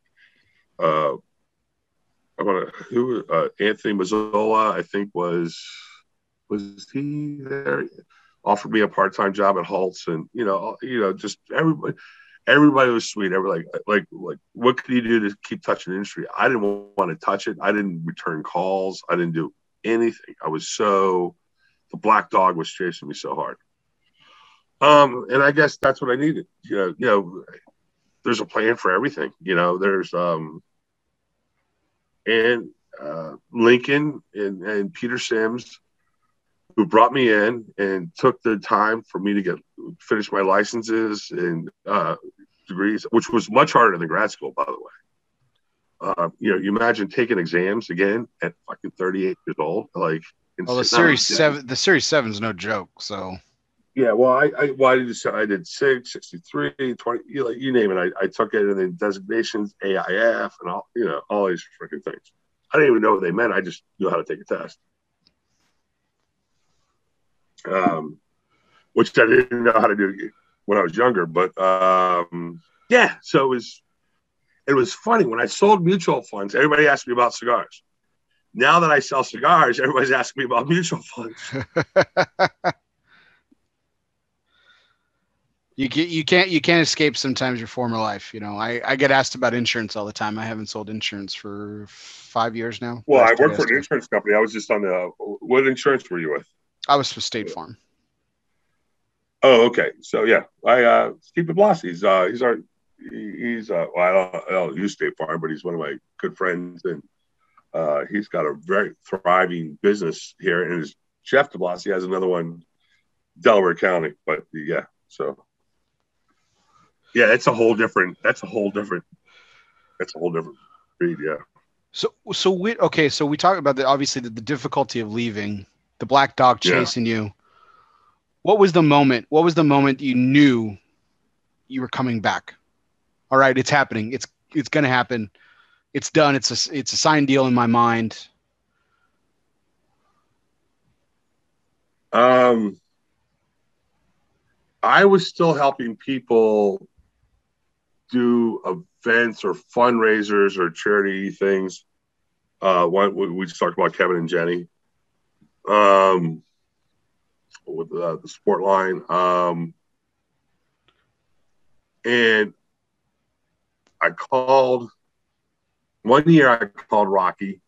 Uh, I want to who uh, Anthony Mazzola, I think was was he there? Offered me a part time job at Holt's, and you know, you know, just everybody everybody was sweet. Everybody like like like what could you do to keep touching the industry? I didn't want to touch it. I didn't return calls. I didn't do anything. I was so the black dog was chasing me so hard. Um, and I guess that's what I needed. You know, you know, there's a plan for everything. You know, there's um and uh, Lincoln and, and Peter Sims who brought me in and took the time for me to get finish my licenses and uh, degrees, which was much harder than grad school, by the way. Uh, you know, you imagine taking exams again at fucking 38 years old, like. Well, the series seven, the series seven is no joke. So. Yeah, well, I, I, well, I did, I did six, 63, 20, you, know, you name it. I, I took it and then designations, AIF, and all, you know, all these freaking things. I didn't even know what they meant. I just knew how to take a test. Um, which I didn't know how to do when I was younger. But um, yeah, so it was it was funny when I sold mutual funds. Everybody asked me about cigars. Now that I sell cigars, everybody's asking me about mutual funds. you get you can't you can't escape sometimes your former life. You know, I I get asked about insurance all the time. I haven't sold insurance for five years now. Well, I work for an insurance company. I was just on the. What insurance were you with? I was for State Farm. Oh, okay. So yeah, I uh Steve DeBlas, he's uh he's our he's uh well, I don't, I don't use State Farm, but he's one of my good friends and uh he's got a very thriving business here and his Jeff DeBlas, he has another one Delaware County. But yeah, so yeah, that's a whole different that's a whole different that's a whole different breed, yeah. So so we okay, so we talked about the obviously the, the difficulty of leaving, the black dog chasing yeah. you what was the moment? What was the moment you knew you were coming back? All right, it's happening. It's it's gonna happen. It's done. It's a it's a signed deal in my mind. Um, I was still helping people do events or fundraisers or charity things. Uh, one, we just talked about Kevin and Jenny. Um, with uh, the sport line. Um, and I called one year. I called Rocky.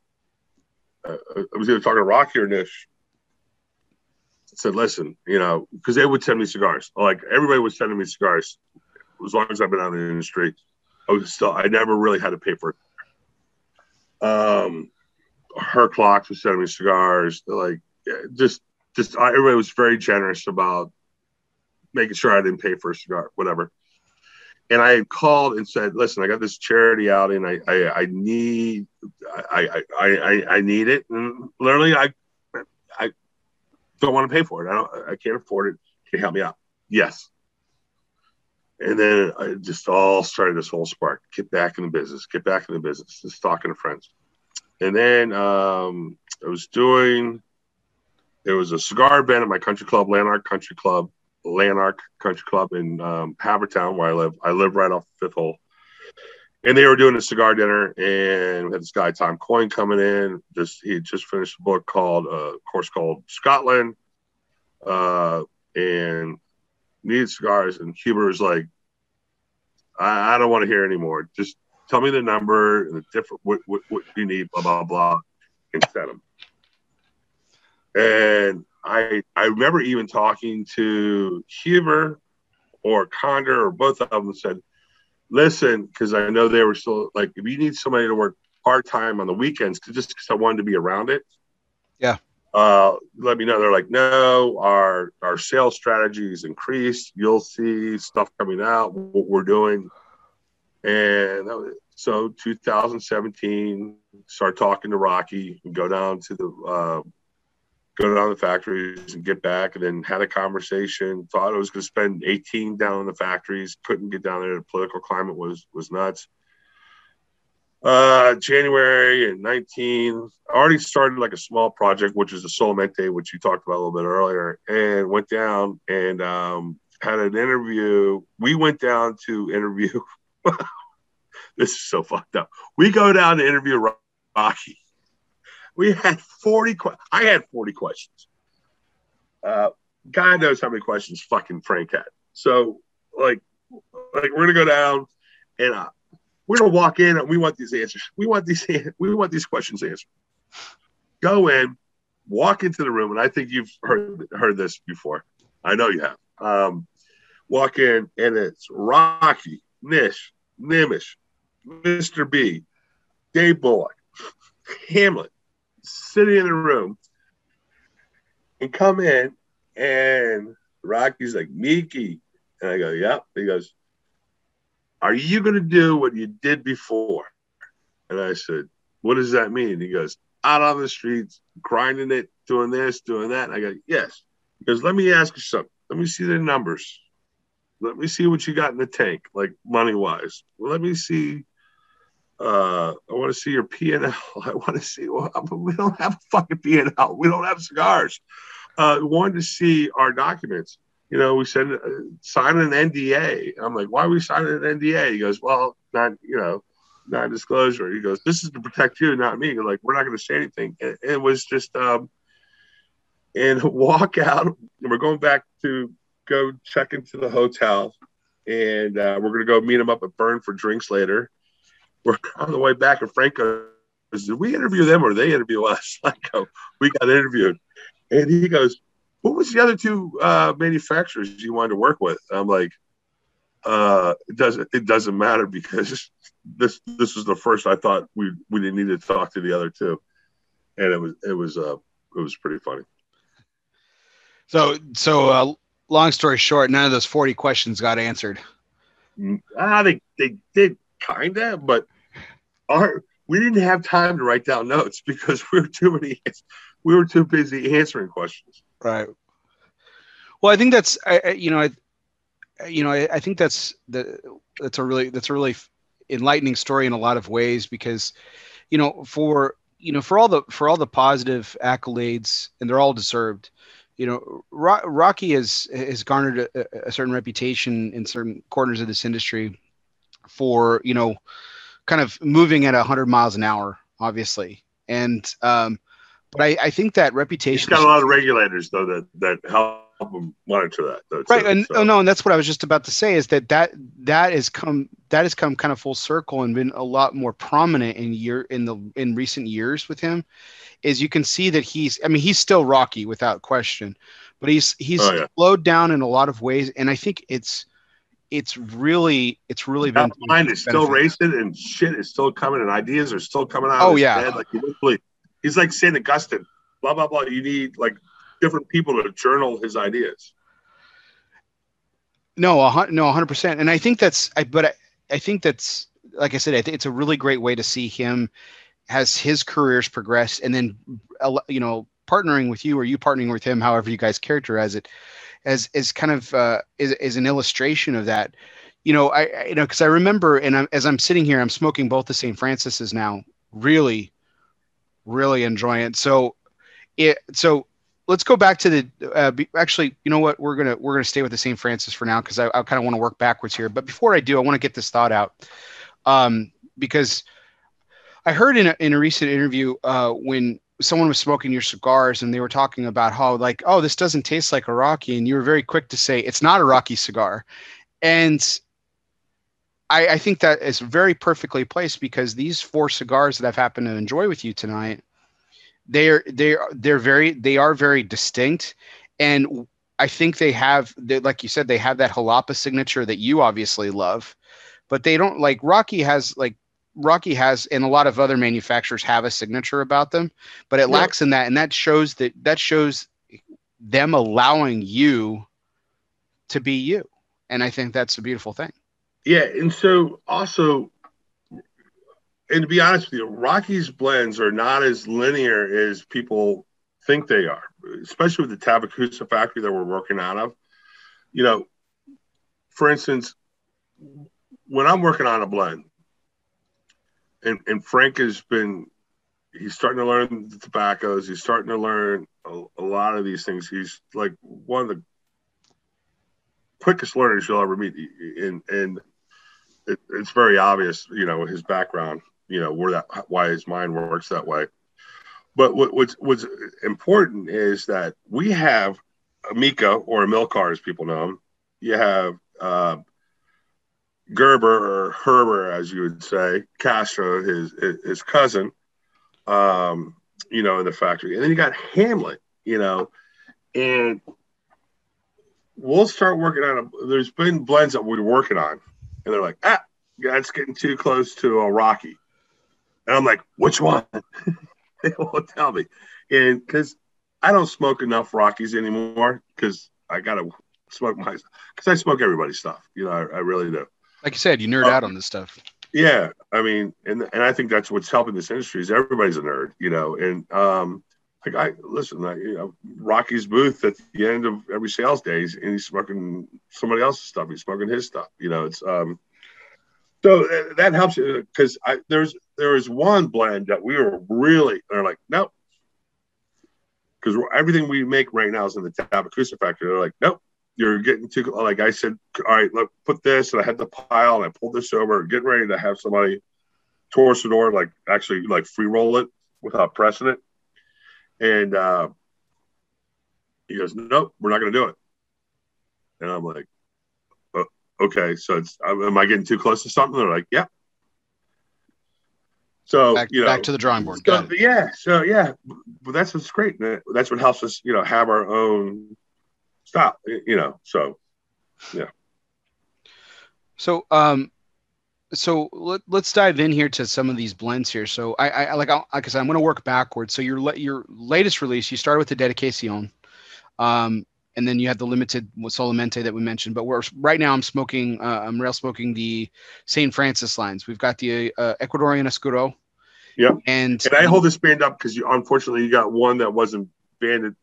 Uh, I was either talking to Rocky or Nish. I said, "Listen, you know, because they would send me cigars. Like everybody was sending me cigars. As long as I've been out in the industry, I was still. I never really had to pay for it. Um, her clocks was sending me cigars. Like, just just everybody was very generous about making sure I didn't pay for a cigar, whatever. And I had called and said, "Listen, I got this charity out, and I I, I need I, I I I need it. And literally, I I don't want to pay for it. I don't. I can't afford it. Can you help me out? Yes. And then I just all started this whole spark. Get back in the business. Get back in the business. Just talking to friends. And then um, I was doing there was a cigar event at my country club, Llanerch Country Club, Llanerch Country Club in um, Havertown, where I live. I live right off Fifth Hole. And they were doing a cigar dinner, and we had this guy Tom Coyne coming in. Just he just finished a book called, uh, course called Scotland, uh, and needed cigars. And Huber was like, I, I don't want to hear anymore. Just tell me the number and the different what, what, what you need, blah blah blah, and set them. And I I remember even talking to Huber or Conder or both of them said, listen, because I know they were still like, if you need somebody to work part time on the weekends, cause just because I wanted to be around it. Yeah. Uh, let me know. They're like, no, our our sales strategy is increased. You'll see stuff coming out, what we're doing. And so 2017, start talking to Rocky and go down to the uh, go down to the factories and get back and then had a conversation thought i was going to spend 18 down in the factories couldn't get down there the political climate was was nuts. Uh january and 19 I already started like a small project which is the solamente which you talked about a little bit earlier and went down and um had an interview we went down to interview this is so fucked up we go down to interview rocky we had 40 I had 40 questions. Uh, God knows how many questions fucking Frank had. So like like we're gonna go down and uh, we're gonna walk in and we want these answers. We want these we want these questions answered. Go in, walk into the room, and I think you've heard heard this before. I know you have. Um, walk in and it's Rocky, Nish, Nimish, Mr. B, Dave Bullock, Hamlet, sitting in a room and come in and Rocky's like, Mickey. And I go, Yep. He goes, Are you going to do what you did before? And I said, What does that mean? He goes, Out on the streets, grinding it, doing this, doing that. And I go, Yes. Because let me ask you something. Let me see the numbers. Let me see what you got in the tank, like money wise. Well, let me see uh, I want to see your P and L. I want to see. Well, we don't have a fucking P and L. We don't have cigars. Uh, wanted to see our documents. You know, we said uh, sign an NDA. I'm like, why are we signing an NDA? He goes, well, not you know, non-disclosure. He goes, this is to protect you, not me. You're like, we're not going to say anything. And it was just, um, and walk out. And we're going back to go check into the hotel, and uh, we're going to go meet him up at Burn for drinks later we're on the way back, and Frank goes, "Did we interview them or they interview us?" I go, "We got interviewed," and he goes, "What was the other two uh, manufacturers you wanted to work with?" I'm like, uh, "It doesn't. It doesn't matter because this this was the first I thought we we didn't need to talk to the other two, and it was it was uh it was pretty funny." So so uh, long story short, none of those 40 questions got answered. Mm, ah, they they did kinda, but our we didn't have time to write down notes because we were too many we were too busy answering questions. Right. Well, I think that's I, you know I you know I, I think that's the that's a really that's a really enlightening story in a lot of ways because you know for you know for all the for all the positive accolades and they're all deserved you know Ro- rocky has has garnered a, a, certain reputation in certain corners of this industry for you know kind of moving at 100 miles an hour obviously and um but I, I think that reputation. He's got a lot of regulators though that that help monitor that. Though, right, too, and so. oh no, and that's what I was just about to say is that that that has come that has come kind of full circle and been a lot more prominent in year in the in recent years with him. Is you can see that he's I mean he's still rocky without question, but he's he's oh, yeah. slowed down in a lot of ways, and I think it's it's really it's really that been mind is still racing and shit is still coming and ideas are still coming out. Oh yeah, head. like he literally, he's like Saint Augustine. Blah blah blah. You need like different people to journal his ideas. No, a, no, hundred percent. And I think that's, I, but I, I think that's, like I said, I think it's a really great way to see him as his careers progress, and then, you know, partnering with you or you partnering with him, however you guys characterize it as as kind of uh, is, is an illustration of that. You know, I, I you know because I remember, and I'm, as I'm sitting here, I'm smoking both the St. Francis's now. Really, really enjoying it. So, it so let's go back to the uh, be, actually you know what? We're gonna we're gonna stay with the st francis for now because i, I kind of want to work backwards here. But before i do i want to get this thought out. Um, because i heard in a, in a recent interview uh, when someone was smoking your cigars and they were talking about how like oh this doesn't taste like a rocky and you were very quick to say it's not a rocky cigar. And I, I think that is very perfectly placed because these four cigars that I've happened to enjoy with you tonight, they're they're they're very they are very distinct, and I think they have like you said they have that jalapa signature that you obviously love, but they don't like Rocky has like Rocky has and a lot of other manufacturers have a signature about them, but it yeah. lacks in that, and that shows that that shows them allowing you to be you, and I think that's a beautiful thing. Yeah, and so also, and to be honest with you, Rocky's blends are not as linear as people think they are, especially with the Tavicusa factory that we're working out of. You know, for instance, when I'm working on a blend, and, and Frank has been, he's starting to learn the tobaccos, he's starting to learn a, a lot of these things. He's like one of the quickest learners you'll ever meet. And, and it, it's very obvious, you know, his background, you know, where that why his mind works that way. But what, what's what's important is that we have Mika or Amilcar, as people know him. You have uh, Gerber or Herber, as you would say, Castro, his his cousin, um, you know, in the factory, and then you got Hamlet, you know, and we'll start working on a. There's been blends that we're working on and they're like, ah, that's getting too close to a Rocky. And I'm like, which one? they won't tell me. And because I don't smoke enough Rockies anymore because I got to smoke my, because I smoke everybody's stuff. You know, I, I, really do. Like you said, you nerd um, out on this stuff. Yeah. I mean, and, and I think that's what's helping this industry is everybody's a nerd, you know, and, um, like I listen, I, you know, Rocky's booth at the end of every sales day, and he's smoking somebody else's stuff. He's smoking his stuff. You know, it's um. So uh, that helps because I there's there was one blend that we were really they're like nope because everything we make right now is in the Tavicusa factory. They're like nope you're getting too like I said all right look put this and I had the pile and I pulled this over getting ready to have somebody door like actually like free roll it without pressing it and uh, he goes, "Nope, we're not going to do it." And I'm like, "Okay, so it's am I getting too close to something?" They're like, "Yeah." So back, you know, back to the drawing board. So, yeah, so yeah, but that's what's great. That's what helps us, you know, have our own style. You know, so yeah. So um, so let, us dive in here to some of these blends here. So I, I like, like I said, I'm going to work backwards. So your your latest release, you started with the Dedicación, um, and then you have the limited Solamente that we mentioned. But we're right now, I'm smoking, uh, I'm rail smoking the St. Francis lines. We've got the uh, Ecuadorian Oscuro. Yep. And, and I hold this band up because you unfortunately you got one that wasn't banded.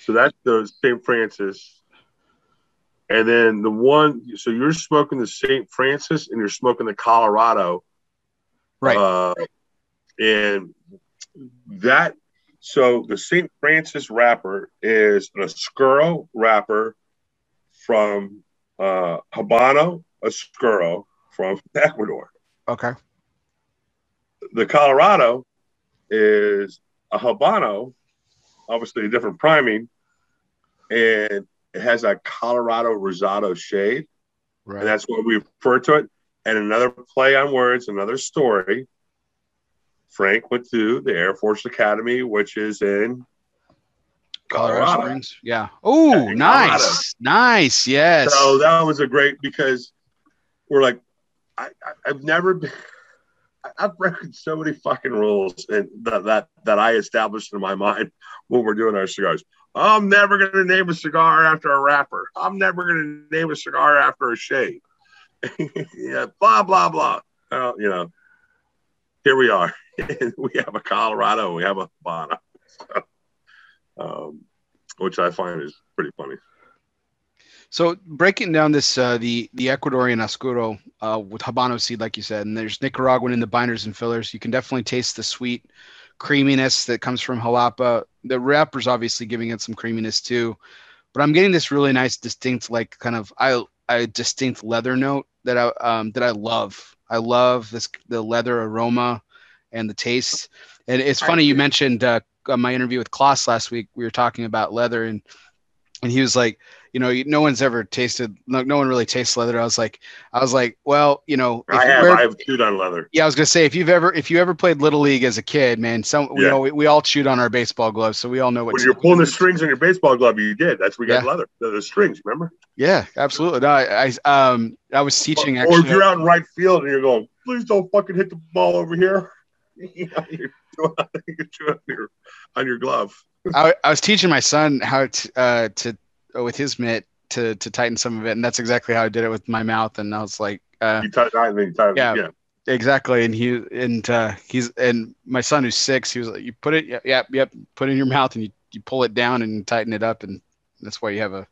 So that's the St. Francis. And then the one, so you're smoking the St. Francis and you're smoking the Colorado. Right. Uh, and that, so the St. Francis wrapper is an Oscuro wrapper from uh, Habano Oscuro from Ecuador. Okay. The Colorado is a Habano, obviously a different priming, and it has a Colorado Rosado shade. Right. And that's what we refer to it. And another play on words, another story. Frank went to the Air Force Academy, which is in Colorado, Colorado Springs. Yeah. Oh, nice. Nice. Yes. So that was a great because we're like, I, I, have never been. I've broken so many fucking rules and that, that that I established in my mind when we're doing our cigars. I'm never going to name a cigar after a wrapper. I'm never going to name a cigar after a shade. yeah, blah blah blah. Well, you know, here we are. we have a Colorado. We have a Habano, so, um, which I find is pretty funny. So breaking down this, uh, the the Ecuadorian Oscuro uh, with Habano seed, like you said, and there's Nicaraguan in the binders and fillers. You can definitely taste the sweet creaminess that comes from jalapa. The wrapper's obviously giving it some creaminess too, but I'm getting this really nice, distinct, like kind of I a distinct leather note that I um, that I love. I love this the leather aroma and the taste. And it's funny you mentioned uh, my interview with Klaus last week. We were talking about leather and and he was like, you know, no one's ever tasted, no, no one really tastes leather. I was like, I was like, well, you know, I have, I have chewed on leather. Yeah, I was gonna say if you've ever, if you ever played little league as a kid, man, some, yeah. you know, we, we, all chewed on our baseball gloves, so we all know what. When you're pulling the strings on your baseball glove, you did. That's we got yeah. leather, the, the, strings. Remember? Yeah, absolutely. No, I, I, um, I was teaching. Or, actually, or if you're out in right field and you're going, please don't fucking hit the ball over here. You know, on your, on your glove. I, I was teaching my son how to uh, to with his mitt to to tighten some of it, and that's exactly how I did it with my mouth. And I was like, uh, you tighten, I mean, tighten, yeah, yeah, exactly. And he and uh, he's and my son who's six, he was like, you put it, yep, yep, yep, put it in your mouth, and you you pull it down and tighten it up, and that's why you have a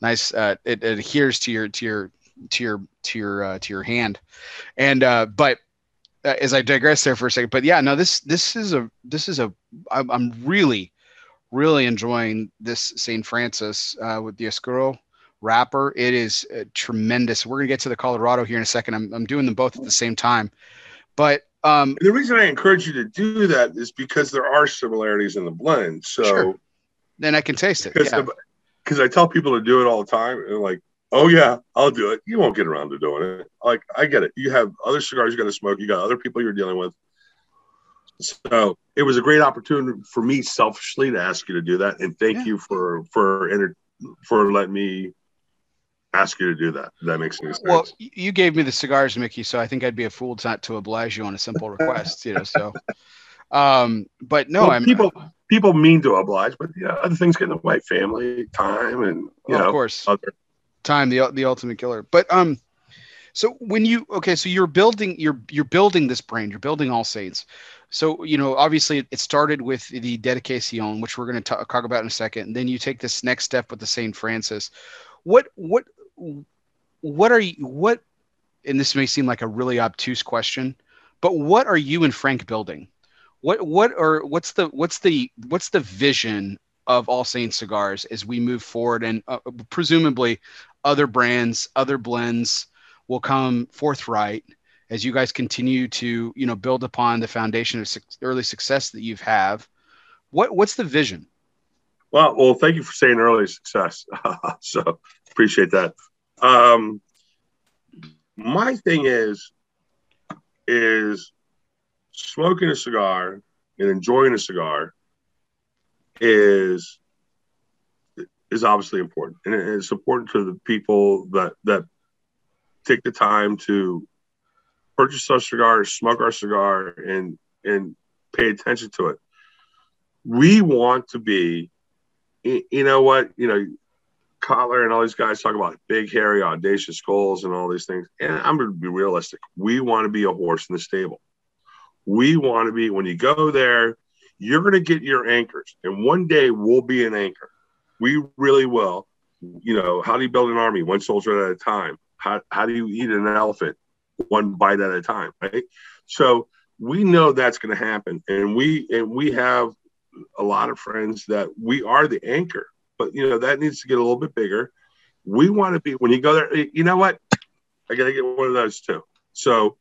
nice. Uh, it, it adheres to your to your to your to your uh, to your hand, and uh, but uh, as I digress there for a second, but yeah, no, this this is a this is a I'm, I'm really really enjoying this St. Francis uh, with the Oscuro wrapper. It is uh, tremendous. We're gonna get to the Colorado here in a second. I'm, I'm doing them both at the same time, but um, the reason I encourage you to do that is because there are similarities in the blend. So sure. then I can taste it. Because yeah. I tell people to do it all the time, and like, oh yeah, I'll do it. You won't get around to doing it. Like I get it. You have other cigars you got to smoke. You got other people you're dealing with. So it was a great opportunity for me selfishly to ask you to do that, and thank yeah. you for for for letting me ask you to do that. That makes any sense. Well, you gave me the cigars, Mickey, so I think I'd be a fool not to oblige you on a simple request. you know, so. Um, but no, well, I'm people. People mean to oblige, but yeah, other things get in the way. Family, time, and you well, know, of course, other. Time the the ultimate killer. But um, so when you okay, so you're building you're you're building this brand, you're building All Saints. So, you know, obviously it started with the dedication, which we're going to talk about in a second. And then you take this next step with the St. Francis. What, what, what are you, what, and this may seem like a really obtuse question, but what are you and Frank building? What, what are, what's the, what's the, what's the vision of All Saints cigars as we move forward and uh, presumably other brands, other blends will come forthright as you guys continue to you know build upon the foundation of su- early success that you've have. What what's the vision? Well well thank you for saying early success. So appreciate that. Um my thing is is smoking a cigar and enjoying a cigar is is obviously important and it's important to the people that that take the time to purchase our cigar, smoke our cigar, and and pay attention to it. We want to be, you know what, you know, Kotler and all these guys talk about big, hairy, audacious goals and all these things. And I'm going to be realistic. We want to be a horse in the stable. We want to be, when you go there, you're going to get your anchors. And one day we'll be an anchor. We really will. You know, how do you build an army? One soldier at a time. How, how do you eat an elephant? one bite at a time, right? So we know that's going to happen, and we and we have a lot of friends that we are the anchor, but you know that needs to get a little bit bigger. We want to be when you go there. You know what? I got to get one of those too. So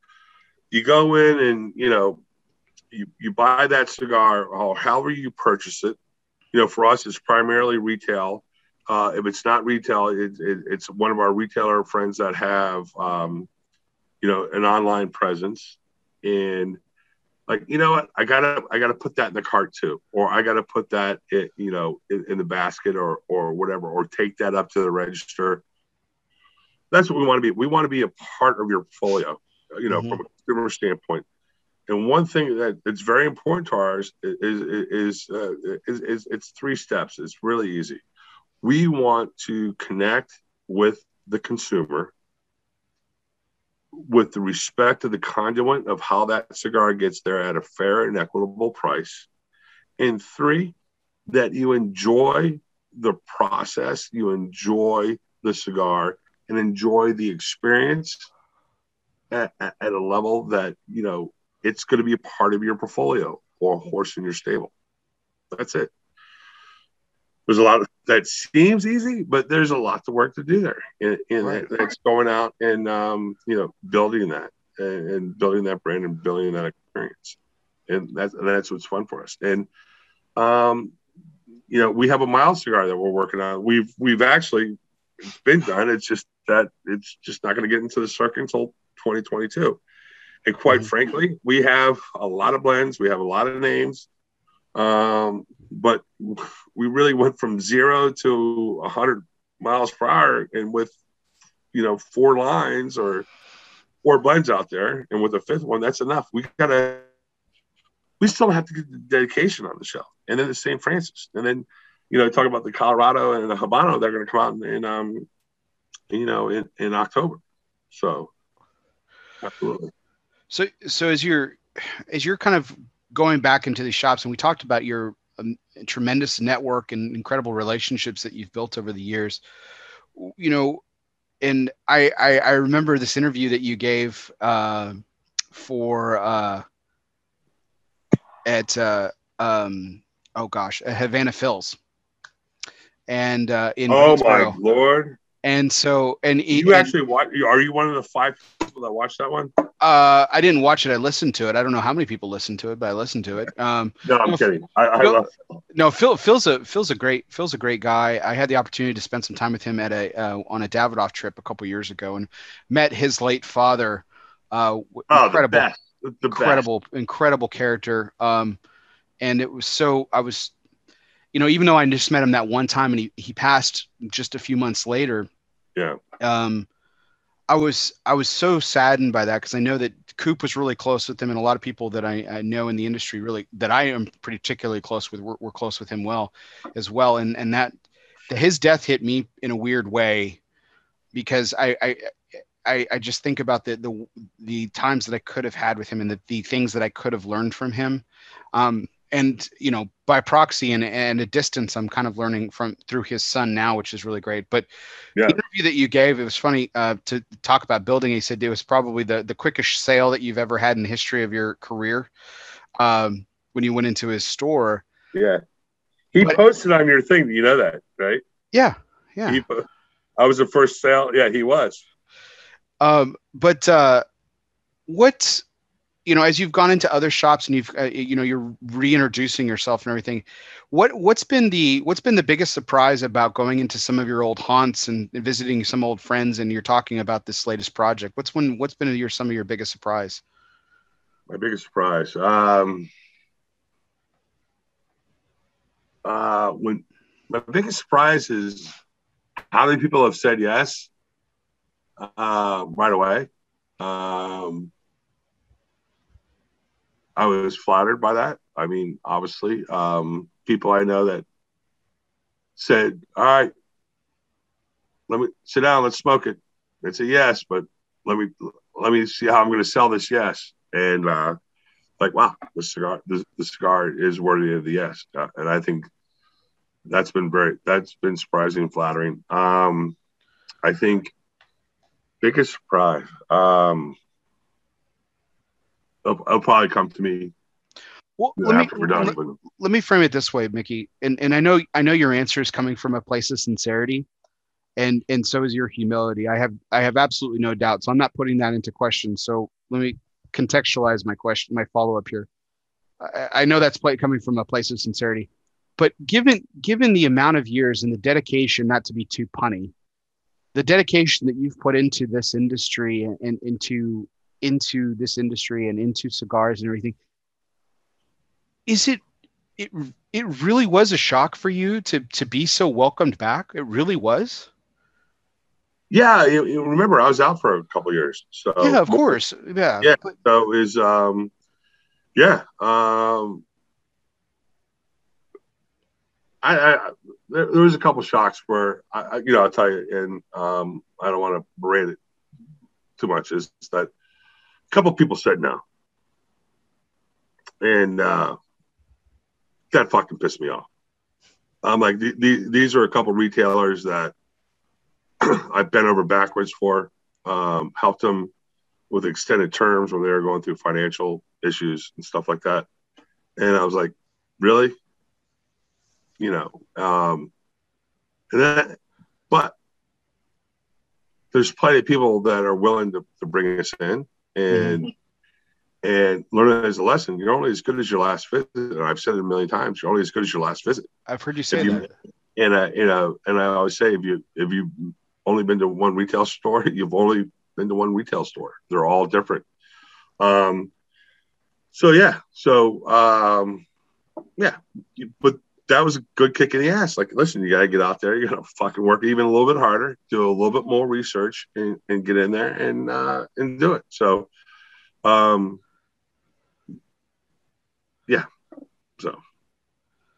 you go in and you know you you buy that cigar or however you purchase it. You know, for us, it's primarily retail. Uh, if it's not retail, it, it, it's one of our retailer friends that have um, you know, an online presence and like, you know what, I gotta, I gotta put that in the cart too, or I gotta put that, in, you know, in, in the basket or, or whatever, or take that up to the register. That's what we want to be. We want to be a part of your portfolio, you know, mm-hmm. from a consumer standpoint. And one thing that it's very important to ours is is uh, is, is it's three steps. It's really easy. We want to connect with the consumer with the respect of the conduit of how that cigar gets there at a fair and equitable price. And three, that you enjoy the process, you enjoy the cigar, and enjoy the experience at, at, a level that, you know, it's going to be a part of your portfolio or a horse in your stable. That's it. There's a lot of, that seems easy, but there's a lot of work to do there. And, and right. that's going out and um, you know building that and, and, building that brand and building that experience. And that's and that's what's fun for us. And um, you know, we have a mild cigar that we're working on. We've we've actually been done. It's just that it's just not going to get into the circuit until 2022. And quite mm-hmm. frankly, we have a lot of blends, we have a lot of names, um, but we really went from zero to 100 miles per hour, and with you know four lines or four blends out there, and with a fifth one, that's enough. We gotta, we still have to get the dedication on the shelf, and then the St. Francis, and then you know talk about the Colorado and the Habano, they're going to come out in, in um, you know, in, in October. So, absolutely. So, so as you're as you're kind of going back into these shops, and we talked about your um, tremendous network and incredible relationships that you've built over the years. You know, and I I, I remember this interview that you gave uh, for uh, at uh, um, oh gosh, Havana Phil's, and uh, in oh my lord, and so, and you actually watch? Are you one of the five people that watched that one? Uh, I didn't watch it. I listened to it. I don't know how many people listened to it, but I listened to it. Um, no, I'm kidding. I, I Phil, love. No, Phil. Phil's a Phil's a great Phil's a great guy. I had the opportunity to spend some time with him at a uh, on a Davidoff trip a couple years ago, and met his late father. Uh, oh, incredible, the best. The incredible, best. incredible character. Um, and it was so I was, you know, even though I just met him that one time, and he he passed just a few months later yeah. Um, I was I was so saddened by that because I know that Coop was really close with him, and a lot of people that I, I know in the industry really that I am particularly close with were, were close with him well, as well, and and that his death hit me in a weird way because I I I, I just think about the the the times that I could have had with him and the, the things that I could have learned from him. Um, and you know by proxy and, and a distance i'm kind of learning from through his son now which is really great. But yeah. the interview that you gave it was funny uh, to talk about building. He said it was probably the, the quickest sale that you've ever had in the history of your career um, when you went into his store. Yeah. He but, posted on your thing. You know that right? Yeah. Yeah. He, i was the first sale. Yeah he was. Um, but uh, what you know as you've gone into other shops and you've uh, you know you're reintroducing yourself and everything what what's been the what's been the biggest surprise about going into some of your old haunts and visiting some old friends and you're talking about this latest project? What's when what's been your some of your biggest surprise? My biggest surprise um uh when my biggest surprise is how many people have said yes uh right away. Um I was flattered by that. I mean, obviously, um, people I know that said, "All right, let me sit down, let's smoke it." I said, "Yes, but let me let me see how I'm going to sell this." Yes, and uh, like, wow, the cigar, the, the cigar is worthy of the yes, uh, and I think that's been very that's been surprising and flattering. Um, I think biggest surprise. Um, it'll, it'll probably come to me well, let me, let, let, me frame it this way, Mickey. And and I know I know your answer is coming from a place of sincerity, and and so is your humility. I have I have absolutely no doubt. So I'm not putting that into question. So let me contextualize my question, my follow up here. I, I know that's play, coming from a place of sincerity, but given given the amount of years and the dedication, not to be too punny, the dedication that you've put into this industry and, and into into this industry and into cigars and everything is it it it really was a shock for you to to be so welcomed back? It really was? Yeah you, you remember i was out for a couple years so. Yeah of course. Yeah. Yeah so is um yeah um I, I there, there, was a couple shocks where I, you know I'll tell you, and um, I don't want to berate it too much. Is that couple people said no. And uh, that fucking pissed me off. I'm like, the, the, these are a couple retailers that I've bent over backwards for, um, helped them with extended terms when they were going through financial issues and stuff like that. And I was like, really? You know, um, and then, but there's plenty of people that are willing to, to bring us in and mm-hmm. and learn it as a lesson. You're only as good as your last visit. And I've said it a million times. You're only as good as your last visit. I've heard you say you, that. And uh, you know, and I always say, if you if you've only been to one retail store, you've only been to one retail store. They're all different. Um, so yeah, so um, yeah, but that was a good kick in the ass. Like, listen, you gotta get out there. You gotta fucking work even a little bit harder, do a little bit more research, and, and get in there and uh, and do it. So, um, yeah, so,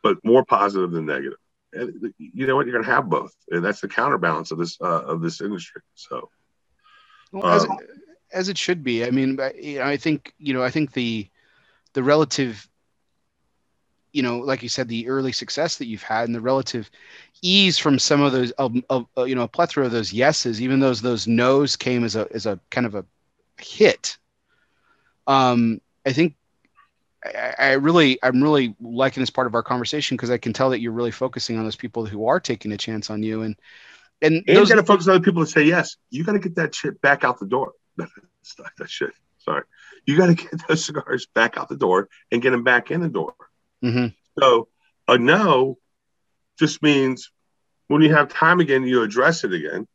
but more positive than negative. And you know what? You're gonna have both, and that's the counterbalance of this uh, of this industry. So, well, as, um, it, as it should be. I mean, you know, I think you know, I think the the relative you know, like you said, the early success that you've had and the relative ease from some of those, uh, uh, you know, a plethora of those yeses, even those those no's came as a as a kind of a hit. Um, I think I, I really I'm really liking this part of our conversation because I can tell that you're really focusing on those people who are taking a chance on you and and, and those, you got to focus on the people that say yes. You got to get that shit back out the door. that shit. Sorry. You got to get those cigars back out the door and get them back in the door. Mm-hmm. So a no just means when you have time again, you address it again.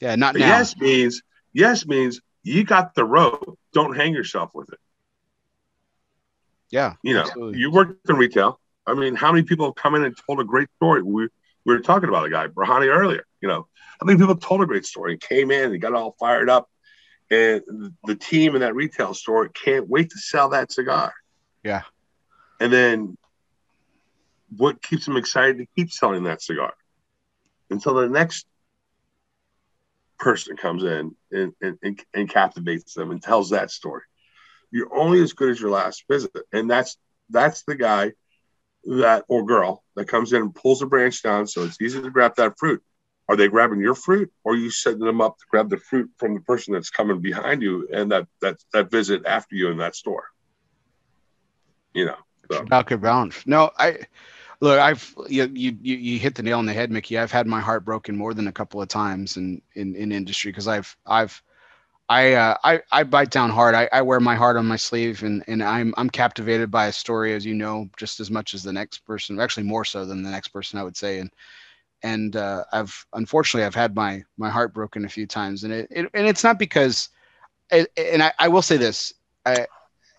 Yeah, not now. Yes means yes means you got the rope. Don't hang yourself with it. Yeah, you know, absolutely. you worked in retail. I mean, how many people have come in and told a great story? We, we were talking about a guy, Borhani, earlier. You know, how many people told a great story and came in and got all fired up, and the team in that retail store can't wait to sell that cigar. Yeah, and then what keeps them excited to keep selling that cigar until the next person comes in and, and, and, captivates them and tells that story. You're only as good as your last visit. And that's that's the guy that or girl that comes in and pulls a branch down so it's easy to grab that fruit. Are they grabbing your fruit or you setting them up to grab the fruit from the person that's coming behind you and that that that visit after you in that store? You know. So. About good. No, I Look, I've you, you you hit the nail on the head, Mickey. I've had my heart broken more than a couple of times in in, in industry because I've I've I, uh, I I bite down hard. I, I wear my heart on my sleeve, and and I'm I'm captivated by a story, as you know, just as much as the next person. Actually, more so than the next person, I would say. And and uh, I've unfortunately I've had my my heart broken a few times, and it, it and it's not because, it, and I, I will say this, I,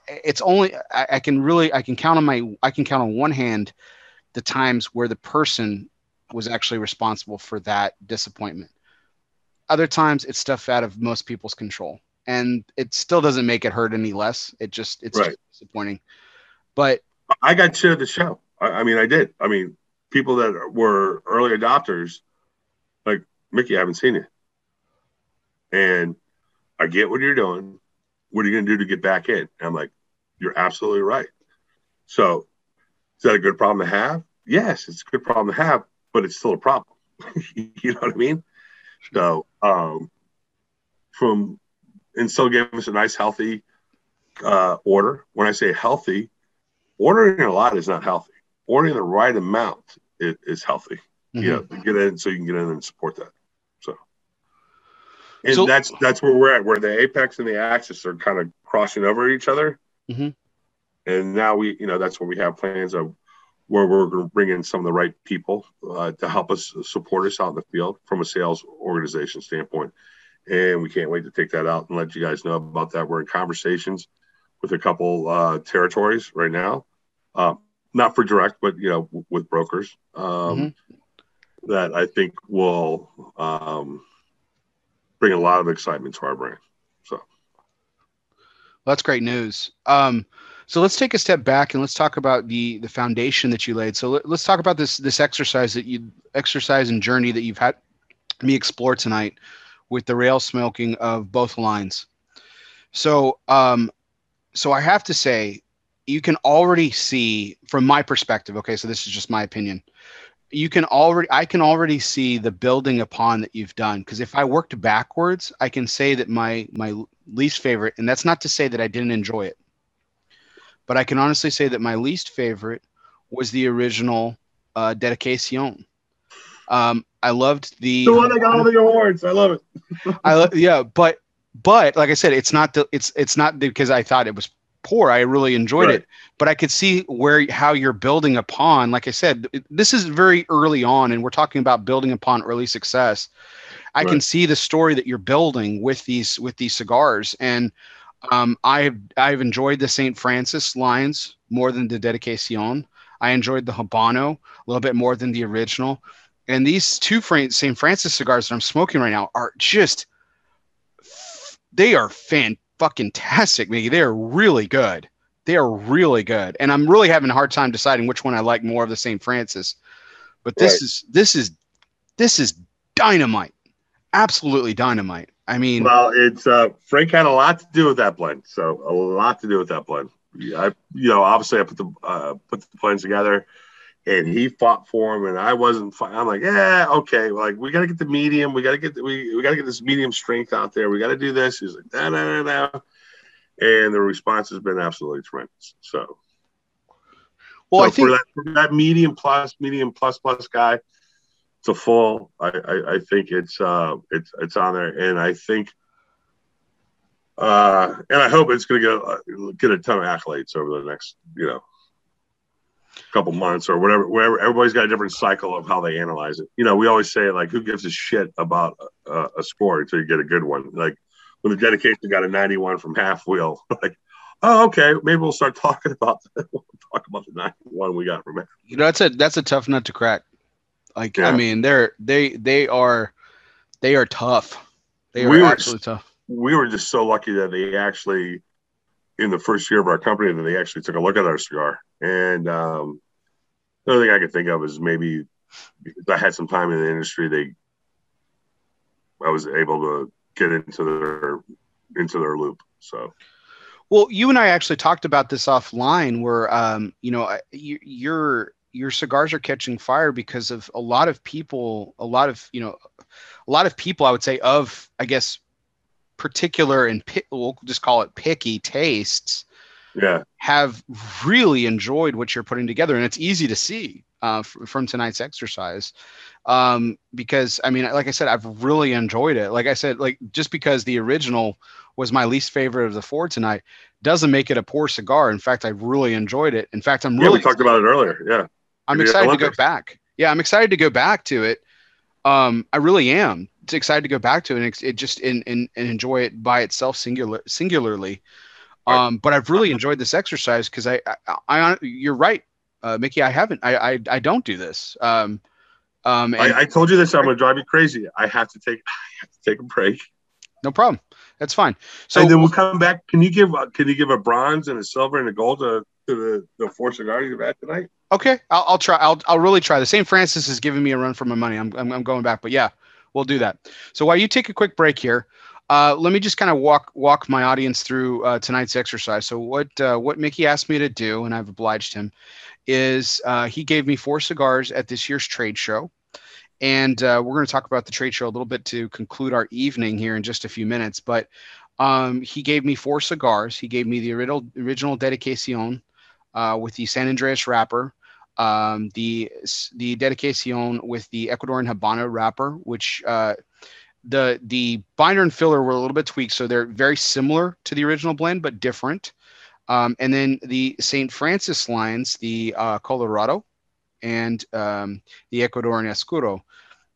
it's only I, I can really I can count on my I can count on one hand the times where the person was actually responsible for that disappointment. Other times it's stuff out of most people's control. And it still doesn't make it hurt any less. It just it's right. just disappointing. But I got to the show. I, I mean, I did. I mean, people that were early adopters, like Mickey, I haven't seen it. And I get what you're doing. What are you going to do to get back in? And I'm like, you're absolutely right. So is that a good problem to have? Yes, it's a good problem to have, but it's still a problem. you know what I mean? So, um, from and still gave us a nice healthy uh, order. When I say healthy, ordering a lot is not healthy. Ordering the right amount is, is healthy. Mm-hmm. You know, get in so you can get in and support that. So, and so, that's that's where we're at, where the apex and the axis are kind of crossing over each other. Mm-hmm and now we you know that's where we have plans of where we're going to bring in some of the right people uh, to help us support us out in the field from a sales organization standpoint. And we can't wait to take that out and let you guys know about that. We're in conversations with a couple uh, territories right now. Uh, not for direct but you know w- with brokers um, mm-hmm. that i think will um, bring a lot of excitement to our brand so. Well, that's great news. Um, so let's take a step back and let's talk about the the foundation that you laid. So let, us talk about this this exercise that you exercise and journey that you've had me explore tonight with the rail smoking of both lines. So um, so I have to say, you can already see from my perspective. Okay, so this is just my opinion. You can already I can already see the building upon that you've done because if I worked backwards, I can say that my my least favorite, and that's not to say that I didn't enjoy it but I can honestly say that my least favorite was the original uh, Dedication. Um, I loved the the one that got all the awards. I love it. I lo- yeah, but but like I said, it's not the it's it's not because I thought it was poor. I really enjoyed Right. it, but I could see where how you're building upon. Like I said, this is very early on, and we're talking about building upon early success. I can see the story that you're building with these with these cigars, and um, I've I've enjoyed the Saint Francis lines more than the Dedication. I enjoyed the Habano a little bit more than the original, and these two Saint Francis cigars that I'm smoking right now are just they are fan fucking tastic, Mickey. They are really good. They are really good, and I'm really having a hard time deciding which one I like more of the Saint Francis. But this Right. is this is this is dynamite, absolutely dynamite. I mean, Well, it's uh, Frank had a lot to do with that blend. So a lot to do with that blend. Yeah, I, you know, obviously I put the uh, put the blends together, and he fought for him, and I wasn't. I'm like, yeah, okay, like we got to get the medium. We got to get the, we we got to get this medium strength out there. We got to do this. He's like, no, no, no. And the response has been absolutely tremendous. So, well, so I think for that, for that medium plus, medium plus plus guy to full, I, I, I think it's uh it's it's on there, and I think uh and I hope it's going to get uh, get a ton of accolades over the next you know couple months or whatever. Wherever everybody's got a different cycle of how they analyze it. You know, we always say like, who gives a shit about a, a score until you get a good one? Like when the dedication got a 91 from halfwheel, like. Oh, okay. Maybe we'll start talking about the, we'll talk about the 91 we got from it. you know that's a that's a tough nut to crack. Like I mean, they're they they are they are tough. They are We were- absolutely tough. we were just so lucky that they actually in the first year of our company that they actually took a look at our cigar and um the other thing i could think of is maybe because i had some time in the industry they i was able to get into their into their loop so Well, you and I actually talked about this offline, where um, you know, you, your your cigars are catching fire because of a lot of people, a lot of you know, a lot of people. I would say of, I guess, particular and pi- we'll just call it picky tastes yeah have really enjoyed what you're putting together, and it's easy to see uh, f- from tonight's exercise. Um, because I mean, like I said, I've really enjoyed it. Like I said, like just because the original was my least favorite of the four tonight doesn't make it a poor cigar. In fact, I really enjoyed it. In fact, I'm yeah really we talked about it earlier yeah I'm excited to go back. Yeah, I'm excited to go back to it. Um, I really am. It's excited to go back to it and it just and, and, and enjoy it by itself singular singularly. Um, but I've really enjoyed this exercise because I, I, I, you're right, uh, Mickey. I haven't. I, I, I don't do this. Um, um, and I, I told you this i'm gonna drive you crazy i have to take i have to take a break no problem. That's fine. So and then we'll come back can you give uh, can you give a bronze and a silver and a gold to, to the the four cigars you've had tonight Okay, I'll, I'll try. I'll, I'll really try. The St. Francis is giving me a run for my money. I'm, I'm, I'm going back, but yeah, we'll do that. So while you take a quick break here, uh, let me just kind of walk walk my audience through uh, tonight's exercise. So what uh, what Mickey asked me to do, and I've obliged him, is uh, he gave me four cigars at this year's trade show, and uh, we're going to talk about the trade show a little bit to conclude our evening here in just a few minutes. But um, he gave me four cigars. He gave me the original original Dedication uh, with the San Andres wrapper um, the the dedication with the Ecuadorian Habano wrapper, which uh, the the binder and filler were a little bit tweaked, so they're very similar to the original blend but different. Um, and then the St. Francis lines, the uh, Colorado, and um, the Ecuadorian Oscuro.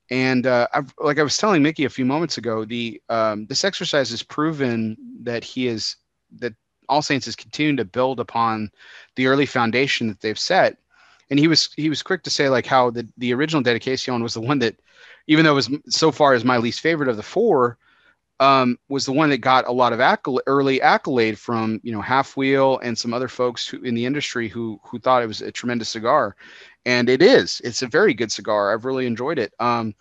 And uh, like I was telling Mickey a few moments ago, the um, this exercise has proven that he is that All Saints is continuing to build upon the early foundation that they've set and he was he was quick to say like how the the original dedication was the one that even though it was so far as my least favorite of the four um, was the one that got a lot of accolade, early accolade from you know halfwheel and some other folks who, in the industry who who thought it was a tremendous cigar. And it is it's a very good cigar. I've really enjoyed it. Um,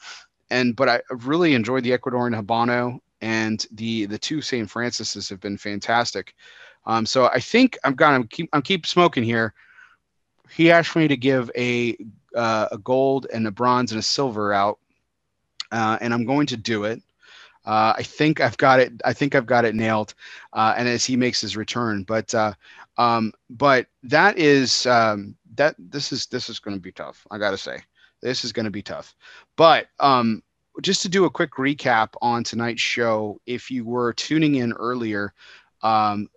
and but i really enjoyed the ecuadorian habano and the the two st francis's have been fantastic. Um, so i think i'm gonna keep i'm keep smoking here he asked me to give a uh, a gold and a bronze and a silver out, uh, and I'm going to do it. Uh, I think I've got it. I think I've got it nailed. Uh, and as he makes his return, but uh, um, but that is um, that. This is this is going to be tough. I got to say, this is going to be tough. But um, just to do a quick recap on tonight's show, if you were tuning in earlier, um,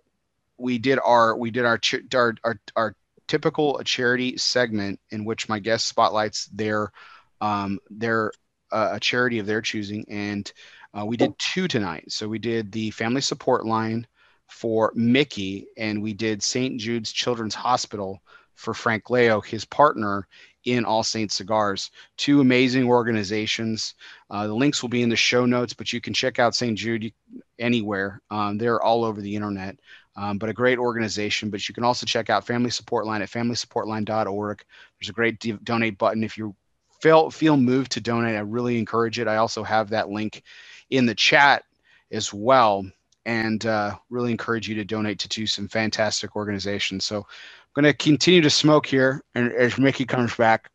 we did our we did our our our, our typical a charity segment in which my guest spotlights their um, their uh, a charity of their choosing, and uh, we did two tonight. So we did the family support line for Mickey, and we did St. Jude's Children's Hospital for Frank Leo, his partner in All Saints Cigars. Two amazing organizations. Uh, the links will be in the show notes, but you can check out St. Jude anywhere. Um, they're all over the internet, um, but a great organization. But you can also check out Family Support Line at familysupportline.org. There's a great donate button if you feel feel moved to donate. I really encourage it. I also have that link in the chat as well and uh, really encourage you to donate to, to some fantastic organizations. So I'm going to continue to smoke here and as Mickey comes back.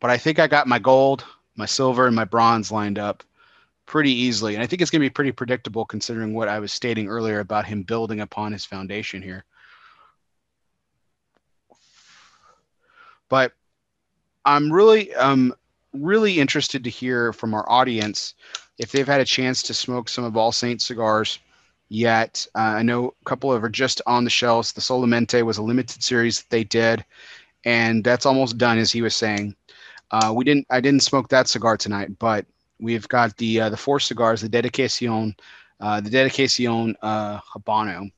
But I think I got my gold, my silver, and my bronze lined up pretty easily. And I think it's going to be pretty predictable considering what I was stating earlier about him building upon his foundation here. But I'm really um really interested to hear from our audience if they've had a chance to smoke some of All Saints cigars yet. Uh, I know a couple of are just on the shelves. The Solamente was a limited series that they did, and that's almost done, as he was saying. Uh, we didn't. I didn't smoke that cigar tonight, but we've got the uh, the four cigars: the Dedicacion, uh, the Dedicacion uh, Habano,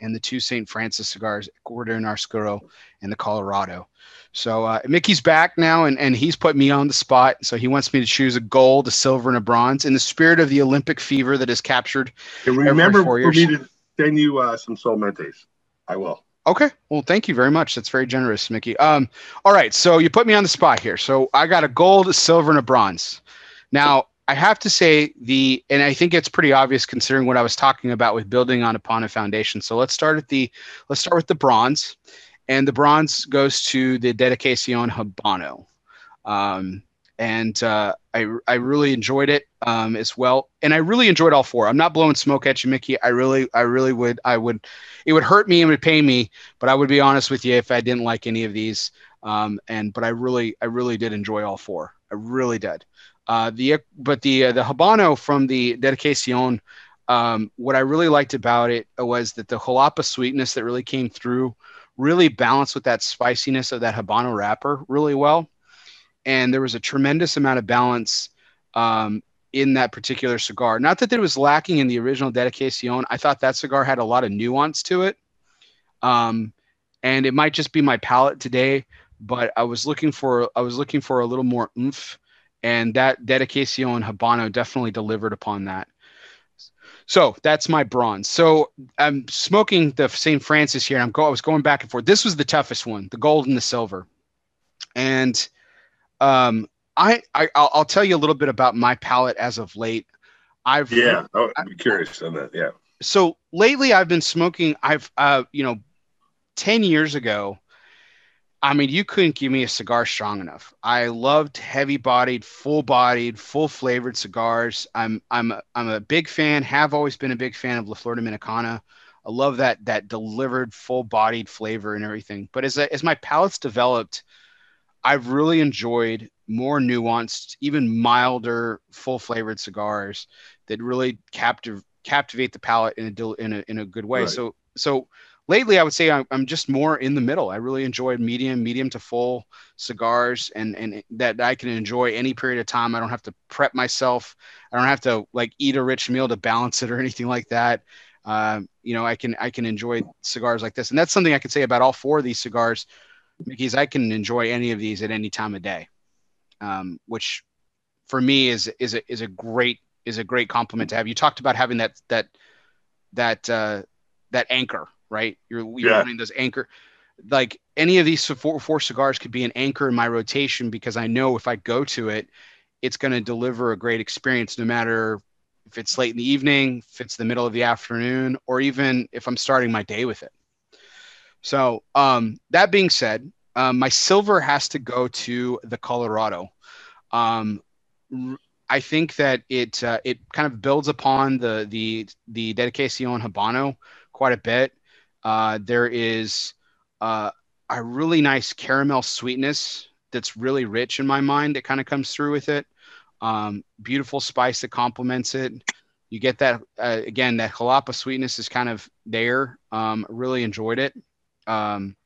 and the two St. Francis cigars, Cordero Oscuro and the Colorado. So uh, Mickey's back now, and, and he's put me on the spot. So he wants me to choose a gold, a silver, and a bronze in the spirit of the Olympic fever that is captured. And remember for me to send you uh, some Solamentes. I will. Okay. Well, thank you very much. That's very generous, Mickey. Um, all right. So you put me on the spot here. So I got a gold, a silver, and a bronze. Now I have to say the, and I think it's pretty obvious considering what I was talking about with building on upon a foundation. So let's start at the, let's start with the bronze and the bronze goes to the Dedicacion Habano. Um, and uh, I, I really enjoyed it um, as well. And I really enjoyed all four. I'm not blowing smoke at you, Mickey. I really, I really would, I would, it would hurt me and would pain me, but I would be honest with you if I didn't like any of these. Um, and, but I really, I really did enjoy all four. I really did. Uh, the, but the, uh, the Habano from the Dedicacion, um, what I really liked about it was that the jalapa sweetness that really came through really balanced with that spiciness of that Habano wrapper really well. And there was a tremendous amount of balance um, in that particular cigar. Not that it was lacking in the original Dedicacion. I thought that cigar had a lot of nuance to it. Um, and it might just be my palate today, but I was looking for I was looking for a little more oomph, and that Dedicacion Habano definitely delivered upon that. So that's my bronze. So I'm smoking the St. Francis here. I'm go. I was going back and forth. This was the toughest one, the gold and the silver. And um, I, I I'll tell you a little bit about my palate as of late. I've yeah, I'd be curious on that. Yeah. So lately, I've been smoking. I've uh, you know, ten years ago, I mean, you couldn't give me a cigar strong enough. I loved heavy-bodied, full-bodied, full-flavored cigars. I'm I'm a, I'm a big fan. Have always been a big fan of La Florida Dominicana. I love that that delivered, full-bodied flavor and everything. But as as my palate's developed, I've really enjoyed more nuanced, even milder, full-flavored cigars that really captive captivate the palate in a in a in a good way. Right. So so lately i would say I'm, I'm just more in the middle. I really enjoyed medium medium to full cigars and and that i can enjoy any period of time. I don't have to prep myself. I don't have to like eat a rich meal to balance it or anything like that. Uh, you know i can i can enjoy cigars like this. And that's something i can say about all four of these cigars because i can enjoy any of these at any time of day um, which for me is is a, is a great is a great compliment to have. You talked about having that that that uh, that anchor right? You're, you're yeah. wanting those anchor. Like any of these four, four cigars could be an anchor in my rotation because I know if I go to it, it's going to deliver a great experience no matter if it's late in the evening, if it's the middle of the afternoon, or even if I'm starting my day with it. So, um, that being said, um, my silver has to go to the Colorado. Um, I think that it uh, it kind of builds upon the the the Dedicación Habano quite a bit. Uh, there is uh, a really nice caramel sweetness that's really rich in my mind that kind of comes through with it. Um, beautiful spice that complements it. You get that uh, again. That jalapa sweetness is kind of there. Um, really enjoyed it. Um,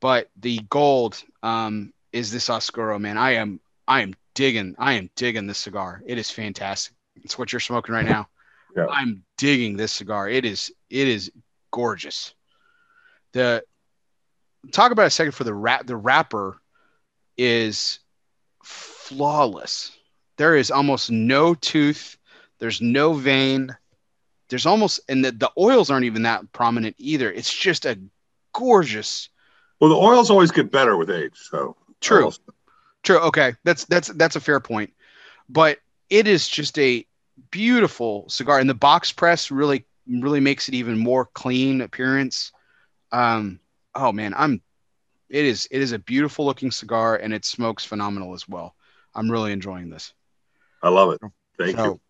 but the gold um, is this Oscuro, man. I am I am digging. I am digging this cigar. It is fantastic. It's what you're smoking right now. Yeah. I'm digging this cigar. It is it is gorgeous. The talk about a second for the wrap. The wrapper is flawless. There is almost no tooth. There's no vein. There's almost and the, the oils aren't even that prominent either. It's just a gorgeous. Well, the oils always get better with age. So true, true. Okay, that's that's that's a fair point. But it is just a beautiful cigar, and the box press really really makes it even more clean appearance. Um, oh man, I'm. It is it is a beautiful looking cigar, and it smokes phenomenal as well. I'm really enjoying this. I love it. Thank so,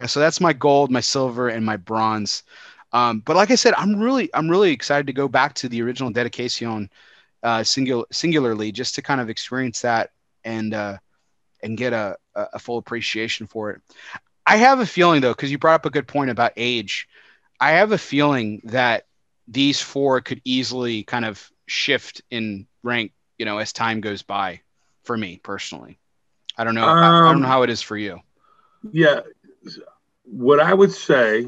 you. So that's my gold, my silver, and my bronze. Um, but like I said, I'm really I'm really excited to go back to the original dedication uh, singular, singularly just to kind of experience that and uh, and get a, a full appreciation for it. I have a feeling though, because you brought up a good point about age. I have a feeling that these four could easily kind of shift in rank, you know, as time goes by. For me personally, I don't know. Um, I don't know how it is for you. Yeah, what I would say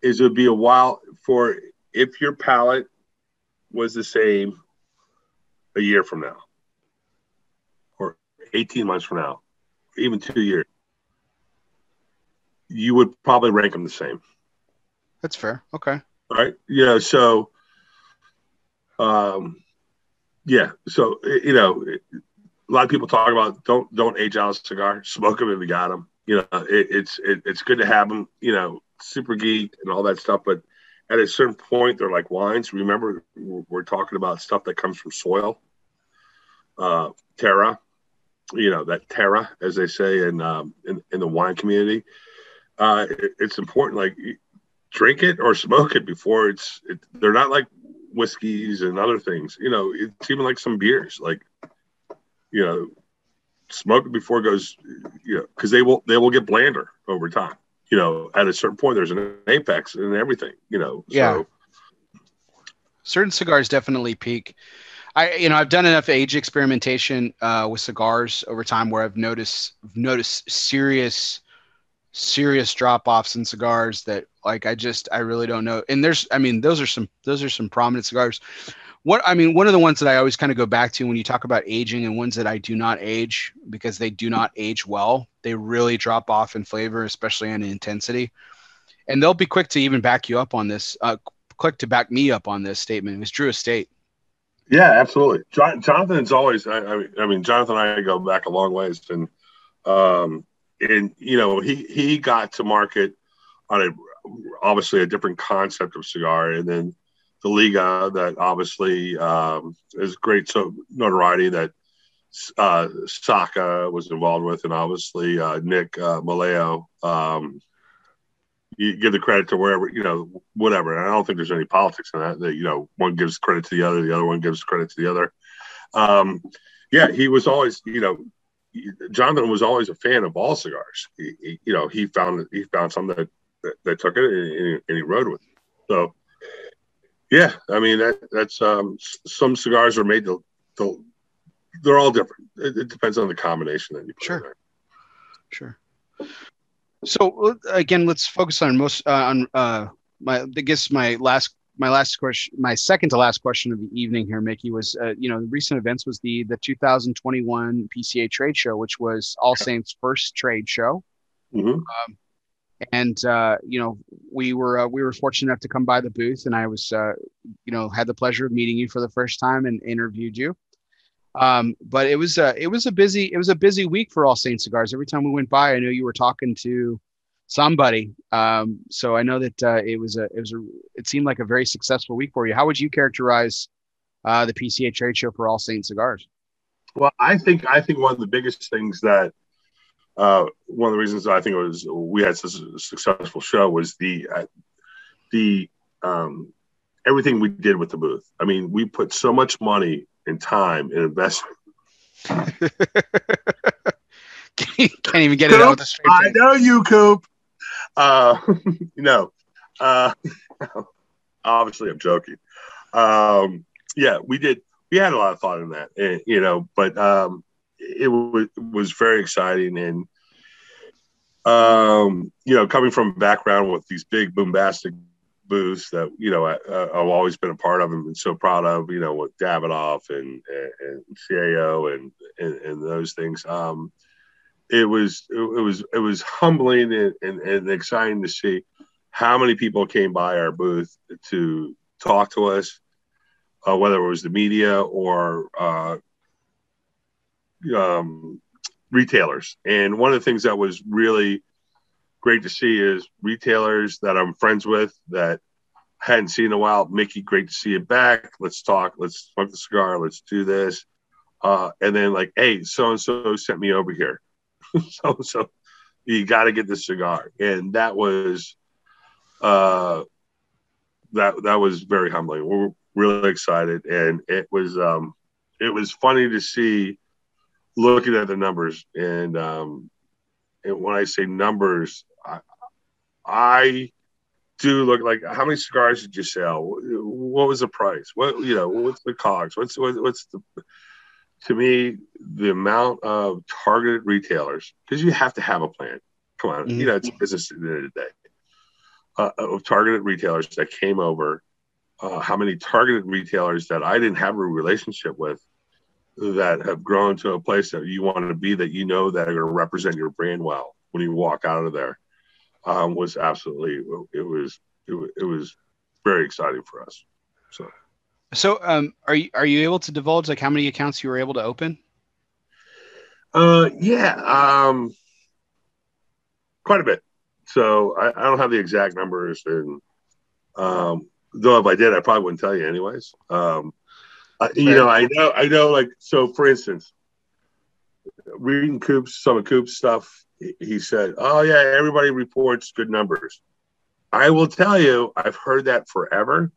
is it would be a while for if your palate was the same a year from now or 18 months from now, even two years, you would probably rank them the same. That's fair. Okay. Right. Yeah. So, um, yeah. So, you know, a lot of people talk about don't don't age out a cigar, smoke them if you got them. You know, it, it's it, it's good to have them. You know, super geek and all that stuff, but at a certain point, they're like wines. Remember, we're talking about stuff that comes from soil, uh, terra. You know that terra, as they say in um, in, in the wine community. Uh, it, it's important. Like drink it or smoke it before it's. It, they're not like whiskeys and other things. You know, it's even like some beers. Like you know, smoke it before it goes, you know, because they will they will get blander over time. You know, at a certain point, there's an apex and everything. You know, yeah. So. Certain cigars definitely peak. I, you know, I've done enough age experimentation uh, with cigars over time where I've noticed noticed serious, serious drop offs in cigars that, like, I just I really don't know. And there's, I mean, those are some those are some prominent cigars what I mean, one of the ones that I always kind of go back to when you talk about aging and ones that I do not age because they do not age well, they really drop off in flavor, especially in intensity. And they'll be quick to even back you up on this, uh, quick to back me up on this statement. It was Drew Estate. Yeah, absolutely. Jonathan's always, I, I, mean, Jonathan and I go back a long ways. And, um, and you know, he, he got to market on a, obviously a different concept of cigar. And then, the Liga that obviously um, is great so notoriety that uh, Saka was involved with, and obviously uh, Nick uh, Melillo. Um, you give the credit to wherever you know whatever. And I don't think there's any politics in that. That you know one gives credit to the other, the other one gives credit to the other. Um, yeah, he was always you know Jonathan was always a fan of all cigars. He, he, you know he found he found some that that, that took it and, and he rode with. It. So yeah, I mean that that's um, some cigars are made to, to they're all different. It, it, depends on the combination that you put sure. Sure. So again, let's focus on most uh, on uh, my. I guess my last my last question, my second to last question of the evening here, Mickey, was uh, you know recent events was the the 2021 PCA trade show, which was All Saints' first trade show. Mm-hmm. Um, and uh, you know we were uh, we were fortunate enough to come by the booth and i was uh, you know had the pleasure of meeting you for the first time and interviewed you um, but it was a it was a busy it was a busy week for all Saints cigars every time we went by i know you were talking to somebody um, so i know that uh, it was a it was a it seemed like a very successful week for you how would you characterize uh, the pca trade show for all saint cigars well i think i think one of the biggest things that uh, one of the reasons I think it was we had such a successful show was the uh, the um, everything we did with the booth. I mean, we put so much money and time and investment. Can't even get Coop, it out a straight I know you, Coop. Uh, know, uh, obviously I'm joking. Um, yeah, we did. We had a lot of thought in that, and, you know, but um, it, was, was very exciting and um, you know, coming from background with these big bombastic booths that you know I, have always been a part of and been so proud of. You know, with Davidoff and and, and CAO and, and, and those things. Um, it was it, was it was humbling and, and, and, exciting to see how many people came by our booth to talk to us, uh, whether it was the media or uh, um, retailers. And one of the things that was really great to see is retailers that I'm friends with that hadn't seen in a while. Mickey, great to see you back. Let's talk. Let's smoke the cigar. Let's do this. Uh, and then like, hey, so and so sent me over here. so so you got to get this cigar, and that was uh, that that was very humbling. We're really excited, and it was um, it was funny to see looking at the numbers and um, and when I say numbers, I, I do look like how many cigars did you sell? What was the price? What you know? What's the cogs? What's what, what's the to me the amount of targeted retailers because you have to have a plan. Come on, mm-hmm. you know it's a business at the end of the day. Uh, of targeted retailers that came over, uh, how many targeted retailers that I didn't have a relationship with that have grown to a place that you want to be that you know that are going to represent your brand well when you walk out of there um, was absolutely it was it, it was very exciting for us so so um, are you are you able to divulge like how many accounts you were able to open uh yeah um quite a bit so i, I don't have the exact numbers and um though if i did i probably wouldn't tell you anyways um uh, you know, I know, I know. Like, so for instance, reading Coop's some of Coop's stuff, he said, "Oh yeah, everybody reports good numbers." I will tell you, I've heard that forever.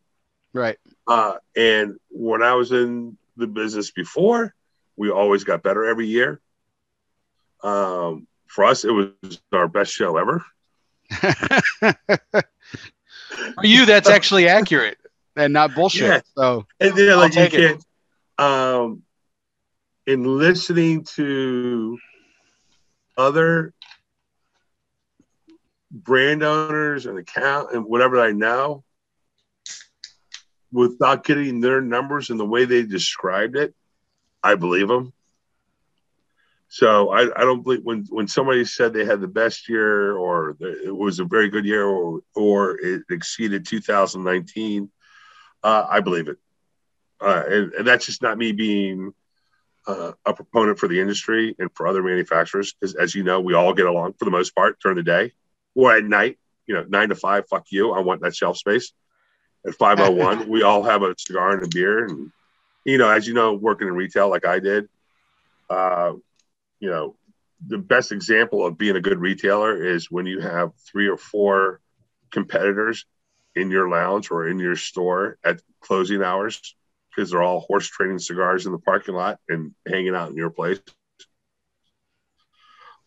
Right. Uh, and when I was in the business before, we always got better every year. Um, for us, it was our best show ever. for you, that's actually accurate and not bullshit. Yeah. So and then like you can't um in listening to other brand owners and account and whatever I know without getting their numbers and the way they described it, I believe them. So I, I don't believe when when somebody said they had the best year or it was a very good year or or it exceeded 2019 uh, I believe it. Uh, and, and, that's just not me being uh, a proponent for the industry and for other manufacturers. Because as you know, we all get along for the most part during the day or at night. You know, nine to five. Fuck you. I want that shelf space. At five oh one, we all have a cigar and a beer. And you know, as you know, working in retail like I did, uh, you know, the best example of being a good retailer is when you have three or four competitors in your lounge or in your store at closing hours because they're all horse trading cigars in the parking lot and hanging out in your place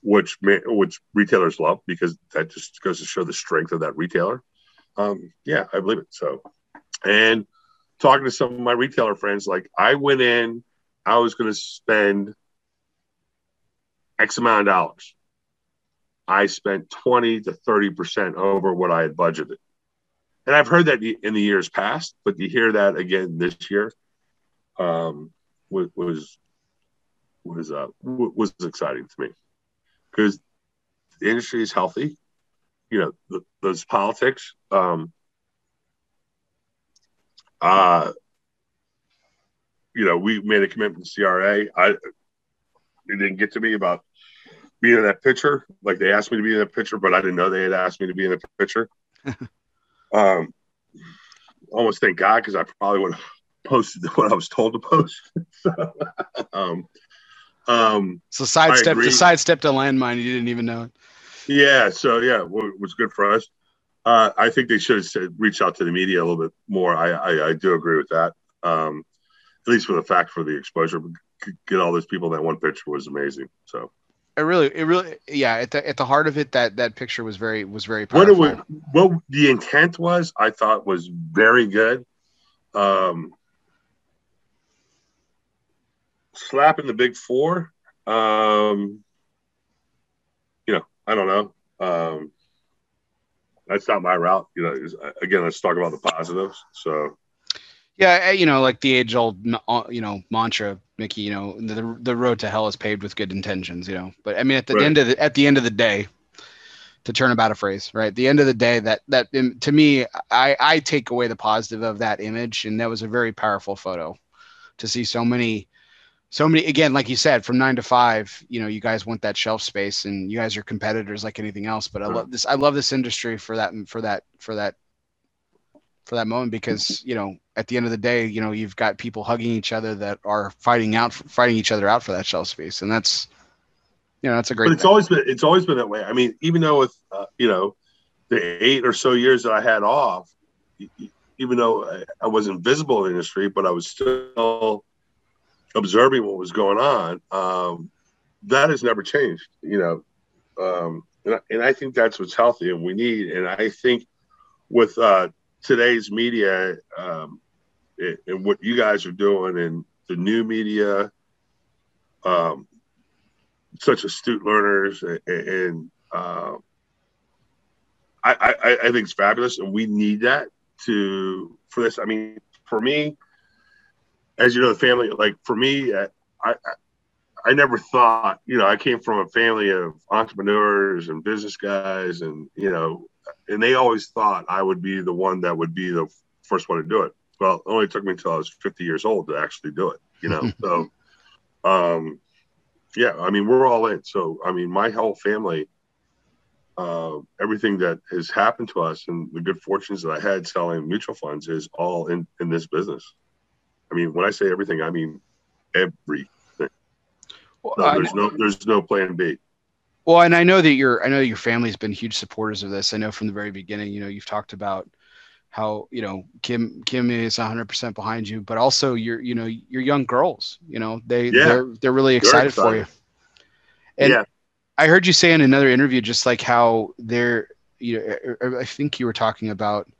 which which retailers love because that just goes to show the strength of that retailer um, yeah i believe it. So and talking to some of my retailer friends like i went in i was going to spend x amount of dollars. I spent 20 to 30 percent over what i had budgeted. And I've heard that in the years past, but to hear that again this year um, was was was uh, was exciting to me. Because the industry is healthy. You know, the, those politics. Um, uh, you know, we made a commitment to CRA. I it didn't get to me about being in that picture. Like they asked me to be in that picture, but I didn't know they had asked me to be in the picture. Um, almost thank God because I probably would have posted what I was told to post. so, um, Um, so sidestep to sidestepped a landmine. You didn't even know it. Yeah, so yeah, w- was good for us. Uh, I think they should have said, reached out to the media a little bit more. I, I, I do agree with that. Um, at least for the fact for the exposure, get all those people in that one picture was amazing. So It really, it really, yeah. At the at the heart of it, that that picture was very was very powerful. what it was, what the intent was, I thought was very good. Um, slapping the big four, um, I don't know. Um, that's not my route. You know, again, let's talk about the positives. So Yeah, you know, like the age old, you know, mantra, Mickey. You know, the the road to hell is paved with good intentions. You know, but I mean, at the Right. end of the at the end of the day, to turn about a phrase, right? At the end of the day, that that to me, I I take away the positive of that image, and that was a very powerful photo to see so many. So many again, like you said, from nine to five, you know, you guys want that shelf space, and you guys are competitors like anything else. But I love this. I love this industry for that. For that. For that for that moment because you know at the end of the day you know you've got people hugging each other that are fighting out fighting each other out for that shelf space and that's you know that's a great but it's thing. always been it's always been that way. I mean, even though with uh, you know the eight or so years that I had off, even though I, I wasn't visible in the industry, but I was still observing what was going on. Um, that has never changed, you know, um, and, I, and I think that's what's healthy and we need. And I think with uh, today's media um, and, and what you guys are doing and the new media. Um, such astute learners and, and uh, I, I, I think it's fabulous and we need that to for this i mean for me as you know the family like for me i i, I never thought you know i came from a family of entrepreneurs and business guys and you know and they always thought i would be the one that would be the first one to do it well it only took me until i was 50 years old to actually do it you know so um yeah, I mean, we're all in. So, I mean, my whole family, uh, everything that has happened to us and the good fortunes that I had selling mutual funds is all in, in this business. I mean, when I say everything, I mean everything. well, No, there's no, there's no plan B. well, and I know that your I know your family's been huge supporters of this. I know from the very beginning, you know, you've talked about how you know Kim Kim is 100% behind you, but also your you know your young girls, you know, they Yeah. they're they're really excited, for you. And yeah, I heard you say in another interview just like how they're you know er, er, er, I think you were talking about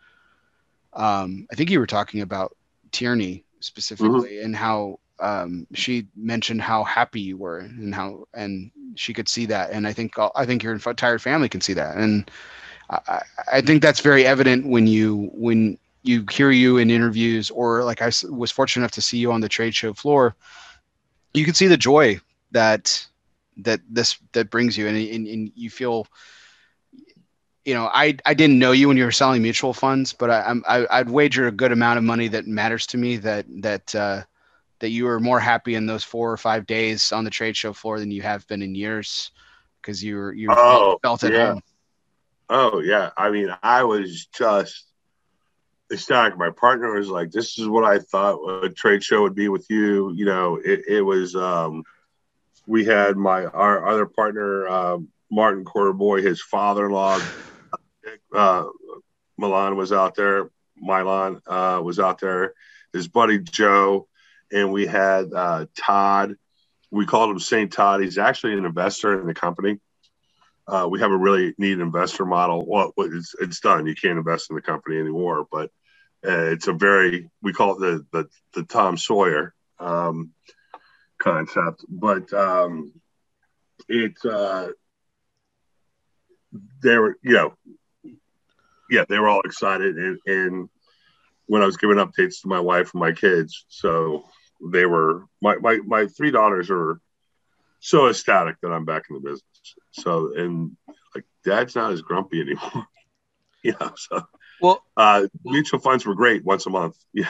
um I think you were talking about Tierney specifically and how um she mentioned how happy you were and how and she could see that. And I think I think your entire family can see that. And I, I- I think that's very evident when you when you hear you in interviews or like i was fortunate enough to see you on the trade show floor. You can see the joy that that this that brings you and, and, and you feel you know I, I didn't know you when you were selling mutual funds but I, I'm I, I'd wager a good amount of money that matters to me that that uh, that you were more happy in those four or five days on the trade show floor than you have been in years because you were you Oh, felt at yeah. home Oh yeah, I mean, I was just ecstatic. My partner was like, "This is what I thought a trade show would be with you." You know, it, it was. Um, we had my our other partner, um, Martin Quarterboy, his father-in-law, uh, Milan was out there. Milan uh, was out there. His buddy Joe, and we had uh, Todd. We called him Saint Todd. He's actually an investor in the company uh, we have a really neat investor model. Well, it's, it's done. You can't invest in the company anymore, but uh, it's a very we call it the the, the Tom Sawyer um, concept. But um, it uh, they were you know yeah they were all excited and, and when I was giving updates to my wife and my kids, so they were my my my three daughters are so ecstatic that I'm back in the business. So and like dad's not as grumpy anymore. you know, so well uh mutual funds were great once a month. Yeah.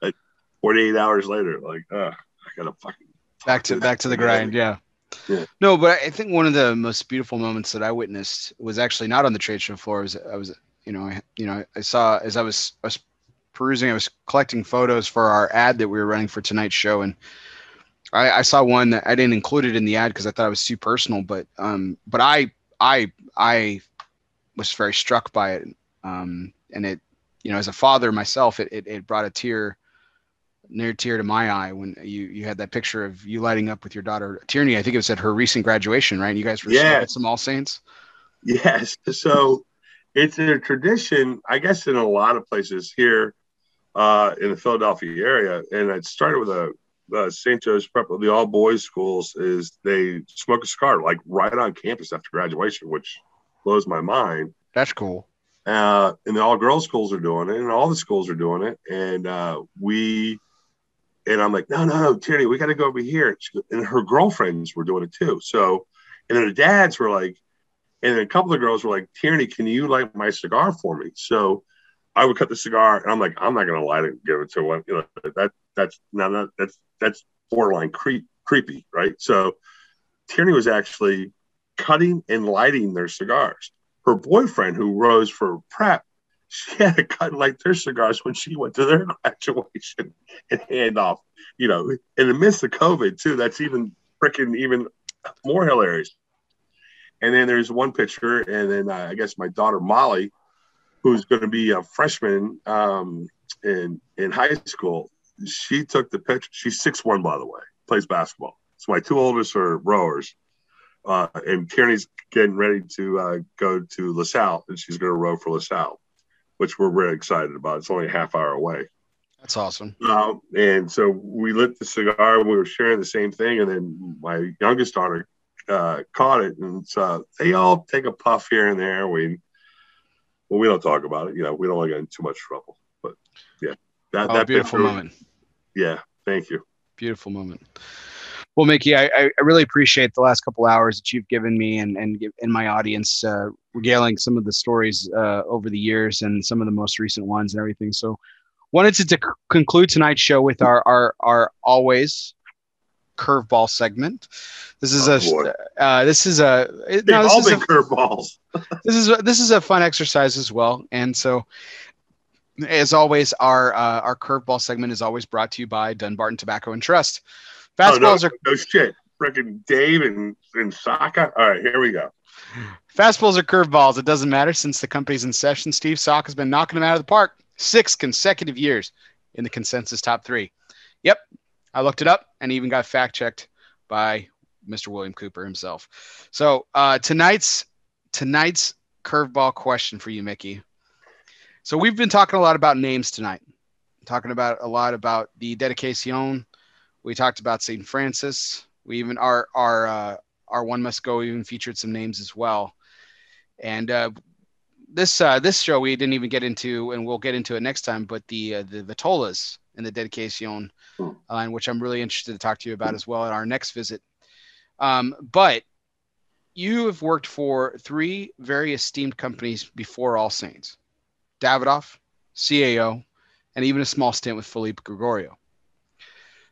but 48 hours later, like, uh, I gotta fucking back to back to the grind yeah. Yeah. no but i think one of the most beautiful moments that i witnessed was actually not on the trade show floor. I was i was you know I, you know i saw as i was i was perusing i was collecting photos for our ad that we were running for tonight's show. And I, I saw one that I didn't include it in the ad because I thought it was too personal, but um, but I I I was very struck by it, um, and it you know as a father myself, it it, it brought a tear near tear to my eye when you you had that picture of you lighting up with your daughter Tierney. I think it was at her recent graduation, right? You guys were Yeah. at some All Saints. Yes. So it's a tradition, I guess, in a lot of places here uh, in the Philadelphia area. And it started with a, uh St. Joe's Prep, the all boys schools, is they smoke a cigar like right on campus after graduation, which blows my mind. That's cool. Uh, and the all girls schools are doing it, and all the schools are doing it. And uh, we, and I'm like, no, no, no, Tierney, we got to go over here. And her girlfriends were doing it too. So, and then the dads were like, and then a couple of girls were like, Tierney, can you light my cigar for me? So I would cut the cigar, and I'm like, I'm not gonna light it and give it to one. You know, that that's no, no, that's that's borderline creep, creepy, right? So Tierney was actually cutting and lighting their cigars. Her boyfriend, who rose for prep, she had to cut like their cigars when she went to their graduation and hand off. You know, in the midst of COVID too. That's even freaking even more hilarious. And then there's one picture, and then uh, I guess my daughter Molly, who's going to be a freshman um, in in high school. She took the picture. She's six one, by the way, plays basketball. So my two oldest are rowers, uh, and Tierney's getting ready to uh, go to LaSalle, and she's going to row for LaSalle, which we're very excited about. It's only a half hour away. That's awesome. Um, and so we lit the cigar. We were sharing the same thing, and then my youngest daughter uh, caught it, and so they all take a puff here and there. We, well, we don't talk about it. You know, we don't want to get in too much trouble. But yeah, that Oh, that beautiful picture- moment. Yeah, thank you. Beautiful moment. Well, Mickey, I, I really appreciate the last couple hours that you've given me and and give- and my audience, uh, regaling some of the stories uh, over the years and some of the most recent ones and everything. So, wanted to, to conclude tonight's show with our our our always curveball segment. This is Oh, a uh, this is a They've no, all a, been curveballs. this is this is a fun exercise as well and so as always our uh, our curveball segment is always brought to you by dunbarton tobacco and trust Oh, no, fastballs are no shit. Freaking Dave and and Saka. All right, here we go. Fastballs or curveballs it doesn't matter since the company's in session steve saka has been knocking them out of the park six consecutive years in the consensus top three. Yep i looked it up and even got fact checked by mr william cooper himself. So uh, tonight's tonight's curveball question for you mickey. So we've been talking a lot about names tonight. Talking about a lot about the dedication we talked about st francis. We even our our uh, our one must go even featured some names as well and uh, this uh, this show we didn't even get into and we'll get into it next time but the uh, the vitolas and the dedication Hmm. line which i'm really interested to talk to you about as well at our next visit um, but you have worked for three very esteemed companies before all saints davidoff cao and even a small stint with Felipe Gregorio.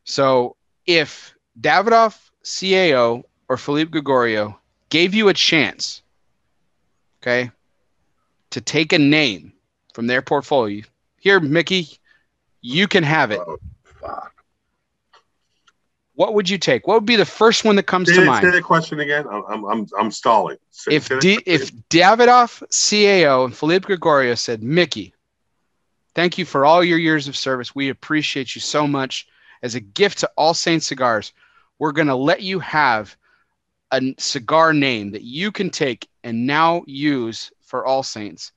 So if Davidoff, CAO, or Felipe Gregorio gave you a chance, okay, to take a name from their portfolio, here, Mickey, you can have it. Oh. What would you take? What would be the first one that comes Say, to mind? say the question again. I'm I'm I'm, I'm stalling. Say- if say D, if. Davidoff, CAO, and Felipe Gregorio said, Mickey, thank you for all your years of service. We appreciate you so much. As a gift to All Saints Cigars, we're going to let you have a cigar name that you can take and now use for All Saints.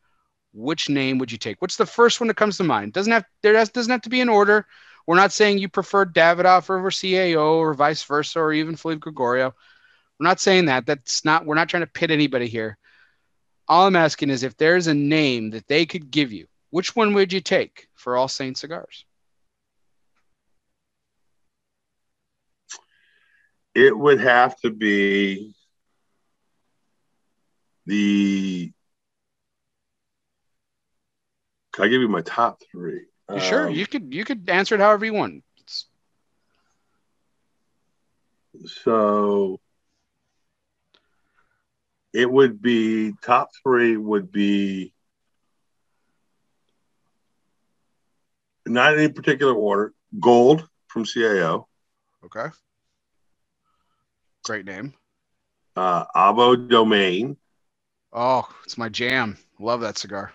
Which name would you take? What's the first one that comes to mind? Doesn't have there doesn't have to be in order. We're not saying you prefer Davidoff over CAO or vice versa or even Felipe Gregorio. We're not saying that. That's not. We're not trying to pit anybody here. All I'm asking is if there's a name that they could give you, which one would you take for All Saints cigars? It would have to be the. Can I give you my top three? You sure, Um, you could you could answer it however you want. It's- So it would be top three would be not in any particular order. Gold from CAO, okay. Great name. Uh, Avo Domaine. Oh, it's my jam. Love that cigar.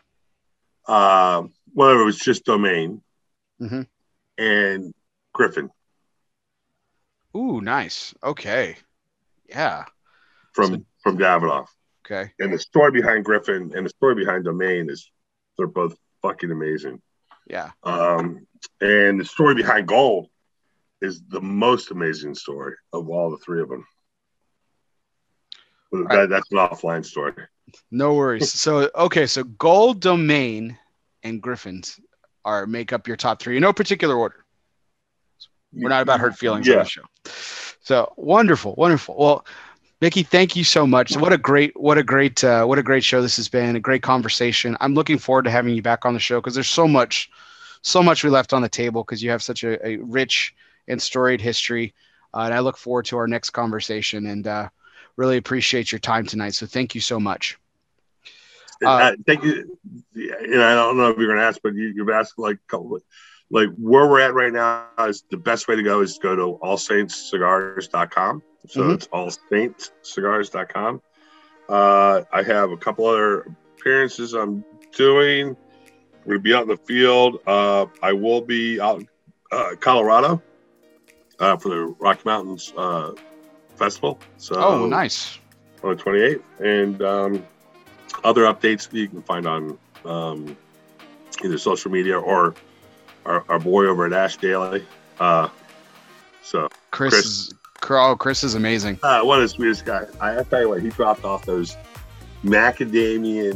Uh, whatever, it was just Domaine. Mhm. And Griffin Ooh, nice. Okay. Yeah. from So- from Davidoff. Okay. And the story behind Griffin and the story behind Domaine is they're both fucking amazing. Yeah. Um, and the story behind Gold is the most amazing story of all the three of them. But right. that's an offline story. No worries. so okay, so gold domaine and griffins are make up your top three in no particular order. We're not about hurt feelings on the show. So wonderful, wonderful. Well, Mickey, thank you so much. What a great, what a great, uh, what a great show this has been. A great conversation. I'm looking forward to having you back on the show because there's so much, so much we left on the table because you have such a, a rich and storied history. Uh, and I look forward to our next conversation and uh, really appreciate your time tonight. So thank you so much. Uh, Uh, thank you. And I don't know if you're going to ask, but you, you've asked like, couple- like where we're at right now is the best way to go is to go to allsaintscigars.com. So Mhm. it's allsaintscigars.com. Uh, I have a couple other appearances I'm doing. We're going to be out in the field. Uh, I will be out in uh, Colorado uh, for the Rocky Mountains uh, Festival. So Oh, nice. on the 28th. And um, other updates you can find on um, either social media or our, our boy over at Ash Daily. Uh, so, Chris, Chris. is oh, Chris is amazing. uh, one of the sweetest guys. I to tell you what, he dropped off those macadamia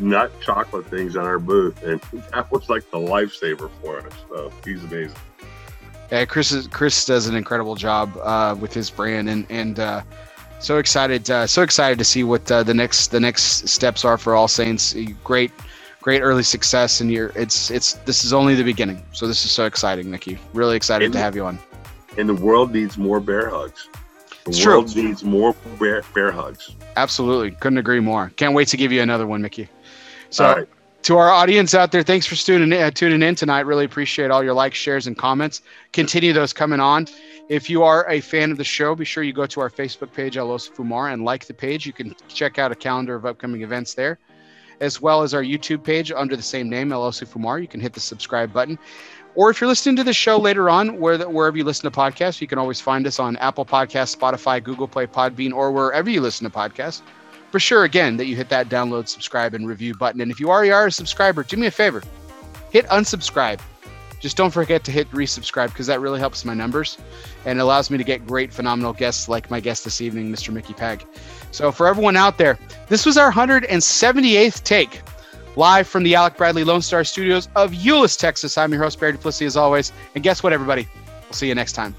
nut chocolate things on our booth, and that was like the lifesaver for us. So, he's amazing. Yeah, Chris Chris does an incredible job uh, with his brand, and and uh, so excited, uh, so excited to see what uh, the next the next steps are for All Saints. Great, great early success, and you're it's it's this is only the beginning. So this is so exciting, Nikki. Really excited And- to have you on. And the world needs more bear hugs. The It's true. needs more bear, bear hugs. Absolutely, couldn't agree more. Can't wait to give you another one, Mickey. So. To our audience out there, thanks for tuning in, uh, tuning in tonight. Really appreciate all your likes, shares, and comments. Continue those coming on. If you are a fan of the show, be sure you go to our Facebook page, Elos Fumar, and like the page. You can check out a calendar of upcoming events there, as well as our YouTube page under the same name, Elos Fumar. You can hit the subscribe button. Or if you're listening to the show later on, where the, wherever you listen to podcasts, you can always find us on Apple Podcasts, Spotify, Google Play, Podbean, or wherever you listen to podcasts for sure again that you hit that download subscribe and review button. And if you already are a subscriber do me a favor. Hit unsubscribe. Just don't forget to hit resubscribe because that really helps my numbers and allows me to get great phenomenal guests like my guest this evening mr mickey pag. So for everyone out there this was our 178th take live from the alec bradley lone star studios of euless texas. I'm your host barry duplessis as always. And guess what everybody? We'll see you next time